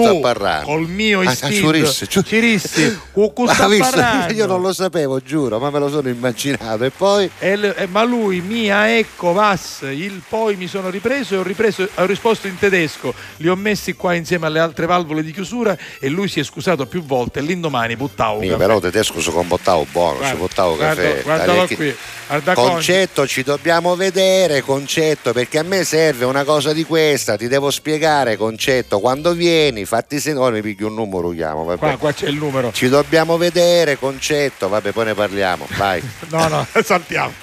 parlando. col mio Ah, istinto, Ciu- Ciurissi. Io non lo sapevo, giuro, ma me lo sono immaginato. E poi E l- ma lui mia ecco vas il poi mi sono ripreso e ho, ripreso, ho risposto in tedesco li ho messi qua insieme alle altre valvole di chiusura e lui si è scusato più volte e l'indomani buttavo Io però tedesco si comportavo buono, Guarda, si guarda- caffè. guardalo che- qui, guarda concetto, ci dobbiamo vedere, concetto, perché a me serve una cosa di questa, ti devo spiegare, concetto, quando vieni, fatti sentire, mi pigli un numero, chiamo, vabbè. qua, qua c'è il numero Ci dobbiamo vedere, concetto, vabbè, poi ne parliamo, vai. no no saltiamo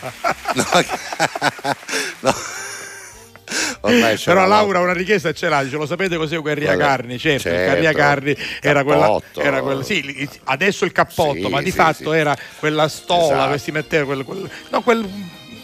Ormai ce però. Laura una richiesta ce l'ha dice lo sapete cos'è Carria Vabbè, Carni certo, certo. Carria Carni era quella, era quella sì, adesso il cappotto Sì, ma di sì, fatto sì. era quella stola Esatto. che si metteva quel, quel- no, quel-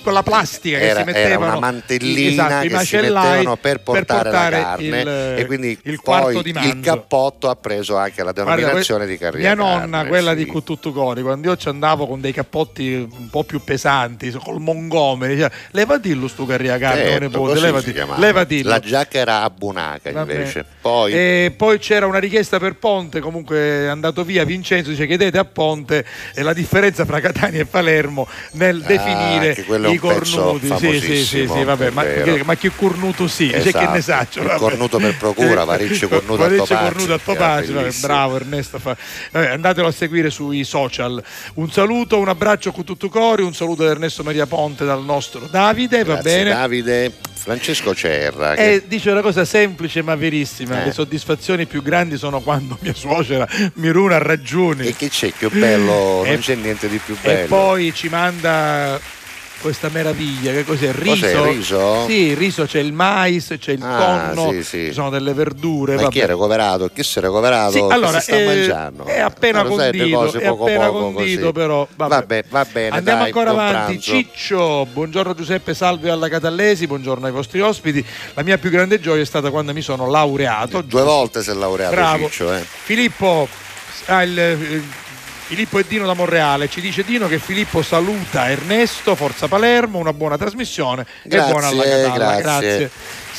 quella plastica che Era, si mettevano era una mantellina esatto, che si mettevano per portare, la carne il, e quindi il poi il cappotto ha preso anche la Guarda, denominazione que- di carriera. Mia nonna, quella di Cuttutucori, quando io ci andavo con dei cappotti un po' più pesanti, col Montgomery, diceva, levatillo stu carriera carne, Certo, nipote, così si levati, chiamava. levatillo. La giacca era a bunaca invece. Poi E poi c'era una richiesta per Ponte, comunque è andato via Vincenzo, dice chiedete a Ponte eh, la differenza fra Catania e Palermo nel definire Ah, è i cornuti. Sì, sì, sì, sì, vabbè, ma, ma che cornuto sì, dice Esatto, che ne saccio. il vabbè. cornuto per procura, Variccio cornuto a Variccio cornuto a vabbè, bellissimo. bravo Ernesto. fa- vabbè, andatelo a seguire sui social. Un saluto, un abbraccio con tutto cori, un saluto da Ernesto Maria Ponte dal nostro Davide, va Grazie, bene? Davide Francesco Cerra. che- E dice una cosa semplice ma verissima: Eh. le soddisfazioni più grandi sono quando mia suocera mi runa a ragioni. E che c'è più bello? E- non c'è niente di più E bello. poi ci manda questa meraviglia, che cos'è? Riso? Cos'è, riso? Sì, il riso c'è il mais, c'è il Ah, tonno, sì, sì. ci sono delle verdure. Ma vabbè. chi è recuperato? Chi si è recuperato? Sì, allora, si sta eh, mangiando? è appena le condito, cose è poco appena poco condito, così. però, vabbè. Vabbè, va bene, Andiamo dai, ancora avanti. pranzo. Ciccio, buongiorno Giuseppe, salve alla Catallesi, buongiorno ai vostri ospiti. La mia più grande gioia è stata quando mi sono laureato. Due volte si è laureato Bravo. Ciccio, eh. Filippo, ah, il- il- Filippo e Dino da Monreale, ci dice Dino che Filippo saluta Ernesto, Forza Palermo, una buona trasmissione Grazie, e buona alla Catalla. grazie.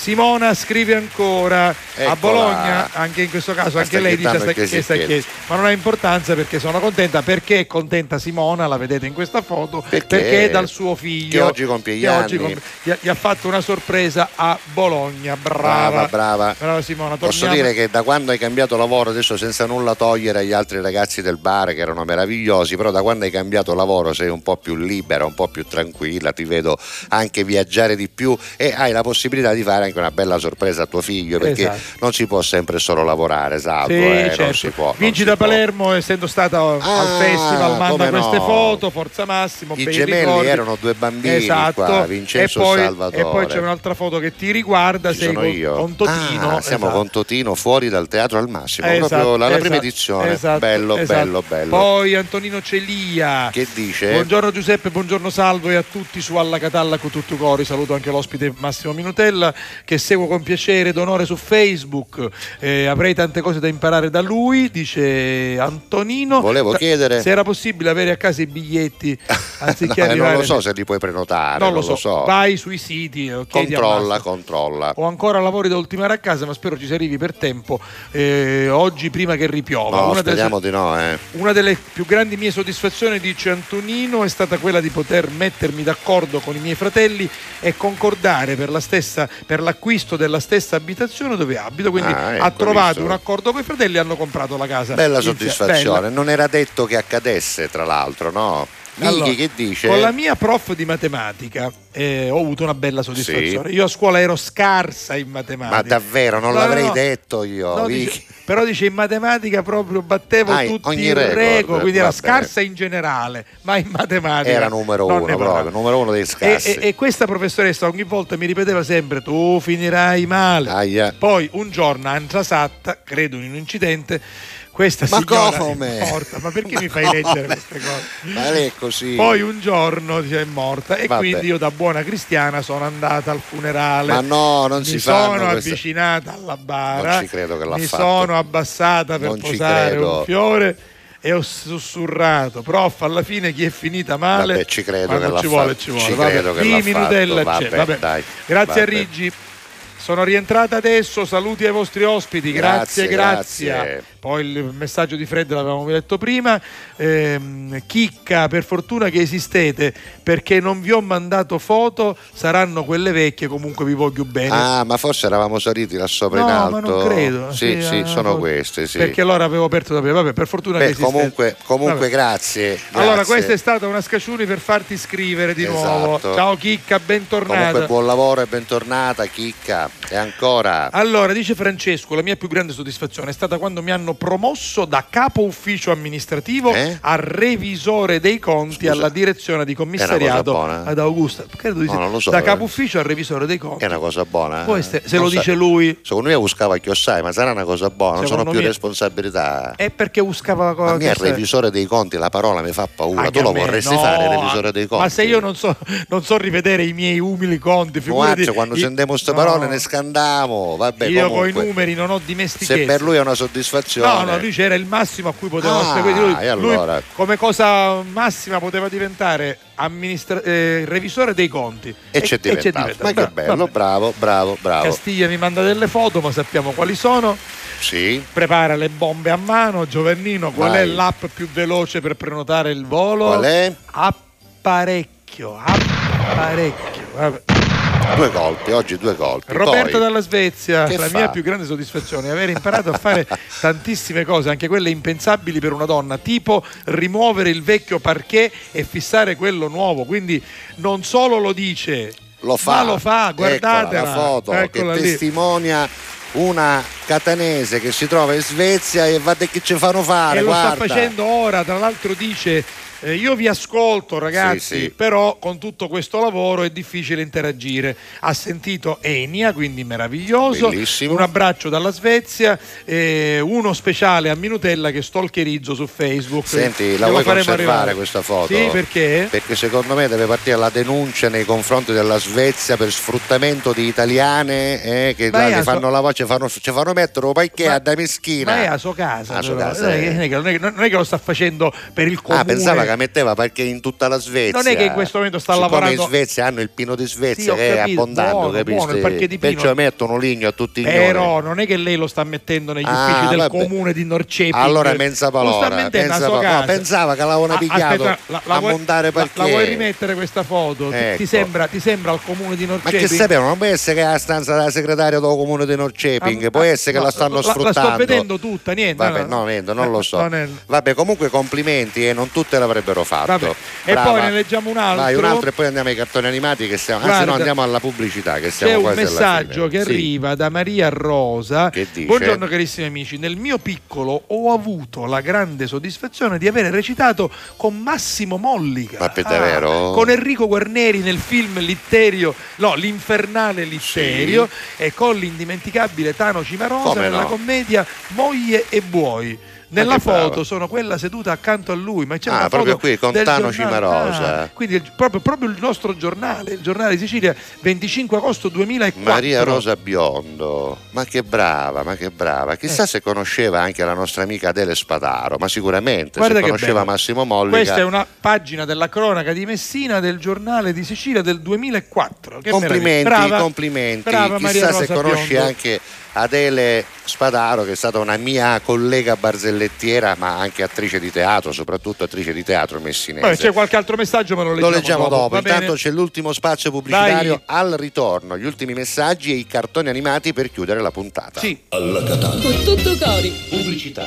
Simona scrive ancora a Eccola. Bologna, anche in questo caso anche lei dice sta- che sta chiede. ma non ha importanza perché sono contenta, perché è contenta Simona, la vedete in questa foto, perché, è dal suo figlio che oggi compie gli che oggi anni. compie- gli, ha, gli ha fatto una sorpresa a Bologna, Brava, brava, brava. Simona, Posso dire che da quando hai cambiato lavoro, adesso senza nulla togliere agli altri ragazzi del bar che erano meravigliosi, però da quando hai cambiato lavoro sei un po' più libera, un po' più tranquilla, ti vedo anche viaggiare di più e hai la possibilità di fare anche una bella sorpresa a tuo figlio perché Esatto. non si può sempre solo lavorare, salvo, Sì, eh, certo. non si può. Vinci da può. Palermo, essendo stata al festival, manda queste no. foto, Forza Massimo, I gemelli ricordi. erano due bambini esatto. qua, Vincenzo e poi, Salvatore. E poi c'è un'altra foto che ti riguarda, Ci sei sono con, io. con Totino. Ah, siamo esatto. con Totino fuori dal teatro al massimo, Esatto, proprio la, la prima esatto, edizione. esatto, bello, esatto. bello, bello. Poi Antonino Celia. Che dice? Buongiorno Giuseppe, buongiorno Salvo e a tutti su Alla Catalla con tutto cori. Saluto anche l'ospite Massimo Minutella. Che seguo con piacere ed onore su Facebook. Eh, avrei tante cose da imparare da lui, dice Antonino. Volevo Ta- chiedere- se era possibile avere a casa i biglietti anziché No, arrivare. non lo so se li puoi prenotare, Non lo so. vai sui siti, eh, Controlla, controlla. Ho ancora lavori da ultimare a casa, ma spero ci si arrivi per tempo eh, oggi prima che ripiova. No, Una delle- speriamo di no, eh. una delle più grandi mie soddisfazioni, dice Antonino, è stata quella di poter mettermi d'accordo con i miei fratelli e concordare per, la stessa, per l'acquisto della stessa abitazione dove abito. Quindi Ah, ecco, ha trovato visto? un accordo con i fratelli e hanno comprato la casa. Bella soddisfazione, Bella. non era detto che accadesse, tra l'altro, no? Michi Allora, che dice? Con la mia prof di matematica eh, ho avuto una bella soddisfazione. Sì. Io a scuola ero scarsa in matematica. Ma davvero, non No, l'avrei no. detto io. No, dice- però dice in matematica proprio battevo Ah, tutti ogni i record, record, quindi era scarsa in generale, ma in matematica Era numero uno proprio, numero uno dei E, scarsi. e- e questa professoressa ogni volta mi ripeteva sempre tu finirai male. Poi un giorno a Antrasatta, credo in un incidente, questa Ma signora come? è morta. Ma perché mi fai leggere queste cose? Ma lei è così. Poi un giorno è morta e Vabbè. quindi io da buona cristiana sono andata al funerale. Ma no, non mi si sono fanno queste- avvicinata alla bara. Non ci credo che l'ha mi fatto. sono abbassata per Non posare un fiore e ho sussurrato. Prof, alla fine chi è finita male? Vabbè, ci credo quando che l'ha ci vuole, fatto. ci vuole. Ci Vabbè, credo che l'ha dimmi fatto. Nutella c'è. Vabbè, Vabbè. dai. Grazie a. Rigi. Sono rientrata adesso, saluti ai vostri ospiti, grazie, Grazie, grazie. grazie. Poi il messaggio di Fred l'avevamo letto prima. Ehm, chicca, per fortuna che esistete, perché non vi ho mandato foto, saranno quelle vecchie, comunque vi voglio bene. Ah, ma forse eravamo saliti là sopra No, in ma alto. non credo. Sì, Sì, sì, ah, sono no. queste, sì. Perché allora avevo aperto da prima. Vabbè, per fortuna che Beh, esistete. comunque, comunque Vabbè. grazie, Allora, grazie. questa è stata una scacciuni per farti scrivere di nuovo. Esatto. Ciao Chicca, bentornata. Comunque buon lavoro e bentornata, chicca. E ancora. Allora, dice Francesco, la mia più grande soddisfazione è stata quando mi hanno promosso da capo ufficio amministrativo a revisore dei conti alla direzione di commissariato eh? ad Augusta. Credo di No, so, da eh. capo ufficio al revisore dei conti. È una cosa buona. eh? Se- se lo sa- dice lui. Secondo me buscava chiossai, ma sarà una cosa buona, non sono più me- responsabilità. È perché uscava la cosa. A me il revisore dei conti, la parola mi fa paura. Anche tu lo vorresti no, fare il revisore dei conti? Ma se io non so, non so rivedere i miei umili conti, figurati. Guarda, quando sentiamo queste no. parole ne scandamo. Vabbè, Io con i numeri non ho dimestichezza. se per lui è una soddisfazione. No, no, lui c'era il massimo a cui poteva Ah, quindi lui, e allora? lui come cosa massima poteva diventare amministra- eh, revisore dei conti. E c'è diventato. Ma che bello, bravo, bravo, bravo. Castiglia mi manda delle foto, ma sappiamo quali sono. Sì. Prepara le bombe a mano. Giovannino, qual Vai. è l'app più veloce per prenotare il volo? Qual è? Apparecchio, apparecchio. Vabbè. Due colpi, oggi due colpi. Roberto Poi, dalla Svezia, la fa? mia più grande soddisfazione è aver imparato a fare tantissime cose, anche quelle impensabili per una donna, tipo rimuovere il vecchio parquet e fissare quello nuovo. Quindi non solo lo dice, lo fa. ma lo fa, guardatela. Eccola, la foto Eccola che lì. testimonia una catanese che si trova in Svezia e va che ci fanno fare. e lo guarda. sta facendo ora, tra l'altro dice eh, io vi ascolto ragazzi, Sì, sì. però con tutto questo lavoro è difficile interagire. Ha sentito Enia, quindi meraviglioso. Bellissimo. Un abbraccio dalla Svezia, eh, uno speciale a Minutella che stalkerizzo su Facebook. Senti, la vuoi conservare arrivare. questa foto? Sì, perché? Perché secondo me deve partire la denuncia nei confronti della Svezia per sfruttamento di italiane eh, che là fanno so- lavare, ci fanno, ci fanno mettere un paicchè da meschina. Ma è a sua casa, A sua non è che- non è che lo sta facendo per il comune. Ah, pensava che metteva perché in tutta la Svezia. Non è che in questo momento sta lavorando- in Svezia hanno il pino di Svezia Sì, che è capito, abbondante, buono, capisci? buono. Perciò mettono ligno a tutti i Però non è che lei lo sta mettendo negli Ah, uffici del vabbè. comune di Norceping. Allora palora, pensa a sua pa- no, pensava che l'avevano Ah, pigliato aspetta, la, la a vuoi, montare la- la perché. vuoi rimettere questa foto? Ti- Ti, Ecco. sembra, ti sembra al comune di Ma Norceping? che sapevano? Non può essere che è la stanza della segretaria del comune di Norceping, Ah, può essere che no, la stanno la- la sto sfruttando. vedendo tutta, niente, Vabbè, no, niente, non lo so. non è- Vabbè, comunque complimenti e non tutte l'avrebbero fatto. Vabbè. E Brava. poi ne leggiamo un altro. Vai, un altro e poi andiamo ai cartoni animati che stiamo. Anzi, Guarda, no, andiamo alla pubblicità che C'è stiamo un messaggio che Sì. arriva da Maria Rosa. Che dice? Buongiorno carissimi amici, nel mio piccolo ho avuto la grande soddisfazione di avere recitato con Massimo Mollica. Ma davvero? con Enrico Guarneri nel film Litterio, no, l'infernale Litterio e con l'indimenticabile Tano Cimarosa Come nella no? commedia Moglie e Buoi. Nella foto sono quella seduta accanto a lui, ma c'è Ah, una proprio qui, con Tano Cimarosa. Ah, quindi il- proprio, proprio il nostro giornale, il giornale di Sicilia, 25 agosto 2004. Maria Rosa Biondo, ma che brava, ma che brava. Chissà Eh. se conosceva anche la nostra amica Adele Spadaro, ma sicuramente Guarda se conosceva bello. Massimo Mollica. Questa è una pagina della cronaca di Messina del giornale di Sicilia del 2004. Che complimenti. Brava, complimenti. brava Chissà se conosci Biondo. anche Adele Spadaro, che è stata una mia collega barzellettiera, ma anche attrice di teatro, soprattutto attrice di teatro messinese. Vabbè, c'è qualche altro messaggio, ma lo leggiamo, Lo leggiamo dopo, va intanto bene? c'è l'ultimo spazio pubblicitario Vai. al ritorno, gli ultimi messaggi e i cartoni animati per chiudere la puntata. Sì. Alla Catalla. Con tutto cori. Pubblicità.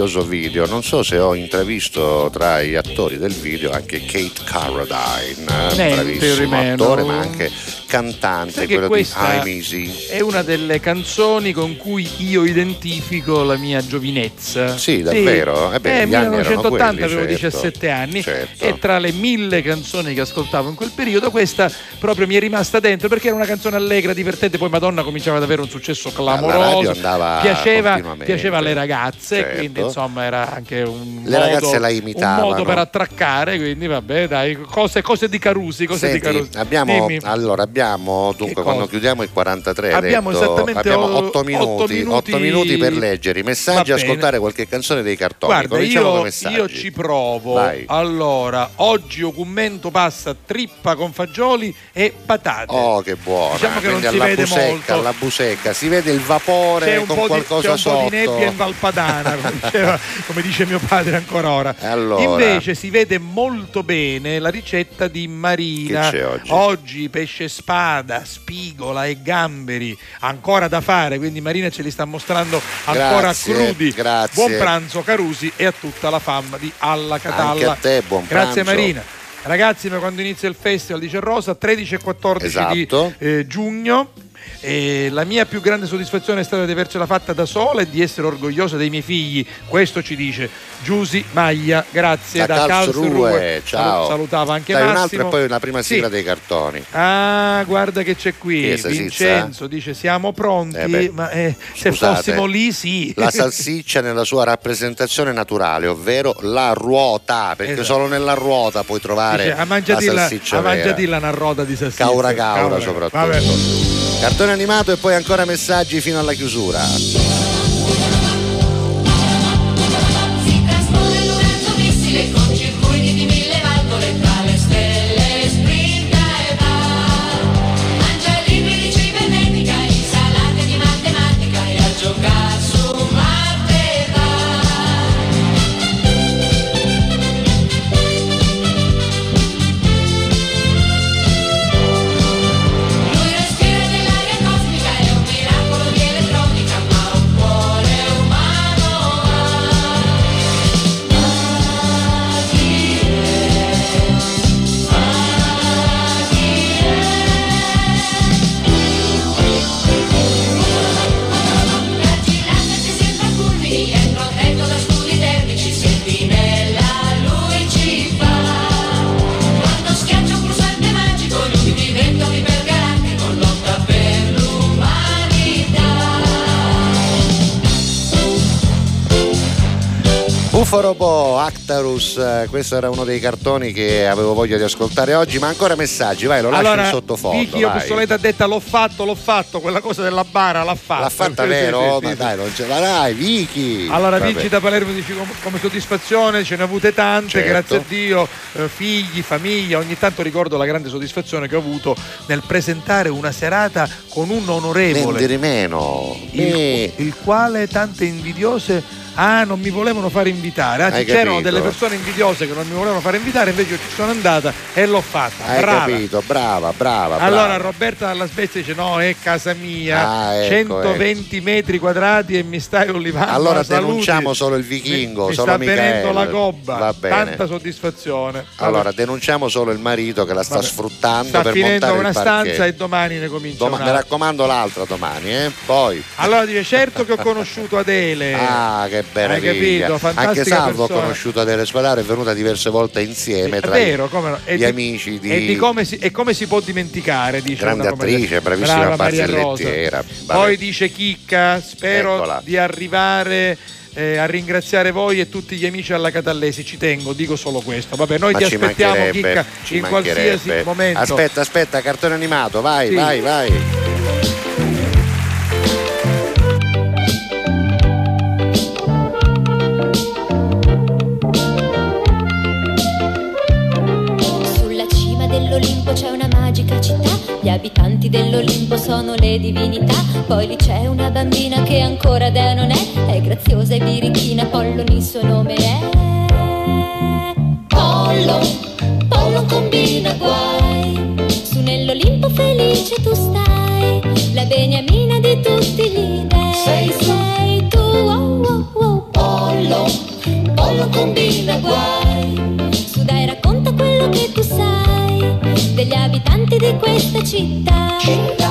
Meraviglioso video. Non so se ho intravisto tra gli attori del video anche Kate Carradine, eh, Niente bravissimo attore, ma anche cantante quello di I'm Easy. È una delle canzoni con cui io identifico la mia giovinezza. Sì, davvero? Eh beh, Eh, gli anni erano 1980 quelli, avevo certo. 17 anni Certo. e tra le mille canzoni che ascoltavo in quel periodo questa proprio mi è rimasta dentro perché era una canzone allegra, divertente, poi Madonna cominciava ad avere un successo clamoroso. piaceva, piaceva alle ragazze, Certo. quindi insomma era anche un Le modo, ragazze la un imitavano. modo per attraccare, quindi vabbè, dai, cose, cose di Carusi, cose di Senti, Carusi. abbiamo, allora abbiamo dunque quando chiudiamo il 43 Abbiamo detto, esattamente abbiamo o- 8 minuti, otto minuti- otto minuti per leggere i messaggi e ascoltare qualche canzone dei cartoni Guarda, io, io ci provo. Vai. Allora, oggi o commento passa trippa con fagioli e patate. Oh, che buona! Diciamo che non Quindi si alla vede busecca, molto. alla busecca, si vede il vapore C'è un, con po di, qualcosa c'è un sotto. po' di nebbia in Valpadana, come, diceva- come dice mio padre ancora ora. Allora. Invece si vede molto bene la ricetta di Marina. C'è oggi? pesce spada, spigola e gamberi, ancora da fare, quindi Marina ce li sta mostrando ancora Grazie, crudi. grazie. Buon pranzo Carusi e a tutta la fam di Alla Catalla. Anche a te, buon Grazie pranzo. Marina. Ragazzi, ma quando inizia il festival dice Rosa, 13 e 14 Esatto. di eh, giugno. E la mia più grande soddisfazione è stata di avercela fatta da sola e di essere orgogliosa dei miei figli. Questo ci dice Giusy Maglia. Grazie Da da, Karlsruhe, Karlsruhe. ciao. Salu- Salutava anche Dai, Massimo. un'altra e poi una prima Sì. sigla dei cartoni. Ah, guarda che c'è qui. Chi è, Sasizza? Vincenzo dice siamo pronti, Eh ma eh, se fossimo lì sì. La salsiccia nella sua rappresentazione naturale, ovvero la ruota, perché Esatto. solo nella ruota puoi trovare Dice, la salsiccia a vera. mangiatilla una roda di salsiccia. Caura caura soprattutto. Vabbè. Cartone animato e poi ancora messaggi fino alla chiusura. Buffo Robot, Actarus, eh, questo era uno dei cartoni che avevo voglia di ascoltare oggi, ma ancora messaggi, vai, lo lascio Allora, in sottofondo. Vicky, io vai. Pistoletta ha detto l'ho fatto, l'ho fatto, quella cosa della bara l'ha fatta. L'ha fatta vero? sì, ma dai, non ce la dai, Vicky. Allora, Vabbè. Vicky da Palermo dice come, soddisfazione, ce ne ho avute tante, Certo. grazie a Dio, eh, figli, famiglia, ogni tanto ricordo la grande soddisfazione che ho avuto nel presentare una serata con un onorevole, dire meno. Eh, il, il quale tante invidiose ah non mi volevano fare invitare, Hai c'erano capito? delle persone invidiose che non mi volevano fare invitare, invece io ci sono andata e l'ho fatta. Hai Brava. capito, brava, brava. Allora brava. Roberta dalla Svezia dice no è casa mia, Ah, ecco, 120 metri quadrati e mi stai olivando. Allora denunciamo solo il vichingo, mi, mi solo sta venendo la gobba, tanta soddisfazione. Allora, denunciamo solo il marito che la sta Vabbè. sfruttando sta per finendo una stanza e domani ne comincia Doma- mi raccomando l'altra domani, eh? Poi. Allora dice certo che ho conosciuto Adele. Ah, che meraviglia. capito? Anche Salvo persona. ho conosciuto Adele Spadaro, è venuta diverse volte insieme È tra vero, no? Gli di- amici di, E, di come si, e come si può dimenticare, dice grande attrice, bravissima barzellettiera. Poi dice Chicca, spero Eccola. di arrivare eh, a ringraziare voi e tutti gli amici alla Catallesi, ci tengo, dico solo questo. Vabbè, noi Ma ti aspettiamo Chicca in qualsiasi momento. Aspetta, aspetta, cartone animato, vai, Sì. vai, vai. Abitanti dell'Olimpo sono le divinità, poi lì c'è una bambina che ancora dea non è, è graziosa e birichina, Pollon il suo nome è. Pollon, Pollon combina guai, su nell'Olimpo felice tu stai, la beniamina di tutti gli dei. Sei, sei tu, oh, oh, oh, Pollon, Pollon combina guai, abitanti di questa città.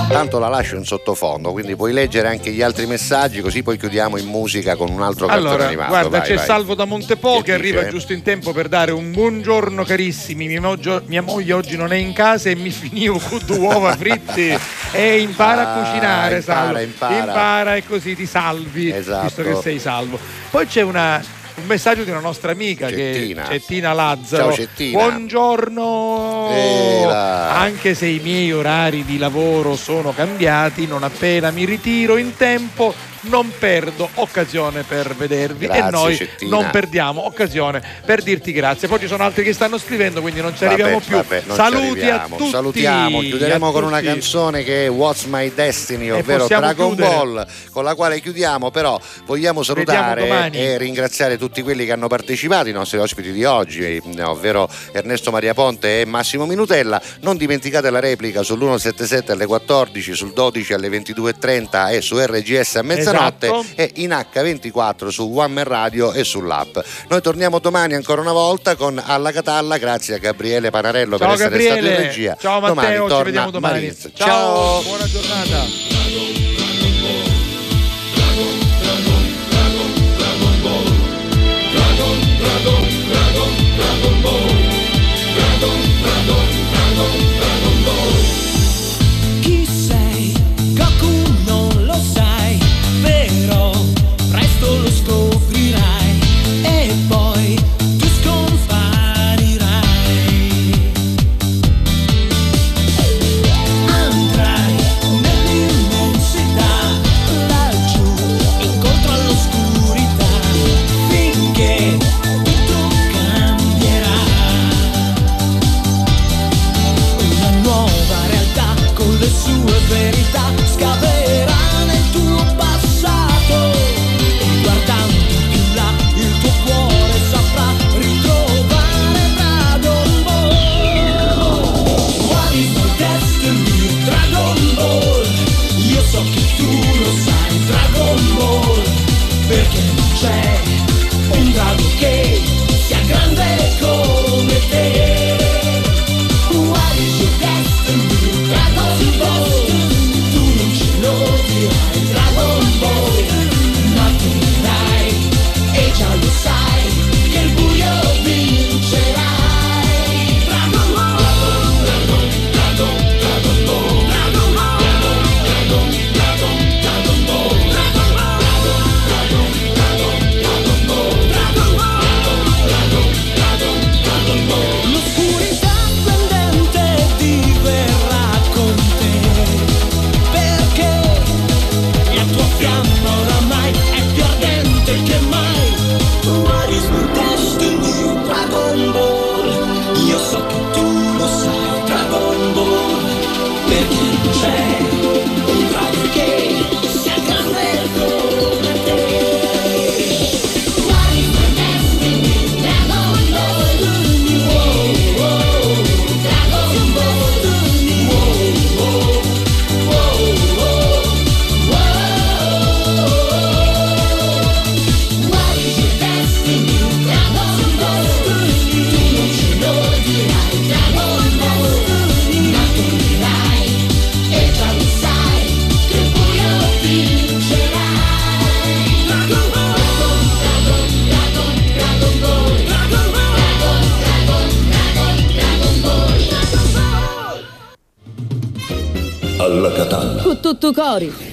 Tanto la lascio in sottofondo, quindi puoi leggere anche gli altri messaggi, così poi chiudiamo in musica con un altro cartone Allora, animato. guarda, Vai, c'è vai. Salvo da Montepo che, Che arriva dice? giusto in tempo per dare un buongiorno carissimi. Mia, mogio- mia moglie oggi non è in casa e mi finivo con due uova fritti e impara Ah, a cucinare, impara, Salvo. impara. e così ti salvi, Esatto. visto che sei salvo. Poi c'è una- un messaggio di una nostra amica Cettina. che è Cettina Lazzaro. Ciao, Cettina. Buongiorno. Ela. Anche se i miei orari di lavoro sono cambiati, non appena mi ritiro in tempo non perdo occasione per vedervi Grazie, e noi Cettina. non perdiamo occasione per dirti grazie. Poi ci sono altri che stanno scrivendo, quindi non ci Vabbè, arriviamo più. vabbè, Saluti a arriviamo. tutti. Salutiamo, chiuderemo a con una tutti. canzone che è What's My Destiny, ovvero Dragon chiudere. Ball, con la quale chiudiamo, però vogliamo salutare e ringraziare tutti quelli che hanno partecipato, i nostri ospiti di oggi, ovvero Ernesto Maria Ponte e Massimo Minutella. Non dimenticate la replica sull'177 alle 14, sul 12 alle 22.30 e su RGS a mezzanotte Esatto. e in H24 su One Man Radio e sull'app. Noi torniamo domani ancora una volta con Alla Catalla, grazie a Gabriele Panarello Ciao per essere stato in Gabriele. regia. Ciao Matteo, domani ci vediamo domani. Maritz. Ciao, Ciao. buona giornata. Ball